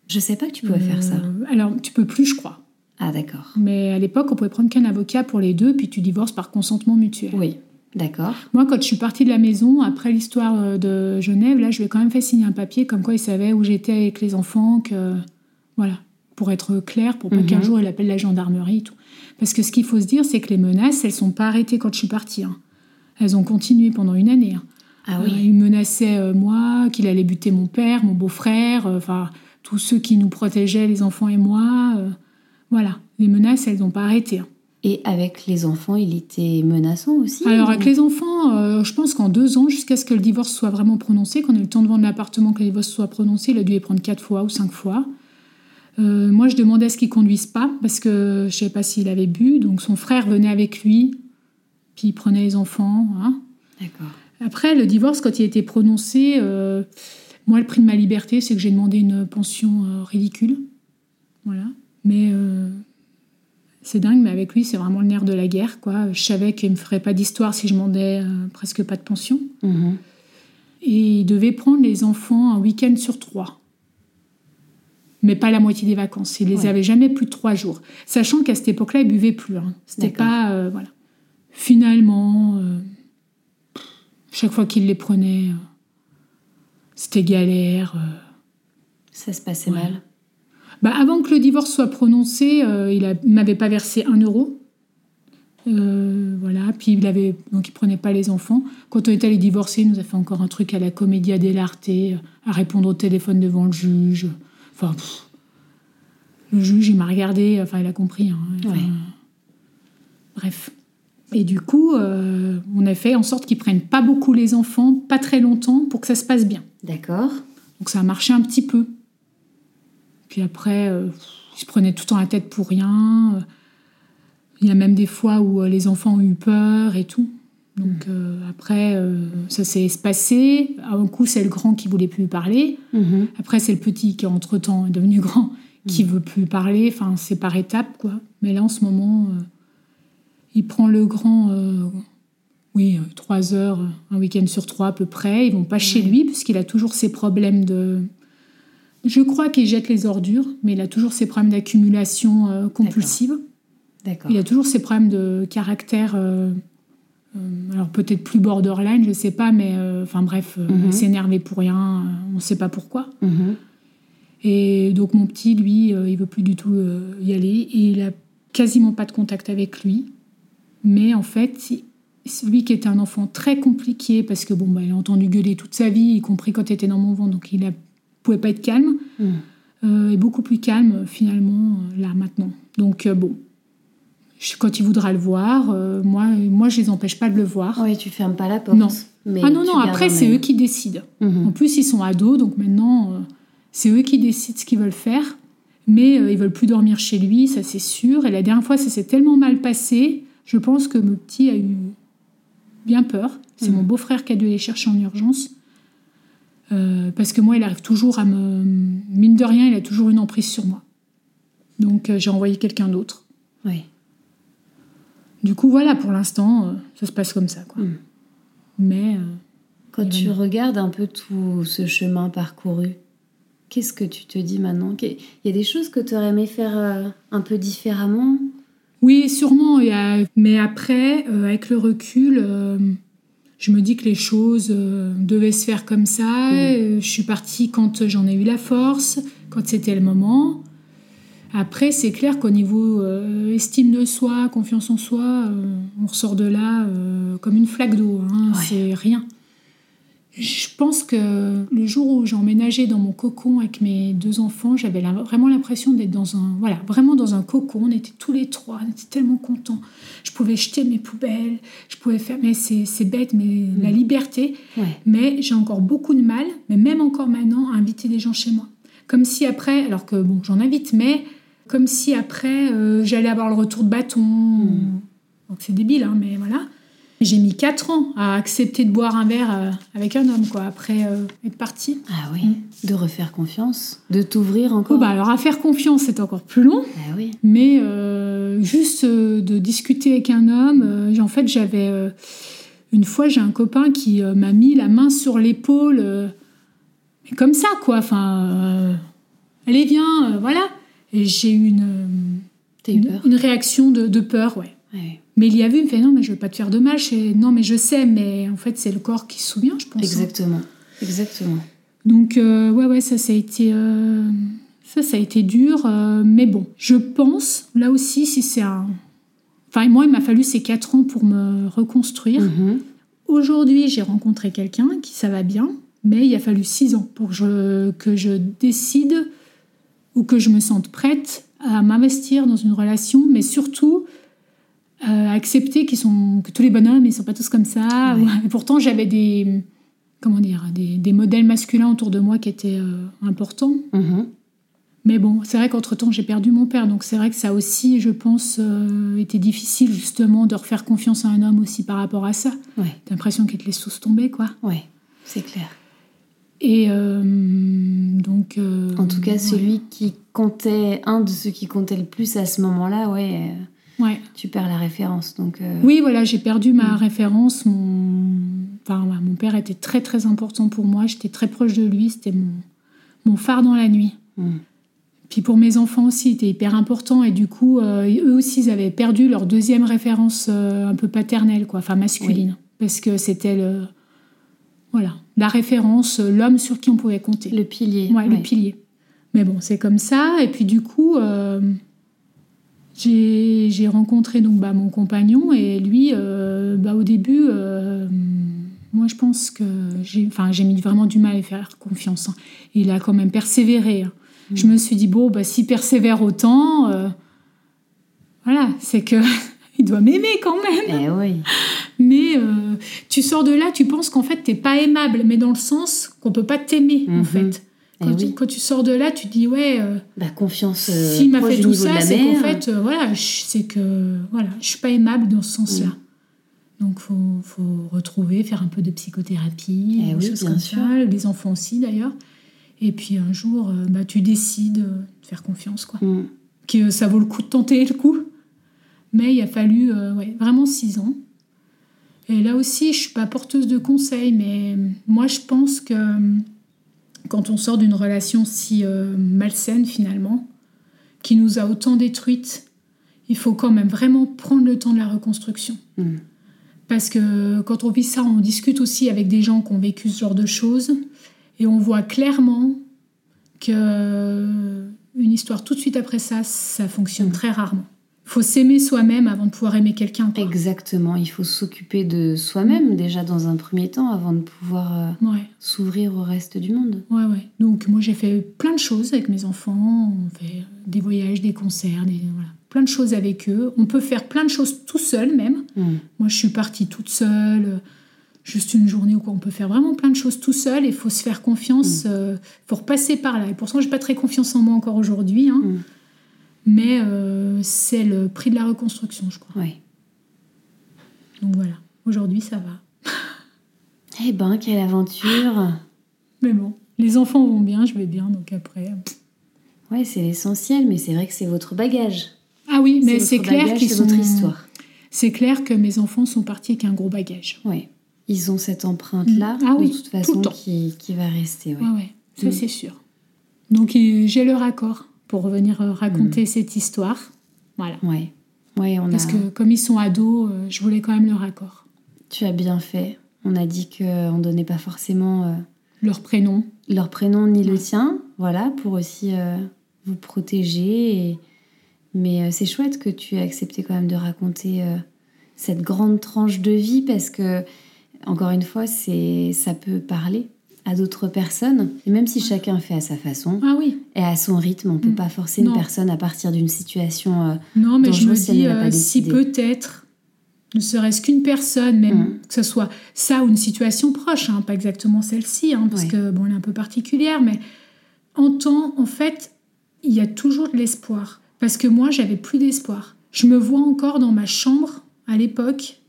Je sais pas que tu pouvais faire ça. Euh, alors tu peux plus, je crois. Ah d'accord. Mais à l'époque on pouvait prendre qu'un avocat pour les deux, puis tu divorces par consentement mutuel. Oui. D'accord. Moi, quand je suis partie de la maison, après l'histoire euh, de Genève, là, je lui ai quand même fait signer un papier comme quoi il savait où j'étais avec les enfants, que voilà, pour être clair, pour pas Mhm. qu'un jour il appelle la gendarmerie et tout. Parce que ce qu'il faut se dire, c'est que les menaces, elles sont pas arrêtées quand je suis partie. hein. Elles ont continué pendant une année. hein. Ah Euh, oui. il menaçait euh, moi, qu'il allait buter mon père, mon beau-frère, euh, enfin tous ceux qui nous protégeaient, les enfants et moi. euh, voilà, les menaces, elles n'ont pas arrêté. hein. Et avec les enfants, il était menaçant aussi? Alors, ou- avec les enfants, euh, je pense qu'en deux ans, jusqu'à ce que le divorce soit vraiment prononcé, qu'on ait le temps de vendre l'appartement, que le divorce soit prononcé, il a dû les prendre quatre fois ou cinq fois. Euh, moi, je demandais à ce qu'il conduise pas, parce que je ne savais pas s'il avait bu. Donc, son frère venait avec lui, puis il prenait les enfants. hein. D'accord. Après, le divorce, quand il a été prononcé, euh, moi, le prix de ma liberté, c'est que j'ai demandé une pension euh, ridicule. Voilà. Mais c'est dingue, mais avec lui, c'est vraiment le nerf de la guerre. Quoi. Je savais qu'il ne me ferait pas d'histoire si je demandais presque pas de pension. Mhm. Et il devait prendre les enfants un week-end sur trois. Mais pas la moitié des vacances. Il les Ouais. avait jamais plus de trois jours. Sachant qu'à cette époque-là, il buvait plus. hein. C'était pas. euh, voilà. Finalement, euh, chaque fois qu'il les prenait, euh, c'était galère. Ça se passait Ouais. mal. Bah, avant que le divorce soit prononcé, il ne m'avait pas versé un euro. Voilà, puis il avait donc il prenait pas les enfants. Quand on est allé divorcer, il nous a fait encore un truc à la comédia dell'arte, à répondre au téléphone devant le juge. Enfin, pff. le juge, il m'a regardé, enfin, il a compris. hein. Enfin, Ouais. Bref. Et du coup, euh, on a fait en sorte qu'ils prennent pas beaucoup les enfants, pas très longtemps, pour que ça se passe bien. D'accord. Donc ça a marché un petit peu. Puis après, euh, ils se prenaient tout le temps la tête pour rien. Il y a même des fois où euh, les enfants ont eu peur et tout. Donc euh, après, euh, ça s'est passé. À un coup, c'est le grand qui voulait plus parler. Mhm. Après, c'est le petit qui, entre-temps, est devenu grand, qui veut plus parler. Enfin, c'est par étapes, quoi. Mais là, en ce moment, euh, il prend le grand, oui, trois heures, un week-end sur trois à peu près. Ils vont pas chez lui, puisqu'il a toujours ses problèmes de... Je crois qu'il jette les ordures, mais il a toujours ses problèmes d'accumulation compulsive. D'accord. Il a toujours ses problèmes de caractère, alors peut-être plus borderline, je sais pas, mais euh, enfin bref, euh, Mhm. s'énerver pour rien, euh, on ne sait pas pourquoi. Mhm. Et donc mon petit, lui, euh, il veut plus du tout euh, y aller et il a quasiment pas de contact avec lui. Mais en fait, celui qui était un enfant très compliqué parce que bon, bah, il a entendu gueuler toute sa vie, y compris quand il était dans mon ventre, donc il ne pouvait pas être calme. Mhm. euh, est beaucoup plus calme euh, finalement euh, là maintenant. Donc euh, bon, quand il voudra le voir, euh, moi, moi je les empêche pas de le voir. Oui, tu fermes pas la porte. Non. Mais ah non non, après c'est eux qui décident. Mhm. En plus, ils sont ados, donc maintenant, euh, c'est eux qui décident ce qu'ils veulent faire. Mais euh, ils veulent plus dormir chez lui, ça c'est sûr. Et la dernière fois, ça s'est tellement mal passé, je pense que mon petit a eu bien peur. C'est Mhm. mon beau-frère qui a dû les chercher en urgence. Euh, parce que moi, il arrive toujours à me... Mine de rien, il a toujours une emprise sur moi. Donc j'ai envoyé quelqu'un d'autre. Oui. Du coup, voilà, pour l'instant, euh, ça se passe comme ça. Quoi. Mhm. Mais... euh, Quand tu regardes un peu tout ce chemin parcouru, qu'est-ce que tu te dis maintenant? Il y a des choses que tu aurais aimé faire euh, un peu différemment? Oui, sûrement. il y a- Mais après, euh, avec le recul, euh, je me dis que les choses euh, devaient se faire comme ça. Euh, je suis partie quand j'en ai eu la force, quand c'était le moment. Après, c'est clair qu'au niveau euh, estime de soi, confiance en soi, euh, on ressort de là euh, comme une flaque d'eau. hein. Ouais. C'est rien. Je pense que le jour où j'ai emménagé dans mon cocon avec mes deux enfants, j'avais vraiment l'impression d'être dans un, voilà, vraiment dans un cocon. On était tous les trois, on était tellement contents. Je pouvais jeter mes poubelles, je pouvais faire, mais c'est c'est bête, mais la liberté. Ouais. Mais j'ai encore beaucoup de mal, mais même encore maintenant, à inviter des gens chez moi. Comme si après, alors que bon, j'en invite, mais comme si après, euh, j'allais avoir le retour de bâton. Donc c'est débile, hein, mais voilà. J'ai mis 4 ans à accepter de boire un verre euh, avec un homme, quoi, après euh, être partie. Ah oui. De refaire confiance, de t'ouvrir encore. Oh, bah, alors à faire confiance, c'est encore plus long. Ah oui. Mais euh, juste euh, de discuter avec un homme, en fait, j'avais. une fois, j'ai un copain qui m'a mis la main sur l'épaule, comme ça, quoi. Enfin, allez, viens, voilà. Et j'ai eu une, euh, une, une réaction de, de peur, ouais. Ouais. Mais il y a vu, il me fait non, mais je veux pas te faire de mal. Non, mais je sais, mais en fait, c'est le corps qui se souvient, je pense. hein. Exactement. Exactement. Donc euh, ouais ouais ça ça a été euh, ça ça a été dur euh, mais bon je pense là aussi si c'est un enfin moi il m'a fallu ces quatre ans pour me reconstruire Mhm. aujourd'hui j'ai rencontré quelqu'un qui ça va bien mais il a fallu six ans pour que je, que je décide ou que je me sente prête à m'investir dans une relation mais surtout euh, accepter qu'ils sont que tous les bonhommes ils sont pas tous comme ça Ouais. Et pourtant j'avais des comment dire des, des modèles masculins autour de moi qui étaient euh, importants Mhm. Mais bon, c'est vrai qu'entre-temps, j'ai perdu mon père. Donc c'est vrai que ça aussi, je pense, euh, était difficile justement de refaire confiance à un homme aussi par rapport à ça. Ouais. T'as l'impression qu'il te laisse tous tomber, quoi. Ouais, c'est clair. Et euh, donc... euh, En tout cas, ouais. celui qui comptait, un de ceux qui comptait le plus à ce moment-là, ouais, euh, Ouais. tu perds la référence. Donc, euh, Oui, voilà, j'ai perdu ma Mm. référence. Mon... Enfin, ouais, mon père était très très important pour moi. J'étais très proche de lui. C'était mon, mon phare dans la nuit. mm. Puis pour mes enfants aussi, il était hyper important. Et du coup, euh, eux aussi, ils avaient perdu leur deuxième référence euh, un peu paternelle, quoi, enfin masculine. Parce que c'était le. Voilà, la référence, euh, l'homme sur qui on pouvait compter. le pilier. Ouais, le pilier. Mais bon, c'est comme ça. Et puis du coup, euh, j'ai rencontré donc bah, mon compagnon et lui, euh, bah, au début, euh, moi je pense que j'ai enfin, j'ai mis vraiment du mal à lui faire confiance. hein. Il a quand même persévéré. hein. Je me suis dit, bon, bah, s'il persévère autant, voilà, c'est que il doit m'aimer quand même. Eh oui. Euh, tu sors de là, tu penses qu'en fait, t'es pas aimable, mais dans le sens qu'on peut pas t'aimer, en Mhm. fait. Eh Quand, tu, oui. quand tu sors de là, tu te dis, ouais, euh, Bah, confiance euh, s'il m'a fait tout ça, c'est qu'en fait, euh, voilà, je- c'est que voilà, je suis pas aimable dans ce sens-là. Mm. Donc, faut, faut retrouver, faire un peu de psychothérapie, Eh des oui, choses bien comme sûr. ça, les enfants aussi d'ailleurs. Et puis un jour, euh, bah, tu décides de faire confiance, quoi. Mm. Que ça vaut le coup de tenter le coup. Mais il a fallu ouais, vraiment six ans. Et là aussi, je suis pas porteuse de conseils, mais moi je pense que euh, quand on sort d'une relation si euh, malsaine finalement, qui nous a autant détruites, il faut quand même vraiment prendre le temps de la reconstruction. Mm. Parce que quand on vit ça, on discute aussi avec des gens qui ont vécu ce genre de choses et on voit clairement que une histoire tout de suite après ça, ça fonctionne Mm. très rarement. Il faut s'aimer soi-même avant de pouvoir aimer quelqu'un. Exactement. Il faut s'occuper de soi-même déjà dans un premier temps avant de pouvoir euh, Ouais, s'ouvrir au reste du monde. ouais, ouais. Donc moi j'ai fait plein de choses avec mes enfants. On fait des voyages, des concerts, des, voilà, plein de choses avec eux. On peut faire plein de choses tout seul même. Mm. Moi, je suis partie toute seule, euh, juste une journée où quoi. On peut faire vraiment plein de choses tout seul. Il faut se faire confiance. Il faut repasser par là. Et pourtant, j'ai pas très confiance en moi encore aujourd'hui. hein. Mm. Mais euh, c'est le prix de la reconstruction, je crois. Ouais. Donc voilà. Aujourd'hui, ça va. Eh ben, quelle aventure Mais bon, les enfants vont bien, je vais bien. Donc après. Ouais, c'est l'essentiel, mais c'est vrai que c'est votre bagage. Ah oui, mais c'est clair qu'ils c'est sont. votre histoire. C'est clair que mes enfants sont partis avec un gros bagage. Ouais. Ils ont cette empreinte-là, Mm. Ah de oui, toute tout façon, qui, qui va rester. Ouais. Ouais, ouais, ça Mm. c'est sûr. Donc j'ai leur accord pour venir euh, raconter cette histoire. Voilà. Ouais. Ouais, on Parce a... que comme ils sont ados, euh, je voulais quand même leur accord. Tu as bien fait. On a dit qu'on donnait pas forcément euh, Leur prénom. leur prénom ni le tien, voilà, pour aussi euh, vous protéger. et- Mais euh, c'est chouette que tu aies accepté quand même de raconter euh, cette grande tranche de vie parce que, encore une fois, c'est ça peut parler à d'autres personnes. Et même si chacun fait à sa façon Ah oui. et à son rythme, on peut Mm. pas forcer une personne à partir d'une situation. euh, Non, mais je me si dis, ne euh, si peut-être, ne serait-ce qu'une personne, même Mm. que ce soit ça ou une situation proche, hein, pas exactement celle-ci, hein, parce Ouais. que bon, elle est un peu particulière, mais entend, en fait, il y a toujours de l'espoir. Parce que moi, j'avais plus d'espoir. Je me vois encore dans ma chambre à l'époque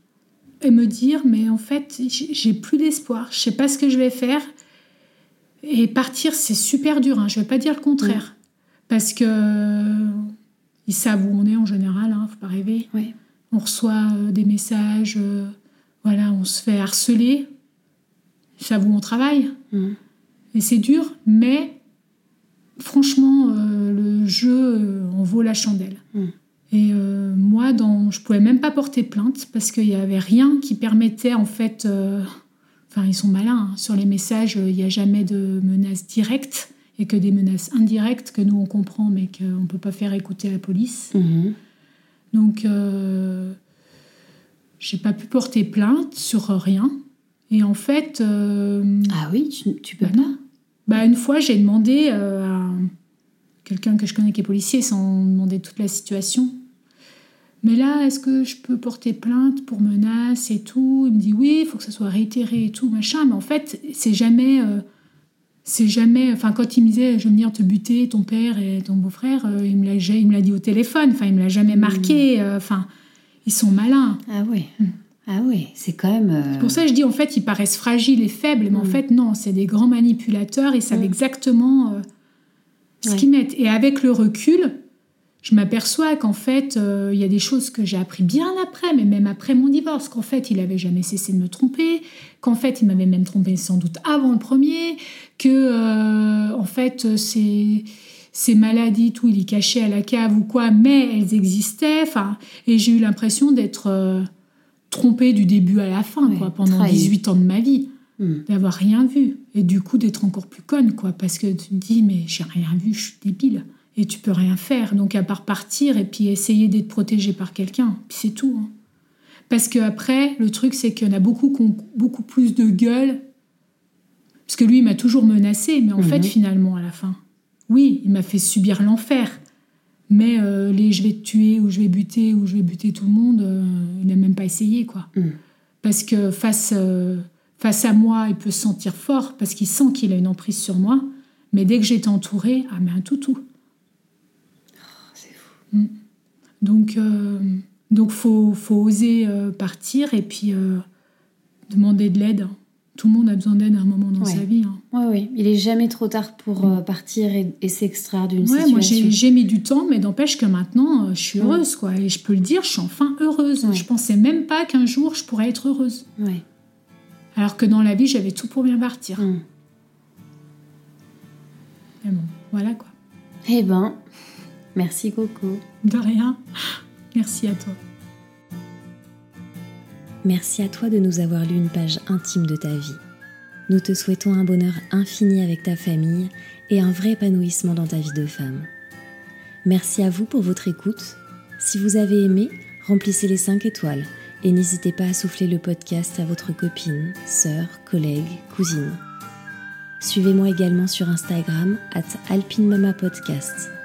et me dire, mais en fait, j'ai plus d'espoir. Je sais pas ce que je vais faire. Et partir, c'est super dur. Hein. Je vais pas dire le contraire. Parce que ils savent où on est en général, hein, faut pas rêver. On reçoit euh, des messages, euh, voilà, on se fait harceler. Ils savent où on travaille. mm. Et c'est dur, mais franchement, euh, le jeu en vaut la chandelle. Mm. Et moi, dans, je pouvais même pas porter plainte parce qu'il n'y avait rien qui permettait en fait. Enfin, ils sont malins. hein. Sur les messages, euh, il n'y a jamais de menaces directes et que des menaces indirectes que nous on comprend, mais qu'on ne peut pas faire écouter à la police. Mhm. Donc, euh, j'ai pas pu porter plainte sur rien. Et en fait, euh, Ah oui, tu, tu peux bah pas. non. Bah, une fois, j'ai demandé euh, à quelqu'un que je connais qui est policier sans demander toute la situation. Mais là, est-ce que je peux porter plainte pour menace et tout? Il me dit oui, il faut que ça soit réitéré et tout, machin. Mais en fait, c'est jamais, euh, c'est jamais. Enfin, quand il me disait, je vais venir te buter, ton père et ton beau-frère, euh, il me l'a, dit au téléphone. Enfin, il me l'a jamais Mm. marqué. euh, Enfin, ils sont malins. Ah oui. Mm. Ah oui, c'est quand même. C'est pour ça que je dis, en fait, ils paraissent fragiles et faibles, mais en Mm. fait, non, c'est des grands manipulateurs. Ils savent exactement ce Ouais. qu'ils mettent. Et avec le recul, je m'aperçois qu'en fait, euh, il y a des choses que j'ai appris bien après, mais même après mon divorce, qu'en fait, il avait jamais cessé de me tromper, qu'en fait, il m'avait même trompé sans doute avant le premier, que, euh, en fait, ces, ces maladies, tout, il y cachait à la cave ou quoi, mais elles existaient. Enfin, et j'ai eu l'impression d'être euh, trompée du début à la fin, Ouais, quoi, pendant trahie. 18 ans de ma vie hmm. d'avoir rien vu et du coup d'être encore plus conne quoi parce que tu te dis mais j'ai rien vu je suis débile et tu peux rien faire donc à part partir et puis essayer d'être protégé par quelqu'un puis c'est tout hein. parce que après le truc c'est qu'il y en a beaucoup qui ont beaucoup plus de gueule parce que lui il m'a toujours menacé mais en Mhm. fait finalement à la fin oui il m'a fait subir l'enfer mais euh, les je vais te tuer ou je vais buter ou je vais buter tout le monde euh, il n'a même pas essayé quoi Mm. parce que face, euh, face à moi, il peut se sentir fort parce qu'il sent qu'il a une emprise sur moi. Mais dès que j'étais entourée, ah mais un toutou. Fou. Donc, euh, donc faut, faut oser euh, partir et puis euh, demander de l'aide. Tout le monde a besoin d'aide à un moment dans Ouais. sa vie. hein. Oui, oui. Il est jamais trop tard pour euh, partir et, et s'extraire d'une Ouais, situation. moi j'ai mis du temps, mais n'empêche que maintenant euh, je suis heureuse quoi. Et je peux le dire, je suis enfin heureuse. Je pensais même pas qu'un jour je pourrais être heureuse. Ouais. Alors que dans la vie, j'avais tout pour bien partir. Hmm. Mais bon, voilà quoi. Eh ben, merci Coco. De rien. Merci à toi. Merci à toi de nous avoir lu une page intime de ta vie. Nous te souhaitons un bonheur infini avec ta famille et un vrai épanouissement dans ta vie de femme. Merci à vous pour votre écoute. Si vous avez aimé, remplissez les 5 étoiles et n'hésitez pas à souffler le podcast à votre copine, sœur, collègue, cousine. Suivez-moi également sur Instagram at alpinemamapodcast.